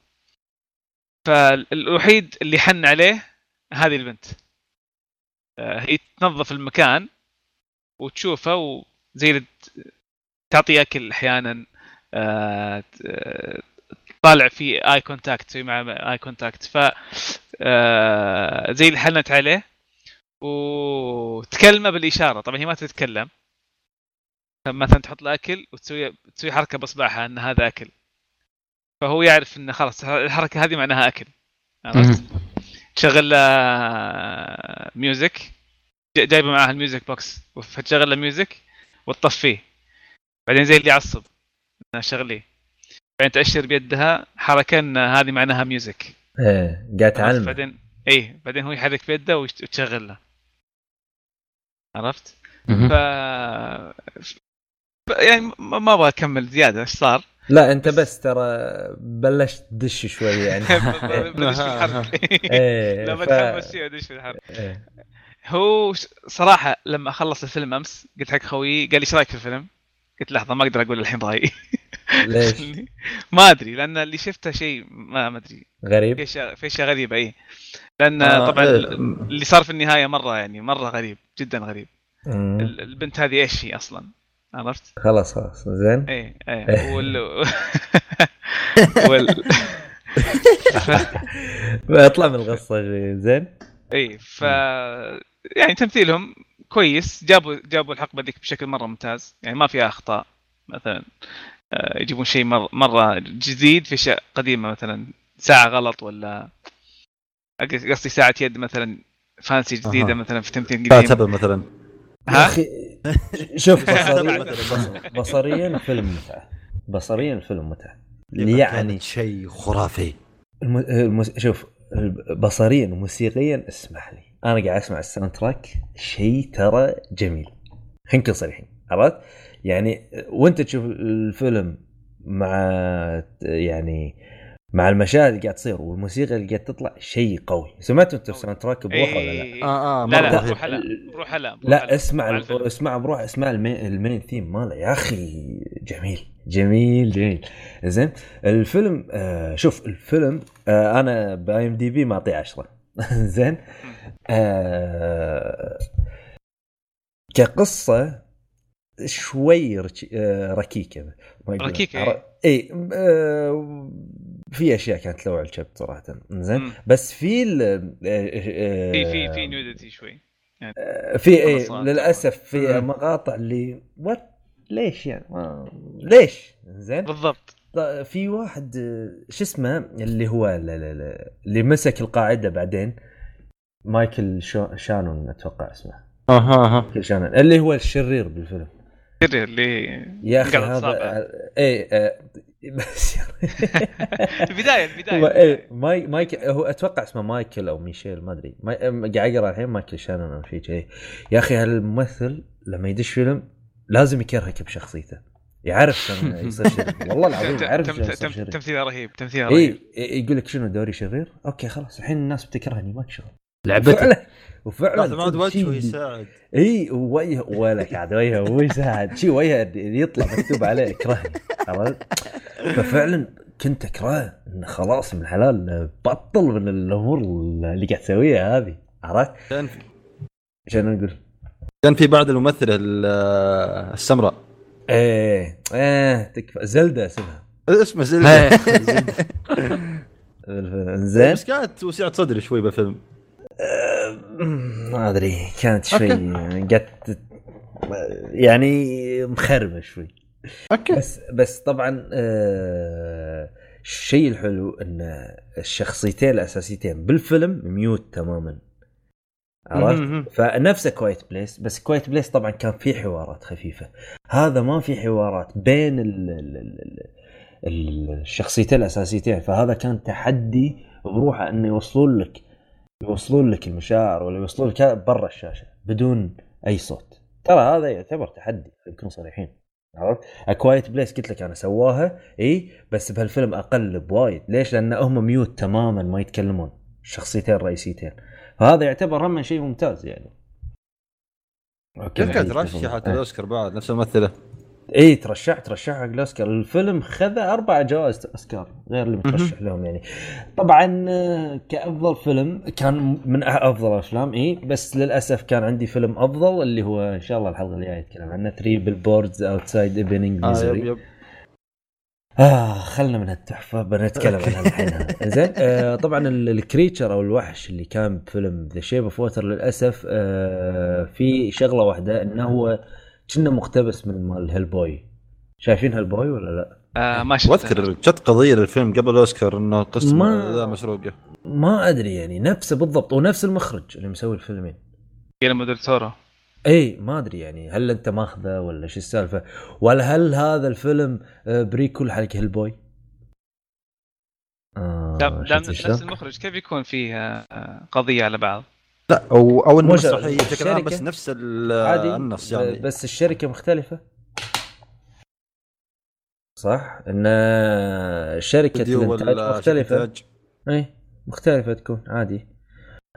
فالوحيد اللي حن عليه هذه البنت. آه، هي تنظف المكان وتشوفه وزي تعطي أكل أحيانا آه، طالع في اي contact تسوي معه اي contact ف آه، زي اللي حنت عليه. وتكلمه بالإشارة. طبعا هي ما تتكلم. فمثلا تحط له أكل وتسوي تسوي حركة باصبعها إن هذا أكل. فهو يعرف إنه خلاص الحركة هذه معناها أكل. عرفت؟ تشغل له music جايبه معاها ال music box فتشغل له music وتطفيه. بعدين زي اللي يعصب انها شغليه بعدين تأشر بيدها حركة إن هذه معناها ميوزك إيه قاعد؟ تعلم بعدين إيه بعدين هو يحرك بيده وتشغل له عرفت؟ ف ف- يعني ما ما أبغى أكمل زيادة إيش صار؟ لا أنت بس ترى بلشت تدش شوي يعني بدش في الحرب إيه لما تحمس شيء أدش في الحرب إيه. هو صراحة لما خلص الفيلم أمس قلت حق خويي قال لي إيش رأيك في الفيلم؟ قلت لحظة ما أقدر أقول الحين رايي ليش؟ ما أدري لأن اللي شفته شيء ما ما أدري غريب في اشياء في أشياء غريبة إي لأن آه، طبعا إيه. اللي صار في النهاية مرة يعني مرة غريب جدا غريب مم. ال- البنت هذه إيش هي أصلا عرفت؟ خلاص خلاص زين إيه إيه وال وال اطلع من القصة زين إي ف يعني تمثيلهم كويس جابوا جابوا الحقبة ذيك بشكل مرة ممتاز. يعني ما فيها أخطاء. مثلا آه، يجيبون شيء مره مرة جديد في أشياء قديمة مثلا ساعة غلط ولا قصدي ساعة يد مثلا فانسي جديدة أها. مثلا في تمثيل قديم. تبع مثلا. يا ها؟ أخي شوف بصريا بصريا الفيلم متعة. بصريا الفيلم متعة. يعني يعني شيء خرافي. الم... المس... شوف بصريا وموسيقيا اسمح لي. أنا قاعد أسمع ال soundtrack شيء ترى جميل خلينا نكون صريحين عرفت؟ يعني وأنت تشوف الفيلم مع يعني مع المشاهد اللي قاعد تصير والموسيقى اللي قاعد تطلع شيء قوي سمعتوا أنتم ال soundtrack بروحه ولا لا؟ إيه. آه آه لا لا بروح هلا بروح لا هلا. اسمع. اسمع بروح اسمع ال main, ال main theme ماله يا أخي جميل جميل جميل زين الفيلم آه شوف الفيلم آه أنا ب IMDb معطيه 10 زين. آه كقصة شوي. آه ركيكة. عر- اي آه في أشياء كانت لوع الكبد صراحة. زين. بس في آه، في في في nudity شوي. في إيه منصات. للأسف في. مقاطع اللي what ليش يعني؟ ما ليش؟ زين. بالضبط. في واحد شو اسمه؟ اللي هو اللي مسك القاعدة بعدين. مايكل شو شانون أتوقع اسمه. أها أها. مايكل شانون. اللي هو الشرير بالفيلم. سري اللي يا أخي هذا آه، بس البدايه البدايه إيه ماي مايك هو أتوقع اسمه مايكل أو ميشيل ما أدري. قاعد اقرا الحين مايكل شانون أو شيء. يا أخي هالممثل لما يدش فيلم لازم يكرهك بشخصيته. يعرف شلون يصير شرير. والله العظيم شرير. تمثيله رهيب تمثيله رهيب. اي يقول لك شنو دوري شرير؟ okay خلاص الحين الناس بتكرهني ماك شغل لعبتك. فعلا وفعلا لازم عاد وجهه يساعد. اي وجه ولك عاد وجهه مو يساعد. شي وجهه يطلع مكتوب عليه اكرهني عرفت؟ ففعلا كنت اكرهه انه خلاص من الحلال بطل من الأمور اللي قاعد تسويها هذه عرفت؟ كان شنو نقول؟ كان في بعد الممثلة ال- السمراء. إيه إيه تكفى. زلدة اسمها اسمه زلدة. زين. بس كانت وسعة صدري شوي بالفيلم ما أدري كانت شوي قد يعني مخربة شوي. أوكي. بس بس طبعا آه، الشيء الحلو إن الشخصيتين الأساسيتين بالفيلم ميوت تماما. عرفت؟ فنفسه كويت بليس بس كويت بليس طبعا كان في حوارات خفيفة هذا ما في حوارات بين ال ال ال ال الشخصيتين الأساسيتين فهذا كان تحدي بروحه إنه يوصلون لك يوصلون لك المشاعر ولا يوصلون لك برا الشاشة بدون أي صوت ترى هذا يعتبر تحدي نكون صريحين عرفت؟ Quiet Place قلت لك أنا سواها إي بس بهالفيلم أقل بوايد ليش؟ لأن هم mute تماما ما يتكلمون الشخصيتين الرئيسيتين فهذا يعتبر هم شيء ممتاز يعني. كيف كانت رشحت الأوسكار بعد؟ نفس الممثلة. اي ترشح ترشح حق الأوسكار. الفيلم خذ أربع جوائز أوسكار غير اللي مترشح لهم يعني. طبعا آه، كأفضل فيلم كان من أفضل الأفلام اي بس للأسف كان عندي فيلم أفضل اللي هو إن شاء الله الحلقة الجاية نتكلم عنه 3 Billboards Outside Ebbing آه yep Missouri آه خلنا من هالتحفه بنتكلم عنها الحين. زين آه طبعا ال- ال creature أو الوحش اللي كان بفيلم The Shape of Water للأسف آه في شغلة واحدة إنه هو كنا مقتبس من مال Hellboy شايفين Hellboy ولا لا؟ آه ما شفت واذكر جت قضية للفيلم قبل الأوسكار إنه قصة ما- ذا مسروقة. ما أدري يعني نفسه بالضبط ونفس المخرج اللي مسوي الفيلمين. ديل تورو اي ما أدري يعني هل أنت ماخذه ولا شو السالفة ولا هل هذا الفيلم آه، prequel حق Hellboy؟ آه دام دام شفت نفس؟ المخرج كيف يكون فيه آه، قضية على بعض؟ لا أو أو شرط. بشكل عام بس نفس عادي النص يعني بس الشركة مختلفة صح إن شركة فيديو الإنتاج مختلفة. اي مختلفة تكون عادي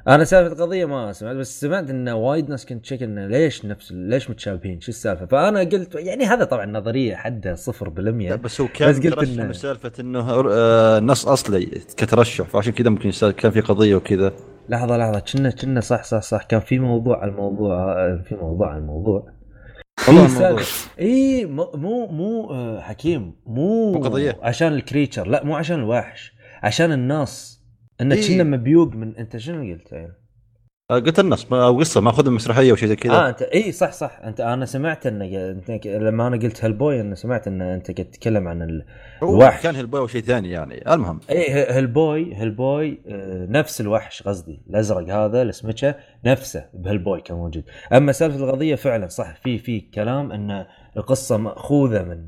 أنا سالفة القضية ما سمعت بس سمعت انه وايد ناس كنت تشك انه ليش نفس ليش متشابهين؟ شو السالفة؟ فأنا قلت يعني هذا طبعا نظرية حدها صفر بالمية لا بس هو كان بس قلت من سالفه إنه آه، نص أصلي كترشح فعشان كذا ممكن كان في قضية وكذا. لحظة لحظة كنا كنا صح صح صح. كان في موضوع على الموضوع آه، في موضوع على الموضوع. اي مو مو آه، حكيم مو مو قضية. عشان الكريتشر لا مو عشان الوحش عشان النص انه إيه. كنا مبيوق من أنت شنو قلت؟ يعني؟ قلت النص ما- أو قصة ماخذها من مسرحية وشيء زي كذا. آه انت اي صح صح. انت أنا سمعت انه أنت لما أنا قلت هالبوي أنا سمعت إن أنت قاعد تتكلم عن ال... الوحش. كان هالبوي وشيء ثاني يعني. المهم. اي هالبوي هالبوي نفس الوحش قصدي. الأزرق هذا السمكة نفسه بهالبوي كان موجود. أما سالفة القضية فعلا صح. في في كلام إن القصة مأخوذة من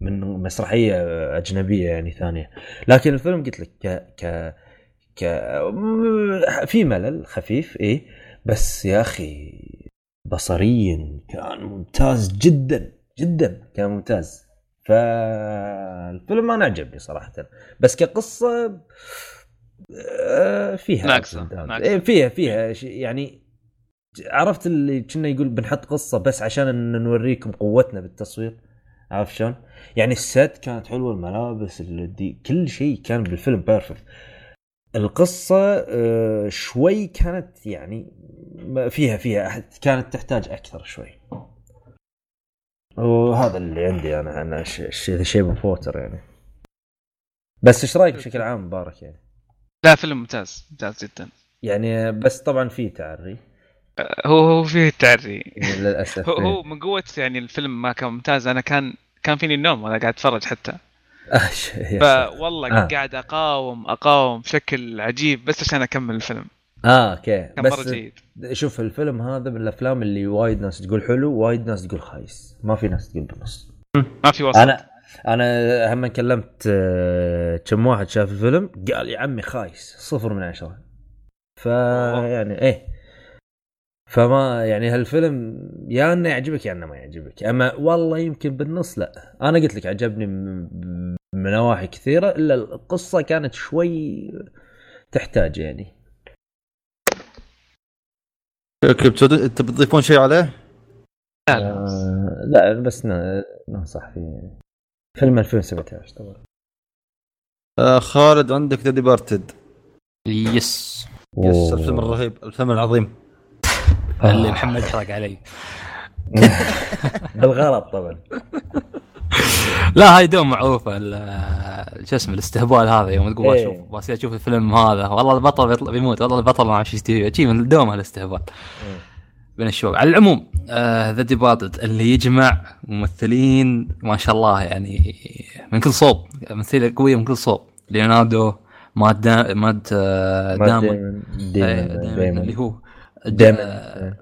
من مسرحية أجنبية يعني ثانية. لكن الفيلم قلت لك ك ك ك في ملل خفيف اي بس يا أخي بصريا كان ممتاز جدا جدا كان ممتاز فالفيلم أنا عجبني صراحة بس كقصة آه، فيها. ناقصة. إيه، فيها فيها يعني عرفت اللي كنا يقول بنحط قصة بس عشان نوريكم قوتنا بالتصوير عارف شلون؟ يعني الست كانت حلوة الملابس دي كل شيء كان بالفيلم بيرفكت القصة آه، شوي كانت يعني فيها فيها كانت تحتاج أكثر شوي. وهذا اللي عندي أنا أنا Shape of Water يعني. بس إيش رأيك بشكل عام مبارك يعني؟ لا فيلم ممتاز ممتاز جدا. يعني بس طبعا في تعري. هو هو فيه يعني للأسف هو, هو من قوة يعني الفيلم ما كان ممتاز. أنا كان كان فيني النوم وأنا قاعد أتفرج حتى. آه،. فوالله آه. قاعد أقاوم أقاوم بشكل عجيب بس عشان أكمل الفيلم. آه أوكي. بس جيد. شوف الفيلم هذا من الأفلام اللي وايد ناس تقول حلو وايد ناس تقول خايس. ما في ناس تقول بالنص ما في وسط. أنا أنا هم كلمت آه، كم واحد شاف الفيلم قال يا عمي خايس. صفر من عشرة. فيعني إيه. فما يعني هالفيلم يا إنه يعجبك يا إنه ما يعجبك. أما والله يمكن بالنص لا. أنا قلت لك عجبني من نواحي كثيرة إلا القصة كانت شوي تحتاج يعني. أوكي بتود- تبي تضيفون شيء عليه؟ لا آه لا بس ننصح فيه يعني فيلم 2017 طبعا. آه خالد عندك The Departed yes. Yes الفيلم الرهيب الفيلم العظيم. اللي محمد حرق علي. بالغلط طبعا. لا هاي دوم معروفة شو اسمه الاستهبال هذا يوم تقول إيه. أشوف بس أشوف الفيلم هذا. والله البطل بيطلع بيموت والله البطل ما أعرف إيش يستوي شي من دوم هالاستهبال. بين الشباب. على العموم ذا ديبارتد اللي يجمع ممثلين ما شاء الله يعني من كل صوب ممثلين قوية من كل صوب. ليوناردو مات دا مات آه، دامون إيه، اللي هو دايمن آه،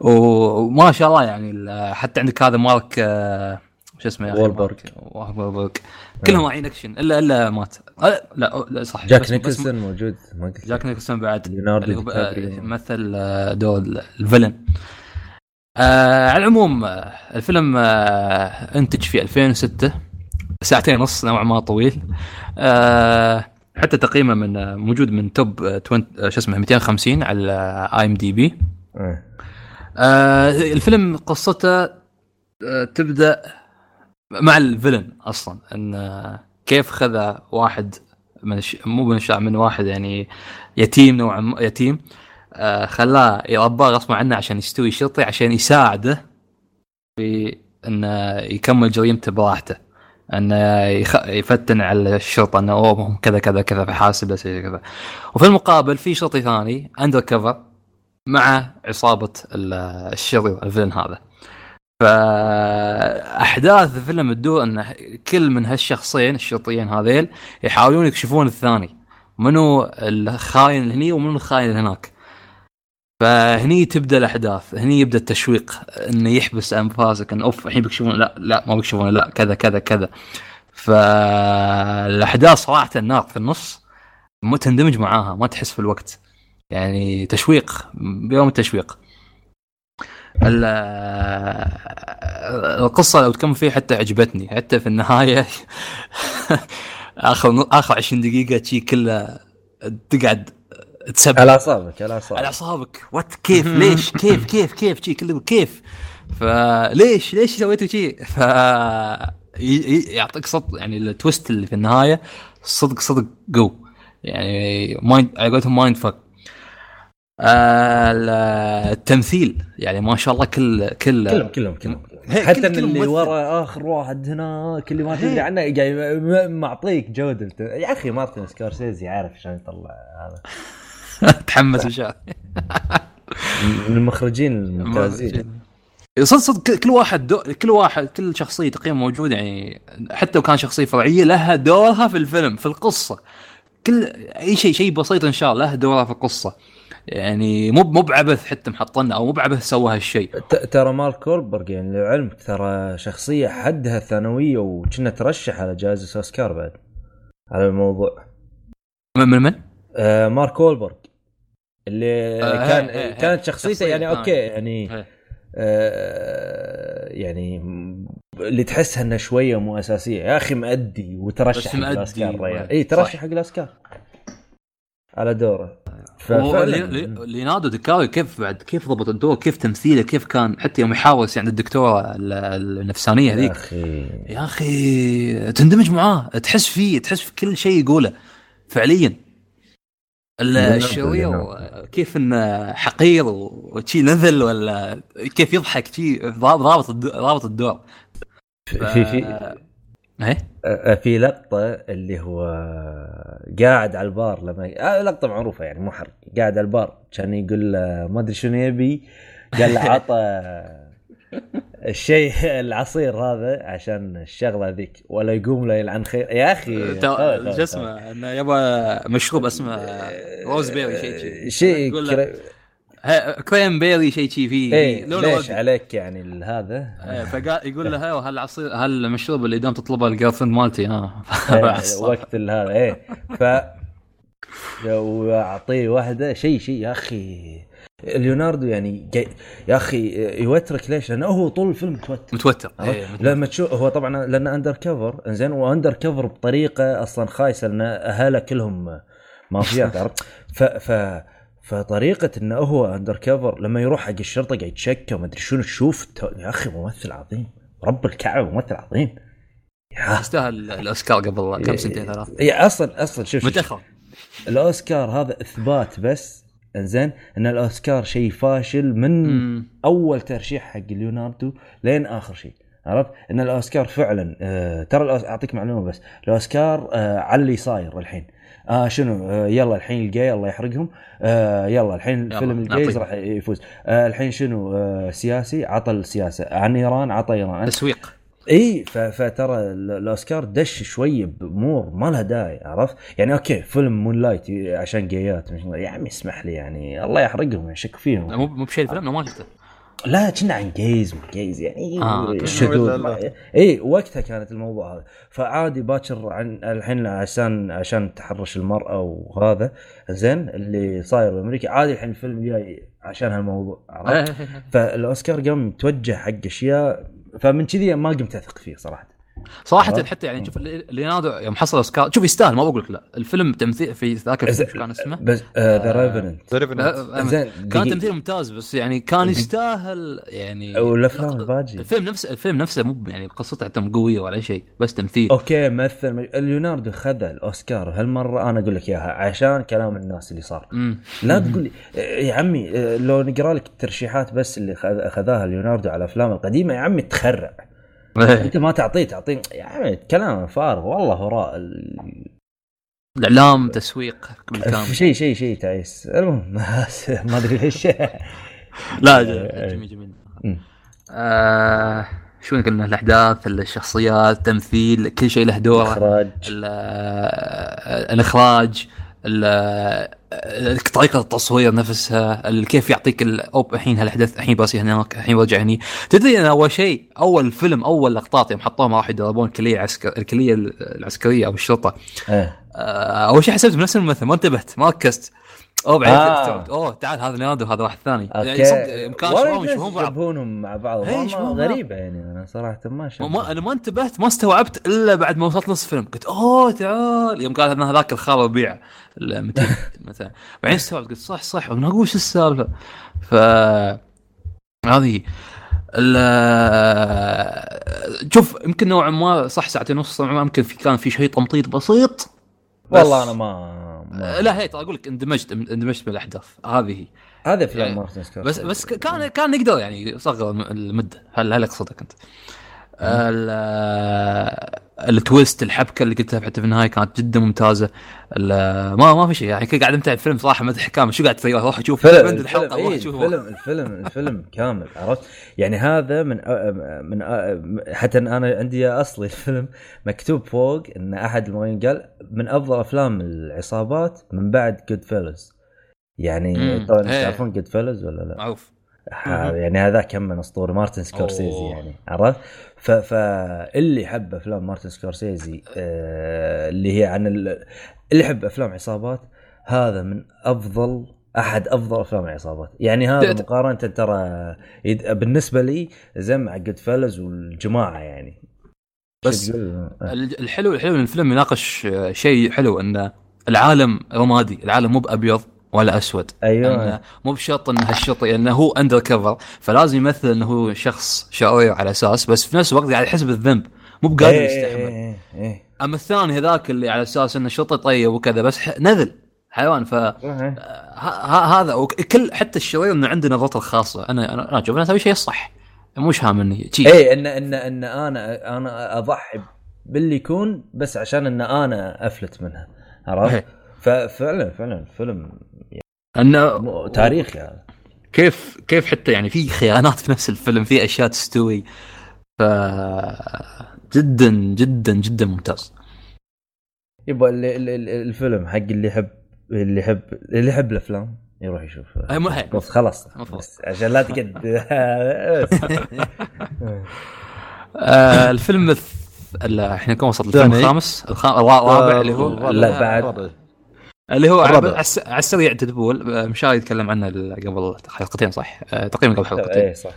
وما شاء الله يعني حتى عندك هذا مارك آه، شو اسمه. مارك وولبرغ كلهم واعيين اكشن الا إلا مات. آه، لا لا صح جاك نيكلسون موجود. ما قلت جاك نيكلسون بعد. اللي هو. مثل آه، دور ال- villain. آه على العموم آه، الفيلم آه انتج في 2006 ساعتين ونص نوعا ما طويل. آه حتى تقييمه من آه، موجود من top آه، 20 آه، شو اسمه 250 على IMDb. آه. آه الفيلم قصته آه تبدأ مع الفيلن أصلا إن كيف خذ واحد من الش... مو من الشعب من واحد يعني يتيم نوعا ما يتيم آه خلاه يرباه غصبا عنه عشان يستوي شرطي عشان يساعده في انه يكمل جريمته براحته انه يخ... يفتن على الشرطة إنه أوه كذا كذا كذا فحاسب بس كذا. وفي المقابل في شرطي ثاني اندر كفر مع عصابة ال- الشرير الفيلن هذا. فأحداث الفيلم تدور إن كل من هالشخصين الشرطيين هذيل يحاولون يكشفون الثاني. منو الخاين هني ومنو الخاين هناك. فهني تبدأ الأحداث هني يبدأ التشويق انه يحبس أنفاسك انه أوف الحين بيكشفون لا لا ما بيكشفون لا كذا كذا كذا. فالأحداث صراحة النار في النص ما تندمج معاها ما تحس في الوقت. يعني تشويق بيوم التشويق. ال- القصة لو تكمل فيها حتى عجبتني. حتى في النهاية آخر آخر 20 دقيقة شي كله تقعد تسب على أعصابك على على أعصابك. اعصابك وات كيف؟ ليش؟ كيف؟ كيف؟ كيف؟ شي كله كيف؟ فليش ليش؟ سويتوا شي؟ ف يعطيك صدق يعني ال twist اللي في النهاية صدق صدق go يعني mind على قولتهم mind fuck التمثيل يعني ما شاء الله كل كل كلهم كلهم كلهم. حتى كل- اللي. ورا آخر واحد هناك اللي ما تدري عنه قاعد م- معطيك جودة الت- يا أخي مارتن سكورسيزي عارف عشان يطلع هذا. تحمس وشاء من المخرجين الممتازين. صدق صدق كل- واحد دو كل واحد كل شخصية تقريبا موجود يعني حتى لو كان شخصية فرعية لها دورها في الفيلم في القصة. كل أي شيء شيء بسيط إن شاء الله لها دورها في القصة. يعني مو مو بعبث حتى محطنا أو مو بعبث سوى هالشيء ترى مارك كولبرغ يعني لعلمك ترى شخصية حدها ثانويه وكنا ترشح على جائزة أوسكار بعد على الموضوع من من, من؟ آه مارك وولبرغ اللي آه، كان هي- هي- كانت. شخصيته يعني. أوكي يعني هي. آه يعني اللي تحسها إنها شوية مو أساسية يا أخي مأدي وترشح حق الرجال إي ترشح. حق الأوسكار على دوره. هو ففعلاً- لي- لي- ليوناردو دي كابريو كيف بعد كيف ضبط الدور؟ كيف تمثيله؟ كيف كان حتى يوم يحاول عند الدكتورة ال- النفسانية يا هذيك أخي. يا أخي تندمج معاه. تحس فيه تحس في كل شيء يقوله فعليا. ال- ليوناردو- الشرير ليوناردو. كيف إنه حقير وشي نذل ولا كيف يضحك شي ضابط ضابط الدور. في في إيه؟ في لقطة اللي هو قاعد على البار لما آه، لقطة معروفة يعني مو حرق. قاعد على البار كان يقول له ما أدري شنو يبي. قال له عطى الشيء العصير هذا عشان الشغلة ذيك. ولا يقوم له يلعن خير يا أخي تا- شو اسمه أنه يبغى مشروب اسمه روز بيري شيء شي شيء كريم بيري شيء شي فيه إيه ليش. عليك يعني هذا إيه، فقال يقول له هاي هالعصير هالمشروب اللي دام تطلبه الجيرل فريند مالتي ها إيه، وقت هذا إيه ف واعطيه واحدة شيء شيء يا أخي ليوناردو يعني يا أخي يوترك ليش؟ لأنه هو طول الفيلم متوتر متوتر؟ إيه،. لما تشوف هو طبعا لأنه undercover إنزين و undercover بطريقة أصلا خايسة لأن اهله كلهم مافيات عرفت؟ ف ف فطريقة إنه هو undercover لما يروح حق الشرطة قاعد يتشكى وما أدري شنو تشوف يا أخي ممثل عظيم رب الكعبة ممثل عظيم. يا. يستاهل الأوسكار قبل كم سنتين ثلاث؟ هي أصلا أصلا شوف متأخر. الأوسكار هذا إثبات بس إنزين إن الأوسكار شيء فاشل من مم. أول ترشيح حق ليوناردو لين آخر شيء عرفت؟ إن الأوسكار فعلا آه ترى. أعطيك معلومة بس الأوسكار آه على اللي صاير الحين. آه شنو آه يلا الحين الجاي الله يحرقهم. آه يلا الحين يلا، الفيلم الجاي نعطيه. راح يفوز. آه الحين شنو آه سياسي عطى السياسة عن إيران عطى إيران. تسويق. إي فترى ال- الأوسكار دش شوية بأمور ما لها داعي عرفت؟ يعني أوكي فيلم Moonlight عشان gay ات يا عمي اسمح لي يعني الله يحرقهم يشك فيهم. مو مو بشيء الفيلم ما شفته. لا كنا عن جيز وجيز يعني آه،. الشذوذ لا. اي وقتها كانت الموضوع هذا فعادي باكر عن الحين عشان عشان تحرش المرأة وهذا زين اللي صاير بأمريكا عادي الحين الفيلم جاي عشان هالموضوع عرفت؟ إيه، إيه، إيه. فالأوسكار قام متوجه حق أشياء فمن كذي ما قمت أثق فيه صراحة صراحة؟ حتى يعني شوف ليوناردو يوم حصل اوسكار شوف يستاهل ما بقول لك لا. الفيلم تمثيل في ذاك الفيلم كان اسمه؟ بس The Revenant آه، زين كان. تمثيل ممتاز بس يعني كان يستاهل يعني والافلام الباجي الفيلم نفسه الفيلم نفسه مو يعني قصته حتى مو قوية ولا شيء بس تمثيل. أوكي مثل ليوناردو خذ الأوسكار. هالمرة أنا أقول لك إياها عشان كلام الناس اللي صار. لا تقول لي يا عمي لو نقرأ لك الترشيحات بس اللي خذ- اخذاها ليوناردو على الأفلام القديمة يا عمي تخرع. أنت ما تعطيه تعطيه يا عمي كلام فارغ والله هراء ال- الإعلام تسويق بالكامل شيء شيء شيء تعيس. المهم ما أدري ليش. لا جميل جميل. مم. آه شو قلنا؟ الأحداث الشخصيات التمثيل كل شيء له دوره آه، الإخراج ال- آه، طريقة التصوير نفسها كيف يعطيك ال- أوب الحين هالأحداث الحين بس هناك الحين برجع هني. تدري أنا أول شيء أول فيلم أول لقطات يوم حطوهم راح يدربون الكليه العسكر الكلية العسكرية أو الشرطة. إيه. آه، أول شيء حسبت بنفس الممثل ما انتبهت ما ركزت. أوه بعدين آه. أوه تعال هذا نادو هذا واحد ثاني. يعني أوكي. صدق مكان وايد شبابهم ناس يشوفون بعض. يشبهونهم مع بعض. إيه، ما- ما يشبهون بعض. غريبة يعني أنا صراحة ما شفت. ما أنا ما انتبهت ما استوعبت إلا بعد ما وصلت نص الفيلم قلت أوه تعال. يوم قال هذا- هذاك الخال المتين مثلا بعدين استوعبت قلت صح صح. أنا أقول شو السالفة؟ ف هذه ال- شوف يمكن نوعا ما صح ساعتين ونص نوعاً ما يمكن في كان في شيء تمطيط بسيط. بس- والله أنا ما, ما لا هي ترى أقول لك اندمجت اندمجت بالأحداث هذه هي. هذا افلام يعني مارتن سكورسيزي بس بس كان كان يقدر يعني يصغر الم- المدة هل هل يقصدك أنت؟ ال- ال twist الحبكة اللي قلتها حتى في النهاية كانت جدا ممتازة ما ما في شيء يعني كنت قاعد امتع الفيلم صراحة مدح كامل شو قاعد تسوي روح شوف فيلم الحلقة الفيلم روح إيه شوف الفيلم الفيلم الفيلم كامل عرفت يعني هذا من أ- من أ- حتى أنا عندي أصلي الفيلم مكتوب فوق إن أحد المغنيين قال من أفضل أفلام العصابات من بعد Goodfellas يعني. طبعا إيه. تعرفون Goodfellas ولا لا؟ معروف يعني هذا كم من أسطورة مارتن سكورسيزي. يعني عرفت؟ فاللي يحب أفلام مارتن سكورسيزي آه اللي هي عن ال... اللي يحب أفلام عصابات هذا من أفضل أحد أفضل أفلام العصابات يعني هذا مقارنة ترى يد... بالنسبة لي زي مع Goodfellas والجماعة يعني بس؟ آه. ال- الحلو الحلو إن الفيلم يناقش شيء حلو إن العالم رمادي العالم مو بأبيض ولا أسود. أيوه. مو بشرط انه الشرطي إنه هو undercover فلازم يمثل إنه هو شخص شرير على أساس بس في نفس الوقت قاعد يحس بالذنب مو بقادر إيه، يستحمل. إيه، إيه، إيه. أما الثاني هذاك اللي على أساس إنه شرطي طيب وكذا بس نذل حيوان. ف ه- إيه. ه- هذا كل حتى الشرير إنه عنده نظرته الخاصة. أنا أنا أشوف أنا أسوي شيء صح. مش هامني إيه ان ان إن أنا أنا أضحي باللي يكون بس عشان إن أنا أفلت منها. عرفت؟ إيه. ففعلا فعلا فيلم انه تاريخي هذا كيف كيف حتى يعني في خيانات في نفس الفيلم في أشياء تستوي. ف جدا جدا جدا ممتاز. ال- الفيلم حق اللي يحب اللي يحب اللي يحب الأفلام يروح يشوف. بس خلاص. بس عشان لا تقد. آه الفيلم إحنا كم وصلت الفيلم. الخامس؟ الخ... الرابع اللي هو؟ لا، بعد. اللي هو. على الس- على السريع ديدبول. آه، مشاري يتكلم عنه قبل حلقتين صح؟ آه، تقريبا قبل حلقتين. إيه صح.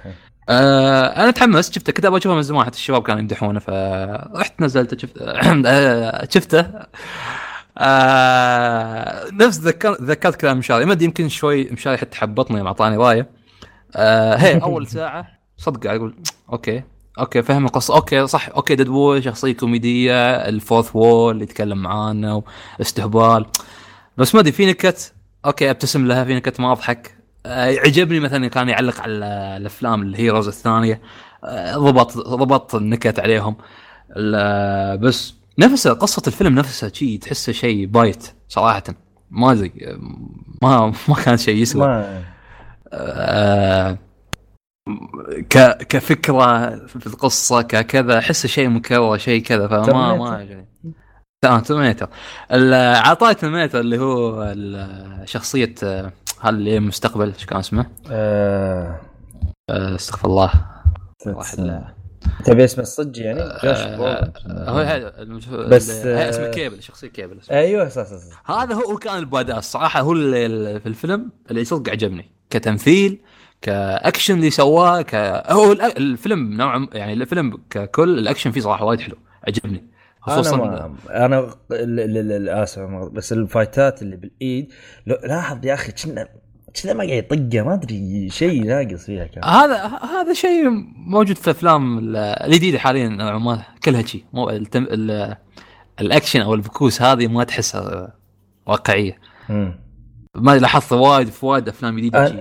آه أنا تحمست شفته كنت أبغى أشوفه من زمان حتى الشباب كانوا يمدحونه فرحت نزلته شفت آه، شفته. آه نفس ذكر ذكرت كلام مشاري. ما أدري يمكن شوي مشاري حتى حبطني يوم اعطاني رأيه. آه هي أول ساعة صدق قاعد أقول okay okay فهم القصة. okay صح okay Deadpool شخصية كوميدية ال fourth wall يتكلم معانا واستهبال بس ما أدري في نكت؟ okay أبتسم لها في نكت ما أضحك. آه، عجبني مثلا كان يعلق على الأفلام الهيروز الثانية. آه، ضبط ضبط النكت عليهم. ال- بس نفسه قصة الفيلم نفسها شيء تحسه شيء بايت صراحة. ما أدري آه، ما ما كان شيء يسوى. آه، ك كفكرة في القصة ككذا احسه شيء مكرر شيء كذا فما ما. عجبني تمام ترميتر عطاي Terminator اللي هو شخصية آه، اللي المستقبل إيش كان اسمه؟ آه، آه، استغفر الله. ال- تبي اسم الصج يعني؟ Josh آه،. هو هذا بس، آه، اسمه كيبل شخصية كيبل اسمه. أيوه صح صح هذا هو كان ال badass صراحة هو اللي في الفيلم اللي صدق عجبني. كتمثيل كأكشن اللي سواه ك هو الفيلم نوعا يعني الفيلم ككل الأكشن فيه صراحة وايد حلو. عجبني. خصوصا أنا ما أنا ال- ال- ال- ال- آسف بس الفايتات اللي بالإيد لاحظ يا أخي كنا كنا ما قاعد يطقه ما أدري شيء ناقص فيها كان. هذا هذا شيء موجود في أفلام ال- الجديدة حاليا نوعا ما كلها شيء مو التم... ال... الأكشن أو البكوس هذه ما تحسها واقعية. ما لاحظت وايد في وايد أفلام جديدة أنا- أقول-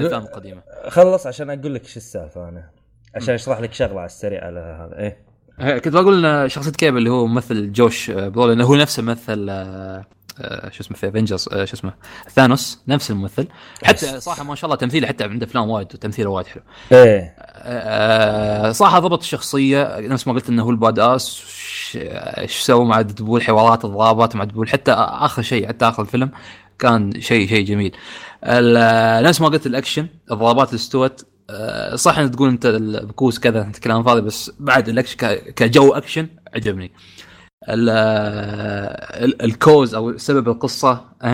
الافلام القديمه خلص عشان أقول لك شو السالفة أنا. عشان أشرح لك شغلة على السريع على هذا. إيه إيه، كنت بقول إن شخصية كيبل اللي هو ممثل Josh آه، Brolin هو نفسه مثل آه، آه، شو اسمه في Avengers شو اسمه Thanos نفس الممثل. حتى صراحة ما شاء الله تمثيله حتى عنده افلام وايد وتمثيله وايد حلو. إيه. آه، صراحة ضبط الشخصية نفس ما قلت إنه هو ال badass إيش سوى مع Deadpool حوارات الضربات مع Deadpool حتى آخر شيء حتى آخر الفيلم كان شيء شيء جميل. نفس ما قلت الأكشن الضربات اللي استوت آه، صح إنك تقول أنت البكوس كذا أنت كلام فاضي بس بعد الاكشن كجو أكشن عجبني ال- ال cause أو سبب القصة آه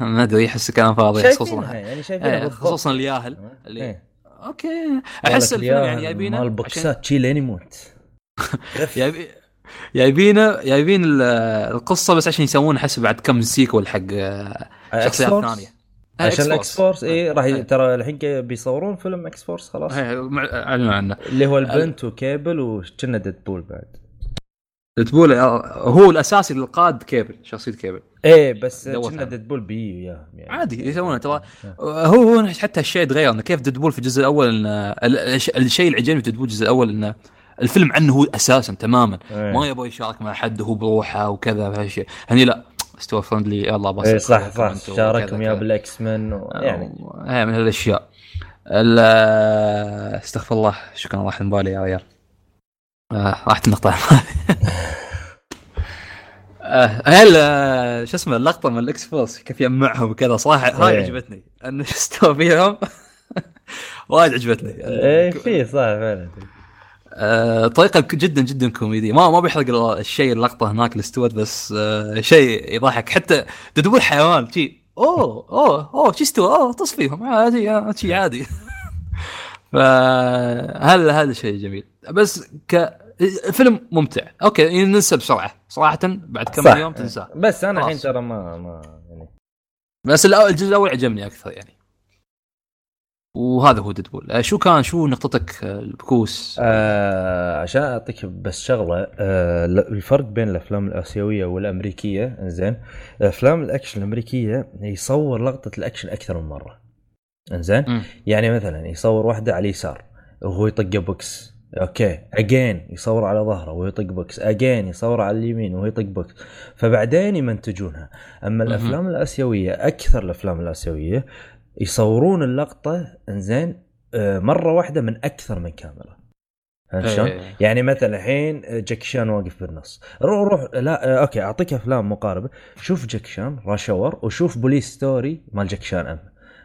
آه ما أدري أحس كلام فاضي شايفينها خصوصا يعني شايفينها إيه، بالضبط. خصوصا الياهل اللي إيه. okay أحس الفيلم يعني جايبينه مال عشان- بوكسات شي لين يموت جايبين جايبينه جايبين ال- القصة بس عشان يسوون احس بعد كم sequel حق آه، شخصيات؟ ثانية عشان إكس إكس فورس اي راح. ترى الحين كي- بيصورون فيلم X-Force خلاص إيه، أعلنوا عنه. اللي هو البنت وكيبل وكنا Deadpool بعد. تقول آه، هو الأساسي للقاد كيبل شخصية كيبل إيه بس كنا. Deadpool بي وياهم يعني. عادي يسوونه ترى. هو هو حتى الشيء تغير إنه كيف Deadpool في الجزء الأول إن ال- الش- الشيء اللي عجبني في Deadpool الجزء الأول إنه الفيلم عنه هو أساسا تماما. إيه. ما يبغى يشارك مع حد وهو بروحه وكذا هالشيء. هني لا. استوى friendly يلا بس إيه صح صح. شاركهم يا. بال X-Men يعني يعني من هالأشياء. ال- استغفر الله. شكرا راح من بالي يا ريال آه، راحت النقطة آه، هل آه، شو اسمه اللقطة من ال X-Force كيف يجمعهم وكذا صراحة هاي إيه. عجبتني. انه شو استوى فيهم؟ وايد عجبتني. إيه في صح فعلا. آه، طريقة جدا جدا كوميدية. ما ما بيحرق الشيء اللقطة هناك اللي استوت بس آه، شيء يضحك. حتى تدور حيوان شي أوه أوه أوه شو استوى أوه طص فيهم عادي آه، شي عادي. فهذا هذا شيء جميل؟ بس ك فيلم ممتع. okay ننسى بسرعة. صراحة بعد كم. يوم تنساه. بس أنا الحين. ترى ما ما يعني. بس الجزء الأول عجبني أكثر يعني. وهذا هو Deadpool. آه، شو كان شو نقطتك آه، البكوس؟ آه عشان أعطيك بس شغلة آه الفرق بين الأفلام الآسيوية والأمريكية إنزين. أفلام الأكشن الأمريكية يصور لقطة الأكشن أكثر من مرة. إنزين. يعني مثلا يصور واحدة على اليسار وهو يطق بوكس. okay. again يصور على ظهره وهو يطق بوكس. again يصور على اليمين وهو يطق بوكس. فبعدين يمنتجونها. أما. الأفلام الآسيوية أكثر الأفلام الآسيوية يصورون اللقطة إنزين آه، مرة واحدة من أكثر من كاميرا. فهمت شلون؟ إيه. يعني مثلا الحين جاكي شان واقف بالنص. روح روح لا آه، okay أعطيك أفلام مقاربة. شوف جاكي شان Rush Hour وشوف Police Story مال جاكي شان أم.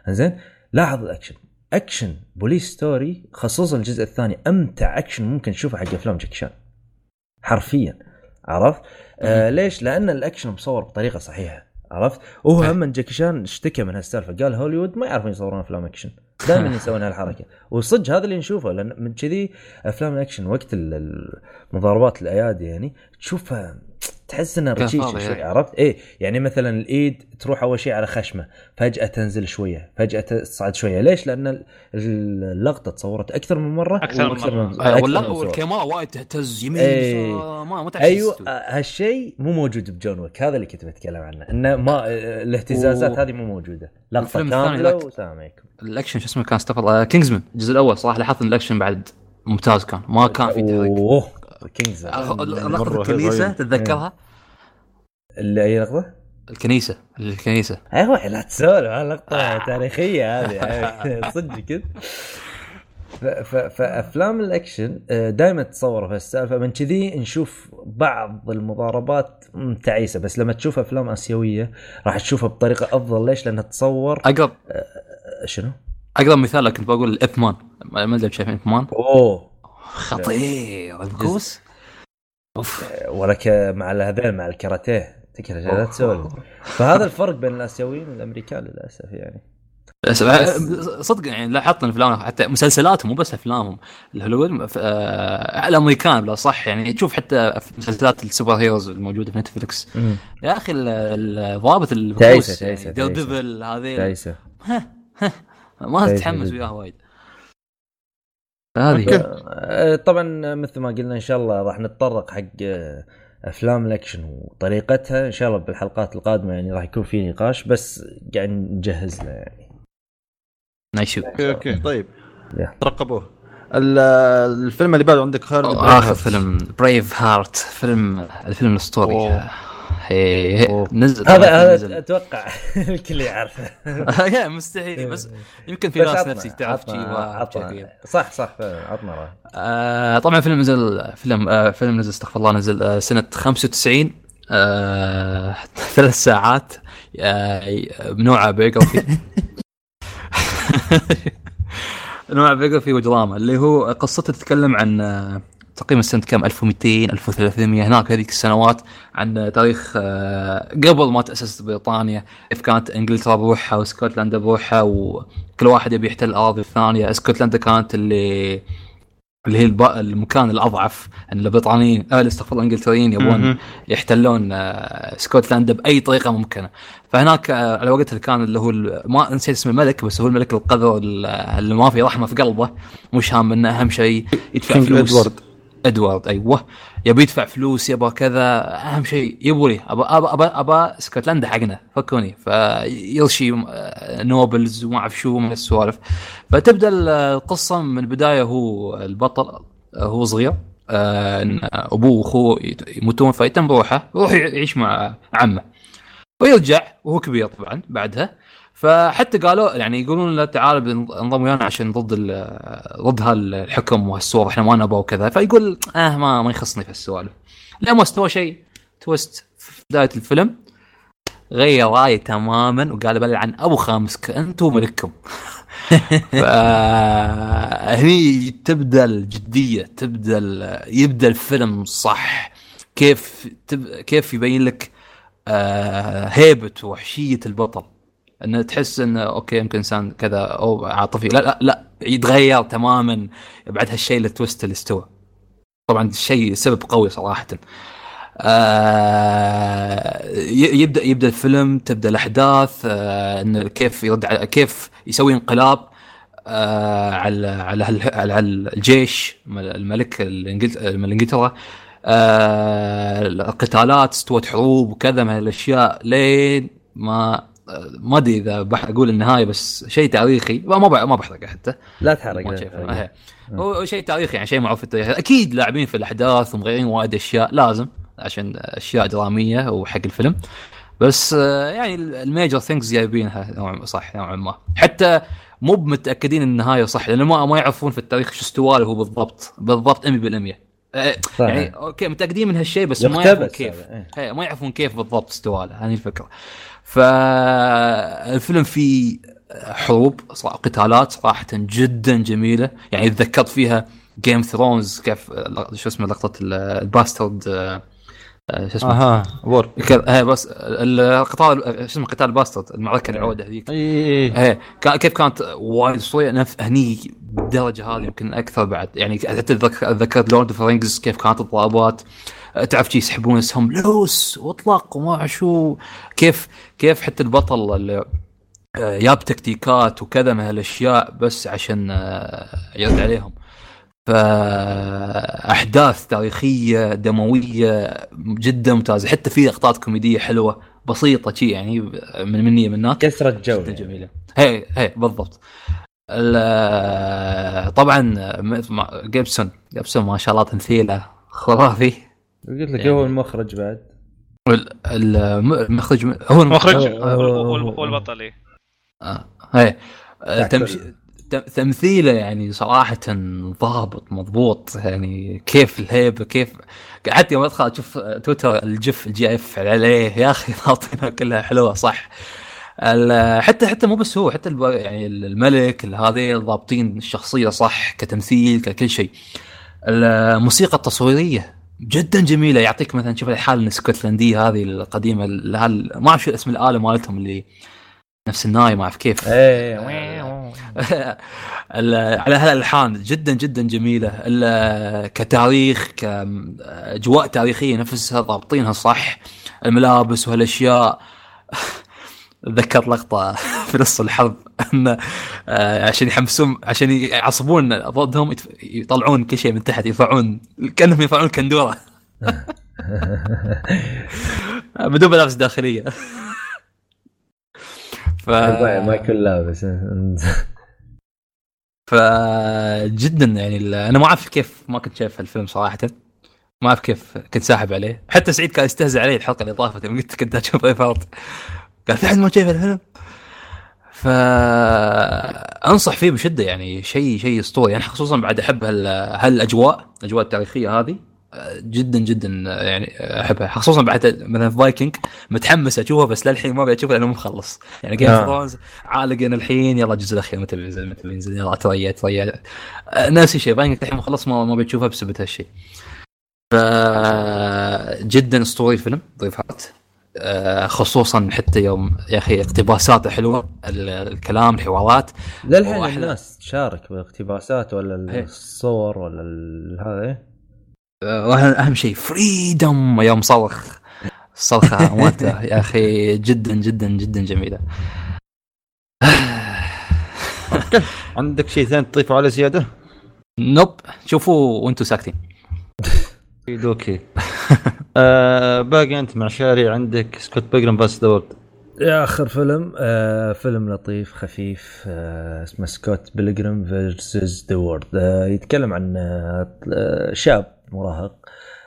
زين لاحظ الأكشن. أكشن Police Story خصوصا الجزء الثاني أمتع أكشن ممكن تشوفه حق أفلام جاكي شان. حرفيا. عرفت؟ آه ليش؟ لأن الأكشن مصور بطريقة صحيحة. عرفت؟ وهو إيه. هم جاكي شان اشتكى من هالسالفة قال هوليوود ما يعرفون يصورون أفلام أكشن دائما يسوون هالحركة وصدق هذا اللي نشوفه لأن من كذي أفلام الأكشن وقت ال- المضاربات الأيادي يعني تشوفها تحس إنها رشيشه شوي إيه. عرفت؟ إيه يعني مثلا الإيد تروح أول شيء على خشمة فجأة تنزل شوية فجأة تصعد شوية ليش؟ لأن ال- اللقطة تصورت أكثر من مرة أكثر من وأكثر مرة. آه، أكثر ولا من صور. والكاميرا وايد تهتز يمين. يسار، ما ما أيوه. آه، هالشيء مو موجود ب John Wick هذا اللي كنت بتكلم عنه إنه ما آه، الاهتزازات و- هذه مو موجودة لقطة كاملة والسلام عليكم الأكشن شو اسمه كان استغفر Kingsman الجزء الأول صراحة لاحظت إن الأكشن بعد ممتاز كان ما كان في تحريك. أوه Kings أخ- لقطة الكنيسة. تتذكرها؟ اللي أي لقطة؟ الكنيسة الكنيسة. أيوه لا تسولف هاللقطه تاريخية هذه. صدق كذا فأفلام الأكشن دائما تصور في السالفة من كذي نشوف بعض المضاربات تعيسه بس لما تشوف أفلام آسيوية راح تشوفها بطريقة أفضل. ليش؟ لأنها تصور أقرب. آه، شنو؟ اقرب مثال كنت بقول الاف مان ما أدري شايفين اف مان أوه. خطير. البكوس أوف. ولك مع هذول مع الكاراتيه. تكره لا تسولف. فهذا الفرق بين الآسيويين والأمريكان للأسف يعني. بس صدق يعني لاحظت إن افلامهم حتى مسلسلاتهم مو بس أفلامهم. الهوليوود آه، الأمريكان بلا صح يعني. تشوف حتى مسلسلات السوبر هيروز الموجودة في نتفلكس يا أخي ال- ال- ضابط تعيسة، البكوس تعيسة، يعني. ديفل تعيسة. ما تتحمس جداً. وياه وايد. هذه آه، طبعا مثل ما قلنا إن شاء الله راح نتطرق حق آه، أفلام الأكشن وطريقتها. إن شاء الله بالحلقات القادمة يعني راح يكون في نقاش بس قاعد نجهز له يعني. نايشو أوكي أوكي. طيب. ترقبوه. ال- الفيلم اللي بعده عندك خالد آخر فيلم. Braveheart فيلم الفيلم الأسطوري. أوه. نزل هذا هذا. أتوقع الكل يعرفه يا مستحيل بس يمكن في ناس نفسي تعرف شيء صح صح عطنا آه طبعا فيلم نزل فيلم آه فيلم نزل استغفر الله نزل آه سنة 95 آه ثلاث ساعات آه بنوع biography نوع بيوغرافي ودراما اللي هو قصته تتكلم عن تقريبا سنه كم 1200 1300 هناك هذيك السنوات عن تاريخ آه، قبل ما تأسست بريطانيا كيف كانت إنجلترا بروحها وإسكتلندا بروحها وكل واحد يبي يحتل الأراضي الثانية. إسكتلندا كانت اللي اللي هي الب... المكان الأضعف إن البريطانيين آه استغفر الله الإنجلتريين يبون. يحتلون آه، إسكتلندا بأي طريقة ممكنة. فهناك آه، على وقتها كان اللي هو ال- ما نسيت اسم الملك بس هو الملك القذر ال- اللي ما في رحمة في قلبه. مش هام إنه أهم شيء يدفع فلوس. إدوارد. أيوه. يبي يدفع فلوس يبغى كذا. أهم شيء يبغوا لي. ابى ابى ابى اسكتلندا حقنا. فكوني. فيرشي آه، nobles وما أعرف شو من السوالف. فتبدأ القصة من البداية. هو البطل آه، هو صغير. آه، أبوه وأخوه يموتون فيتم بروحه يروح يعيش مع عمه. ويرجع وهو كبير طبعا بعدها. فحتى قالوا يعني يقولون له تعال انضم ويانا عشان ضد ضد هالحكم وهالصور إحنا ما نبغى وكذا. فيقول آه ما ما يخصني في السوالف لا ما استوى شيء. تويست في بداية الفيلم غير رايه تماما وقال بلعن أبو خامسك انت وملككم فهني تبدأ الجدية تبدأ يبدأ الفيلم صح. كيف تب... كيف يبين لك آه هيبة وحشية البطل. انه تحس انه okay يمكن إنسان كذا أو عاطفي. لا لا لا يتغير تماما بعد هالشيء ال twist اللي استوى. طبعا الشيء سبب قوي صراحة. آه يبدأ يبدأ الفيلم تبدأ الأحداث آه انه كيف يرد كيف يسوي انقلاب آه على على على الجيش الملك إنجلترا. آه القتالات استوت حروب وكذا من الاشياء لين ما ما أدري إذا بح أقول النهاية بس شيء تاريخي. ما ما بح- ما بحرقه حتى. لا تحرق. إيه. هو شيء تاريخي يعني شيء معروف في التاريخ. أكيد لاعبين في الأحداث ومغيرين وايد أشياء لازم عشان أشياء درامية وحق الفيلم. بس آه، يعني ال major things جايبينها نوعا صح نوعا ما. حتى مو متأكدين النهاية صح لأنه ما ما يعرفون في التاريخ شو استوى له هو بالضبط بالضبط 100% يعني okay متأكدين من هالشيء بس ما يعرفون كيف. هذا، إيه. هي ما يعرفون كيف بالضبط استوى له هذه الفكرة. فالفيلم فيه حروب قتالات صراحة جدا جميلة. يعني تذكرت فيها Game Thrones كيف شو اسمه لقطة ال- ال bastard آه، آه، شو اسمه؟ أها war. هي بس القتال شو اسمه قتال bastard المعركة العودة هذيك. اي اي كيف كانت وايد اسطوريه نف هني بالدرجه هذه يمكن أكثر بعد. يعني حتى اتذكر Lord of Rings كيف كانت الضربات. تعرف شي يسحبون اسهم loose واطلق وما شو. كيف كيف حتى البطل اللي أه، جاب تكتيكات وكذا من هالأشياء بس عشان أه، يرد عليهم. فاحداث تاريخية دموية جدا ممتازة. حتى في لقطات كوميدية حلوة بسيطة شي يعني من مني من هناك. كسرة جو جدا يعني. جميلة. هي هي بالضبط. ال- طبعا جيبسون. جيبسون ما شاء الله تمثيله خرافي. قلت لك يعني. هو المخرج بعد. ال- الم- المخرج هو المخرج. هو- البطل إيه. آه، هي تحت تمش... تم- تمثيله يعني صراحة ضابط مضبوط يعني كيف الهيبة كيف حتى يوم أدخل أشوف تويتر الجف الجي إف عليه يا أخي كلها حلوة صح؟ حتى حتى مو بس هو حتى يعني الملك هذه ضابطين الشخصية صح كتمثيل ككل شيء. الموسيقى التصويرية جدا جميلة. يعطيك مثلا شوف الحالة الاسكتلندية هذه القديمة ال- هال- ما أعرف شو اسم الآلة مالتهم اللي نفس الناي ما أعرف كيف. إيه ال- على هالالحان جدا جدا جميلة. كتاريخ كاجواء تاريخية نفسها ضابطينها صح. الملابس وهالاشياء تذكرت لقطة في نص الحرب إن آه، عشان يحمسون عشان يعصبون ضدهم يطلعون كل شيء من تحت يرفعون كأنهم يرفعون كندوره بدون ملابس داخلية. ف... ما يكون لابس. فجدا يعني ال- أنا ما أعرف كيف ما كنت شايف الفيلم صراحة. ما أعرف كيف كنت ساحب عليه. حتى سعيد كان يستهزئ علي الحلقة اللي طافت قلت كنت أشوف Braveheart قال ما شايف الفيلم؟ فأنصح فيه بشدة يعني شيء شيء اسطوري يعني خصوصا بعد أحب هال- هالأجواء الأجواء التاريخية هذه جدا جدا يعني أحبها. خصوصا بعد مثلا فايكنج متحمس أشوفها بس للحين ما أبي أشوفها لأنه مخلص. يعني Game of. Thrones عالقين الحين يلا الجزء الأخير متى بينزل متى بينزل يلا تريا تريا آه، نفس الشيء فايكنج الحين مخلص ما ما بتشوفها بسبب هالشيء. ف جدا اسطوري الفيلم ضيفات آه، خصوصا حتى يوم يا أخي اقتباساته حلوة ال- الكلام الحوارات. للحين الناس تشارك بالاقتباسات ولا إيه. الصور ولا هذا إيه؟ آه، واهم شيء فريدم يوم صرخ. الصرخه مالته يا أخي جدا جدا جدا جميلة. عندك شيء ثاني تضيفه على زيادة؟ nope. شوفوا وأنتم ساكتين. okay آه باقي أنت مع شاري عندك Scott Pilgrim vs the World يا آخر فيلم آه فيلم لطيف خفيف آه اسمه Scott Pilgrim versus the World آه يتكلم عن آه آه، شاب مراهق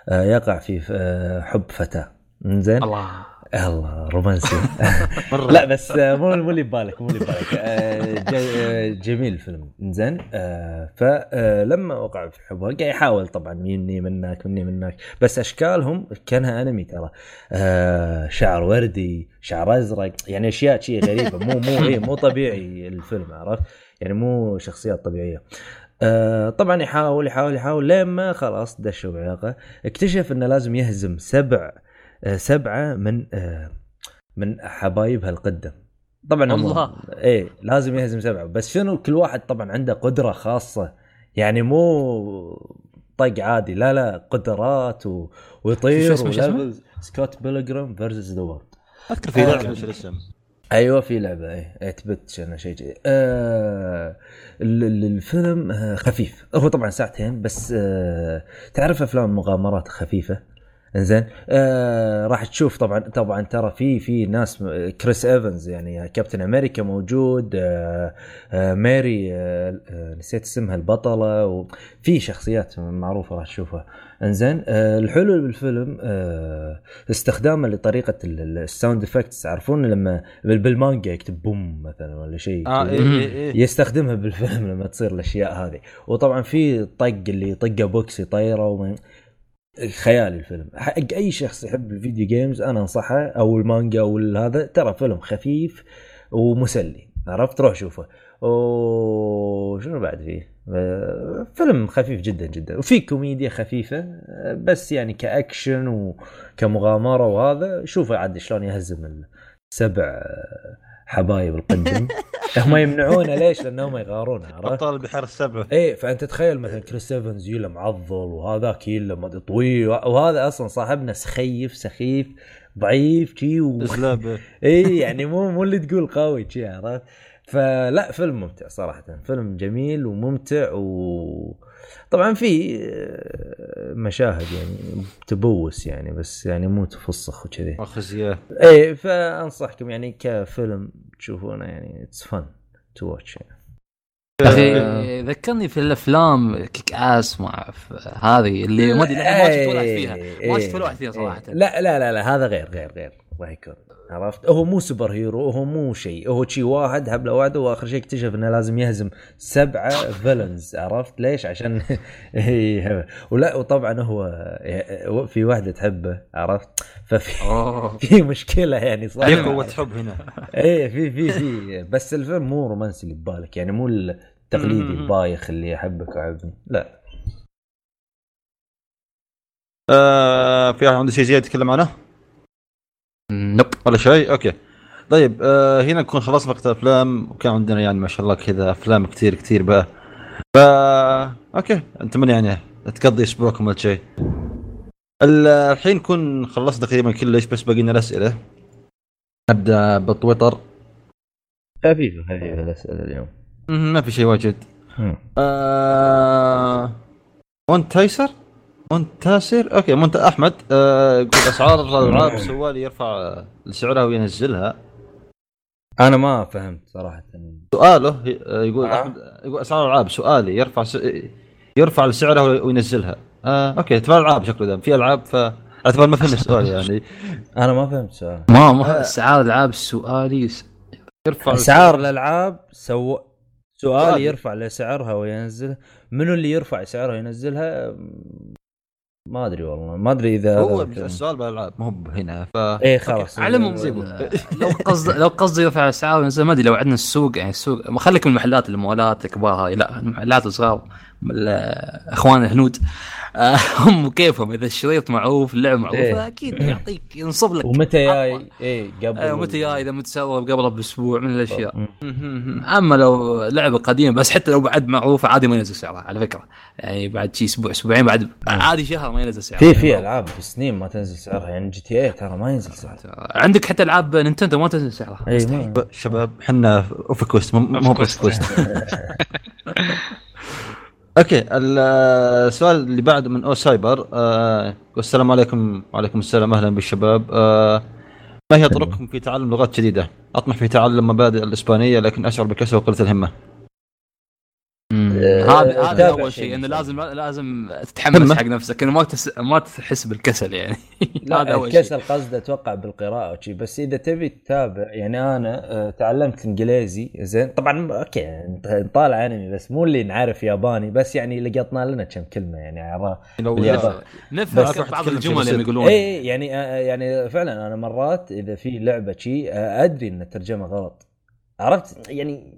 آه يقع في آه حب فتاة. زين الله. الله رومانسي. لا بس آه، مو مو اللي ببالك مو اللي ببالك. آه، آه، جميل الفيلم زين فلما وقع في حبها قاعد يحاول طبعا مني منك مني منك بس أشكالهم كأنها أنمي ترى. آه، شعر وردي شعر أزرق يعني أشياء شيء غريبة. مو مو إيه مو طبيعي الفيلم عرفت؟ يعني مو شخصيات طبيعية. آه، طبعا يحاول يحاول يحاول لين ما خلاص دشوا بعلاقه اكتشف إنه لازم يهزم سبع آه، سبعة من آه، من حبايبها القدم طبعا الله. إيه لازم يهزم سبعة. بس شنو كل واحد طبعا عنده قدرة خاصة. يعني مو طق عادي. لا لا قدرات و... ويطير شو اسمه- شو اسمه؟ و levels. Scott Pilgrim versus the World أذكر في لعبة إيش الاسم؟ أيوه في لعبة. إيه 8 bit أنا شيء جديد. آه ال- ال- الفيلم آه خفيف. هو طبعا ساعتين بس آه تعرف أفلام مغامرات خفيفة؟ إنزين. آه راح تشوف طبعا طبعا ترى في في ناس كريس إيفنز يعني كابتن أمريكا موجود آه آه ماري آه آه نسيت اسمها البطلة وفي شخصيات معروفة راح تشوفها. إنزين آه الحلو بالفيلم آه استخدامه لطريقة ال- ال- ال sound effects. تعرفون لما بال- بالمانجا يكتب boom مثلا ولا شيء كذا. إيه إيه إيه. يستخدمها بالفيلم لما تصير الأشياء هذه. وطبعا في طق اللي يطقه box يطيره وما خيال الفيلم. حق أي شخص يحب ال video games أنا أنصحه أو المانجا أو هذا ترى فيلم خفيف ومسلي عرفت؟ روح شوفه. وشنو بعد فيه؟ آه، فيلم خفيف جدا جدا. وفي كوميديا خفيفة آه، بس يعني كأكشن وكمغامرة وهذا شوفه عاد شلون يهزم السبع آه، حبايب القدم هم يمنعونه ليش؟ لأنهم يغارون عرفت؟ أبطال البحار السبعه إيه فأنت تخيل مثلا كريس إيفنز يلا معضل وهذاك أدري طويل وهذا أصلا صاحبنا سخيف سخيف ضعيف شي و... إيه يعني مو مو اللي تقول قوي شي عرفت فلا فيلم ممتع صراحة فيلم جميل وممتع و طبعا في آه، مشاهد يعني تبوس يعني بس يعني مو تفسخ وكذي. وخزيه إيه فأنصحكم يعني كفيلم تشوفونه يعني it's fun to watch يعني. يا أخي ذكرني في الأفلام Kick-Ass ما اعرف هذه اللي ما أدري ما شفت ولا واحد فيها. ما شفت ولا واحد فيها صراحة. إيه. لا لا لا لا هذا غير غير غير. يكون عرفت؟ هو مو super hero هو مو شيء. هو شيء واحد هبلة واحدة وآخر شيء اكتشف إنه لازم يهزم سبعة villains عرفت؟ ليش؟ عشان إيه، ولا وطبعا هو في واحدة تحبه عرفت؟ ففي في مشكلة يعني صح في قوة حب هنا. إيه في في في. بس الفيلم مو رومانسي اللي ببالك. يعني مو التقليدي. البايخ اللي احبك وعبني لا. آه في احد عنده شيء زيادة يتكلم عنه؟ nope ولا شيء؟ okay. طيب آه هنا نكون خلصنا وقت الأفلام. وكان عندنا يعني ما شاء الله كذا أفلام كثير كثير بقى. فا okay. اتمنى يعني تقضي أسبوعكم ولا شيء. ال- الحين نكون خلصنا تقريبا كلش بس باقي لنا الأسئلة. نبدأ بالتويتر. خفيفه خفيفه الأسئلة اليوم. ما في شيء واجد. آه... مونتايسر مونتاسر أوكي مونت أحمد آه... يقول أسعار الالعاب سوالي يرفع سعرها وينزلها. أنا ما فهمت صراحة. سؤاله آه، يقول آه. أحمد يقول أسعار الالعاب سؤالي يرفع س... يرفع سعرها وينزلها. آه... أوكي تبع العاب شكله ذا في ألعاب ف اعتبر ما فهمت السؤال يعني. أنا ما فهمت السؤال ما ما أسعار العاب سؤالي س- يرفع أسعار الألعاب سو سؤال. يرفع لسعرها وينزلها منو اللي يرفع سعرها وينزلها؟ ما أدري والله ما أدري إذا هو السؤال بالالعاب مو هنا ف إيه خلاص. على العموم. لو قصد لو قصدي يرفع الأسعار زي ما أدري لو عندنا السوق يعني السوق ما خليك من المحلات المولات الكبار هاي لا المحلات الصغار. ال- اخوان الهنود. آه، هم كيفهم؟ إذا الشريط معروف اللعب معروف إيه. أكيد يعطيك ينصب لك. ومتى جاي. إيه قبل آه، متى جاي إذا متسوى قبل بأسبوع من الأشياء. أما لو لعبة قديمة بس حتى لو بعد معروفة عادي ما ينزل سعرها على فكرة. يعني بعد شي أسبوع أسبوعين بعد عادي شهر ما ينزل سعرها. في في ألعاب سنين ما تنزل سعرها؟ يعني GTA ترى ما ينزل سعرها. عندك حتى ألعاب نينتندو ما تنزل سعرها. اي ما شباب إحنا OffQuest مو بس Quest okay ال- السؤال اللي بعده من أو سايبر آه السلام عليكم وعليكم السلام أهلا بالشباب آه ما هي طرقكم في تعلم لغات جديدة؟ أطمح في تعلم مبادئ الإسبانية لكن أشعر بكسل وقلة الهمة. آه، هذا هذا تابع اول شيء إنه. لازم لازم تتحمس. حق نفسك إنه ما تس... ما تحس بالكسل يعني. هذا لا أول شيء. الكسل قصده أتوقع بالقراءة وشي. بس إذا تبي تتابع يعني أنا آه، تعلمت إنجليزي زين. طبعا okay نطالع أنمي بس مو اللي نعرف ياباني بس يعني لقطنا لنا كم كلمة يعني عرفت. نفهم. بعض الجمل اللي بسيط. يقولون. اي يعني آه، يعني فعلا أنا مرات إذا في لعبة شي آه، أدري إن الترجمة غلط. عرفت؟ يعني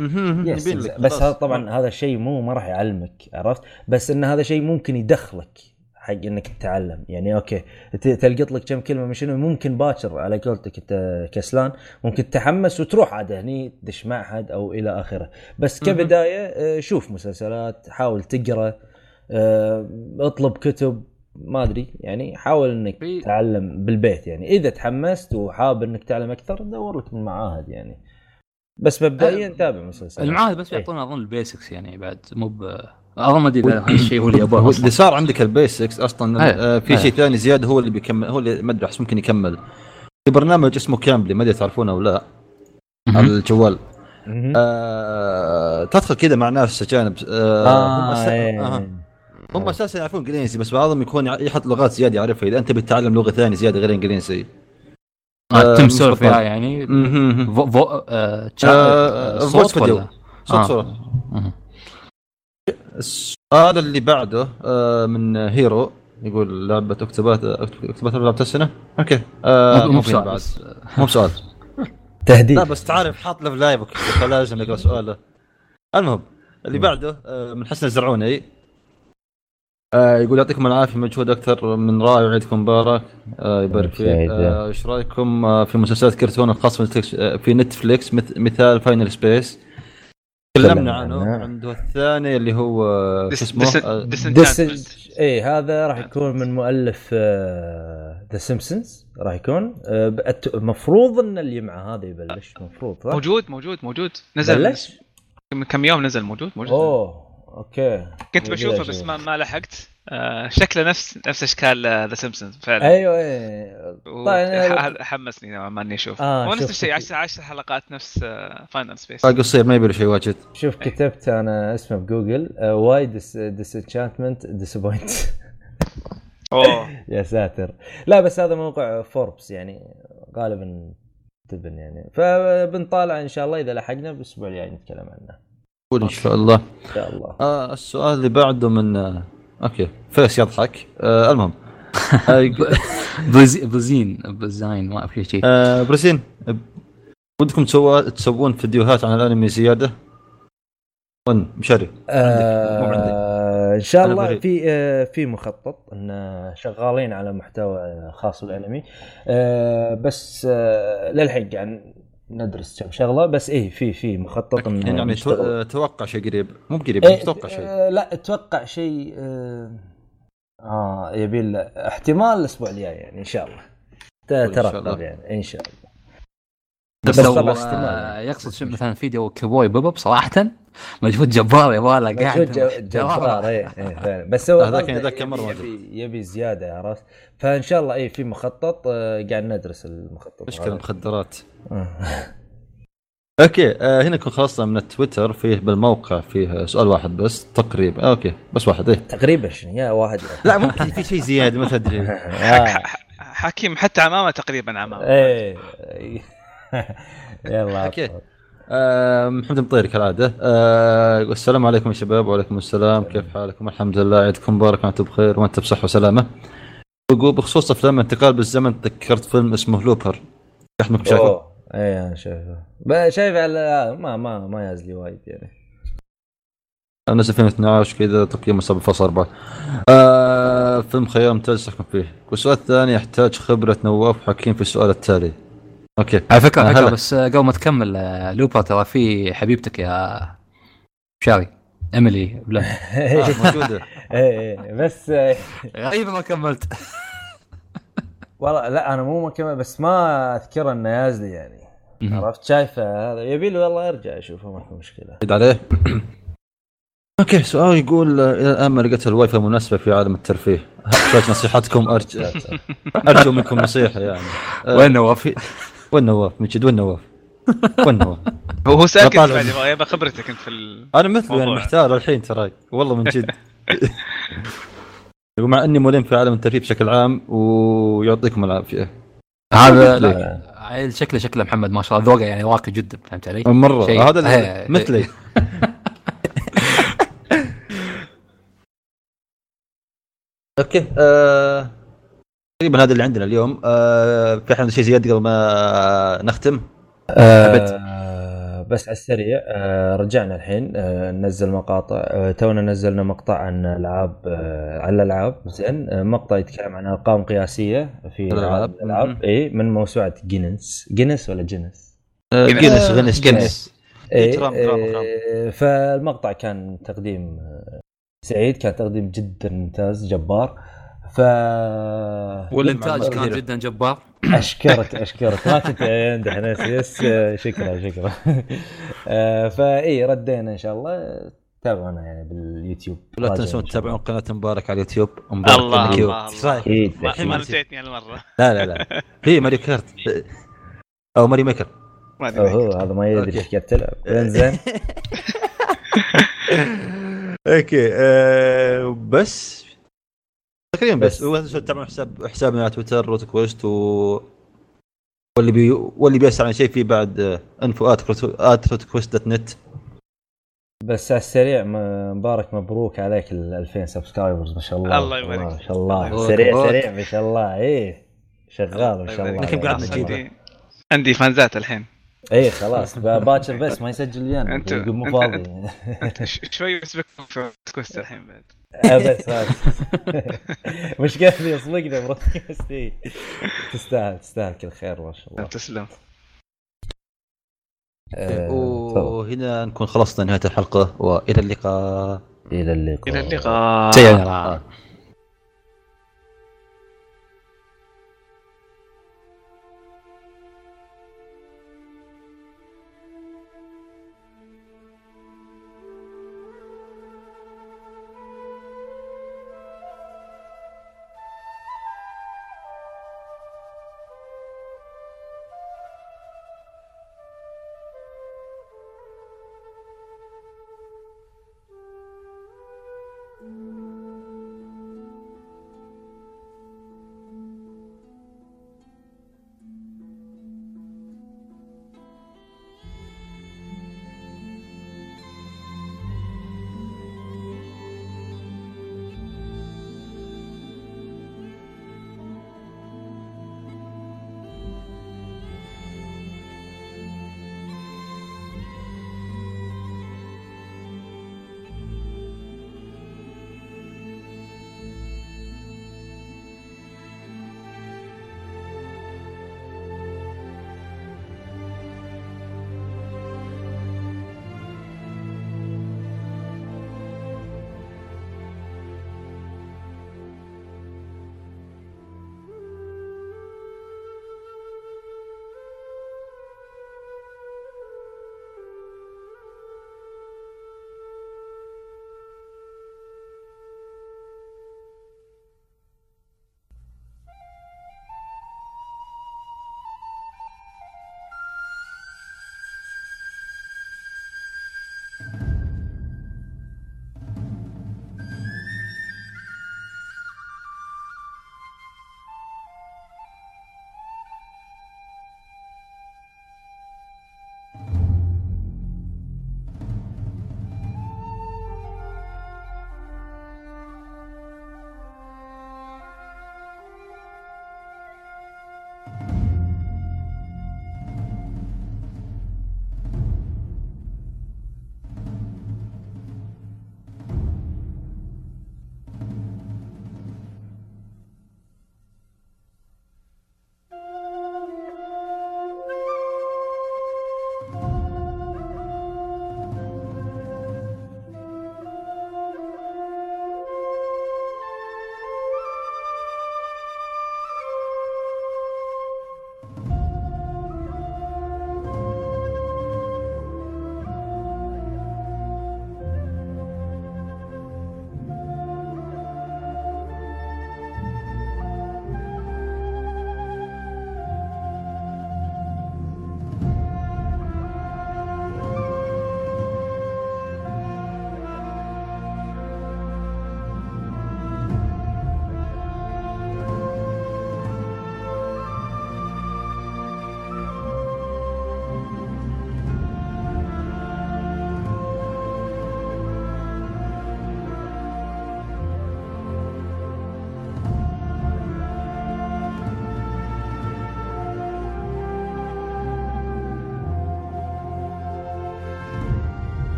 yes بس. هذا طبعا هذا الشيء مو ما راح يعلمك عرفت؟ بس إن هذا شيء ممكن يدخلك حق إنك تتعلم. يعني okay تلقط لك كم كلمة من شنو ممكن باكر على قولتك أنت كسلان ممكن تتحمس وتروح عاد هني تدش معهد أو إلى آخره. بس. كبداية آه، شوف مسلسلات حاول تقرأ آه، اطلب كتب ما أدري. يعني حاول إنك تتعلم بالبيت. يعني إذا تحمست وحاب إنك تتعلم أكثر دور لك من معاهد يعني. بس مبدئيا تابع مسلسلات المعاهد بس إيه. يعطونا أظن ال basics يعني بعد مو ب أظن ما أدري هذا الشيء هو اليابان هو أصلاً. اللي صار عندك ال basics أصلا أيه. آه، في أيه. شيء ثاني زيادة هو اللي بيكمل هو اللي ما أدري أحس ممكن يكمل في برنامج اسمه Cambly ما أدري تعرفونه أو لا على. الجوال. آه تدخل كذا مع ناس اجانب آه هم, آه. إيه. آه. هم أساسا يعرفون إنجليزي بس بعضهم يكون يحط لغات زيادة يعرفها إذا أنت بتتعلم لغة ثانية زيادة غير إنجليزي آه، آه، تم مش سولف يعني. مهم. فو فو آه، آه، آه، voice صوت فيديو. ولا؟ صوت آه. صورة. السؤال اللي بعده آه من هيرو يقول لعبة Octopath Octopath لعبه السنة okay. آه مو بسؤال مو بسؤال. تهديد. لا بس تعرف حاط له في لايفك فلازم نقرا سؤاله. المهم اللي بعده آه، من حسن الزرعوني. آه، يقول يعطيكم العافية مجهود أكثر من رائع وعيدكم مبارك. آه، يبارك فيك. آه، إيش رأيكم؟ آه، في مسلسلات كرتون الخاصة آه، في نتفليكس مث- مثال Final Space تكلمنا عنه. عنده الثاني اللي هو آه، شو اسمه؟ آه، Disenchantment اي هذا راح يكون من مؤلف The Simpsons راح يكون آه، المفروض إن اللي معه هذا يبلش المفروض؟ موجود موجود موجود. نزل بلش؟ من كم يوم نزل موجود موجود. أوه. أوكي. كنت بشوفه بس. ما, ما لحقت. آه شكله نفس نفس أشكال The Simpsons فعلا. أيوه إيه. طيب حمسني نوعا ما إني أشوف. آه، هو نفس شفت الشيء كي- 10 10 حلقات نفس Final Space باقي قصير ما يبي له شيء واجد. شوف كتبت أنا اسمه بجوجل واي ديسنشانتمنت ديسابوينت أوه. يا ساتر. لا بس هذا موقع فوربس يعني غالبا تبن يعني. فبنطالع إن شاء الله إذا لحقنا بالاسبوع الجاي نتكلم عنه. إن شاء الله. إن شاء الله. آه السؤال اللي بعده من آه أوكي فيس يضحك. آه المهم. آه بلزين بلزاين ما في شيء آه آه، ودكم تسوى تسوون فيديوهات عن الأنمي زيادة؟ ون مشاري. عندك، مو عندي. آه إن شاء الله. في آه في مخطط إن شغالين على محتوى خاص بالأنمي. آه بس آه للحين قاعد ندرس كم شغلة بس إيه في في مخطط يعني تو- نشتغل. آه، توقع شيء قريب مو قريب إيه توقع شيء آه لا أتوقع شيء آه, آه يبي احتمال الأسبوع الجاي يعني إن شاء الله شاء ترقب. يعني إن شاء الله بس بس لو احتمال. يقصد شو مثلا فيديو كبوي ببب صراحة مجهود جبار يبغى له قاعد مجهود جبار إيه إيه فعلا. بس هو هذاك- هذاك كم مرة يبي, يبي, زيادة عرفت؟ فإن شاء الله إيه في مخطط آه قاعد ندرس المخطط مشكله. مخدرات. أوكي آه هنا كنا خلصنا من التويتر فيه بالموقع فيه سؤال واحد بس تقريبا آه أوكي بس واحد إيه. تقريبا شنو؟ يا واحد. لا ممكن في شيء زيادة ما تدري. آه. حكيم حتى عمامة تقريبا عمامة. إيه. يلا أوكي. محمد مطير كالعادة. آه السلام عليكم يا شباب وعليكم السلام. كيف حالكم؟ الحمد لله عيدكم مبارك وأنتم بخير وأنت بصحة وسلامة. بخصوص أفلام انتقال بالزمن تذكرت فيلم اسمه Looper احمد شايفه. اي أنا شايفه. ب- شايف على ما ما ما يازلي وايد يعني. نزل 2012 كذا تقييمه 7.4 آه فيلم خيال ممتاز فيه. والسؤال الثاني يحتاج خبرة نواف وحكيم في السؤال التالي. أوكي. على فكرة فكره هلا. بس قبل ما تكمل آه، Looper ترى في حبيبتك يا شاري Emily Blunt آه موجودة. اي اي بس آه، غريبة ما كملت. والله لا أنا مو مكمل بس ما أذكر إنه يازلي يعني. عرفت؟ شايفه هذا. يبي له والله أرجع أشوفه ما في مشكلة. زيد عليه. أوكي سؤال يقول إلى الآن ما لقيت الواي فاي مناسبة في عالم الترفيه. احتاج نصيحتكم ارجو أرجو منكم نصيحة يعني. وين نواف؟ وين نواف من جد وين نواف؟ وين نواف؟ هو هو ساكت. بعد يبغى يبغى خبرتك انت في ال... أنا مثله يعني موضوع. محتار الحين تراي والله من جد يقول مع إني ملم في عالم الترفيه بشكل عام ويعطيكم العافية هذا عيل شكله شكله محمد ما شاء الله ذوقه يعني راقي جدا فهمت علي؟ مرة شيء. هذا إيه، مثلي أوكي آه... تقريبا هذا اللي عندنا اليوم. آه... في أحد شيء زيادة قبل ما نختم؟ آه بس على السريع آه رجعنا الحين آه ننزل مقاطع. آه تونا نزلنا مقطع عن العاب آه عن الألعاب. زين. آه مقطع يتكلم عن أرقام قياسية في الألعاب. مم. اي من موسوعة Guinness Guinness ولا Guinness؟ Guinness. Guinness غنس Guinness اي ترام- ترام- ترام. إيه فالمقطع كان تقديم آه، سعيد. كان تقديم جدا ممتاز جبار. ف والإنتاج كان جدا جبار. أشكرك أشكرك. ما كنت امدح نفسي بس آه، شكرا شكرا. آه، فاي ردينا إن شاء الله. تابعونا يعني باليوتيوب. لا تنسون تتابعون قناة مبارك على اليوتيوب. مبارك الله. الله. رايك؟ أكيد ما نسيتني هالمره لا لا لا. هي Mario Kart. أو Mario Maker. ما أوه، إيه. أدري. هو هذا ما يدري. إيش قاعد تلعب. انزين أوكي آه بس تقريبا بس بس. ولا تنسوا تتابعون حساب حسابنا على تويتر روت كويست و واللي بي واللي بيسأل عن شيء فيه بعد info at روت كويست dot net بس على السريع مبارك مبروك عليك ال 2000 subscribers ما شاء الله الله يبارك ما. شاء الله سريع. سريع ما شاء الله إيه شغال ما شاء الله يمكن قاعد يعني. نجيبه. عندي عندي فانزات الحين إيه خلاص باكر بس ما يسجل ويانا أنت- فاضي شوي بس في كويست الحين بعد بس بس مشكلة يصدقنا بروتكاست إيه. تستاهل تستاهل كل خير ما شاء الله. تسلم. آه،. وهنا نكون خلصنا نهاية الحلقة وإلى اللقاء. إلى اللقاء. إلى اللقاء. سيارة.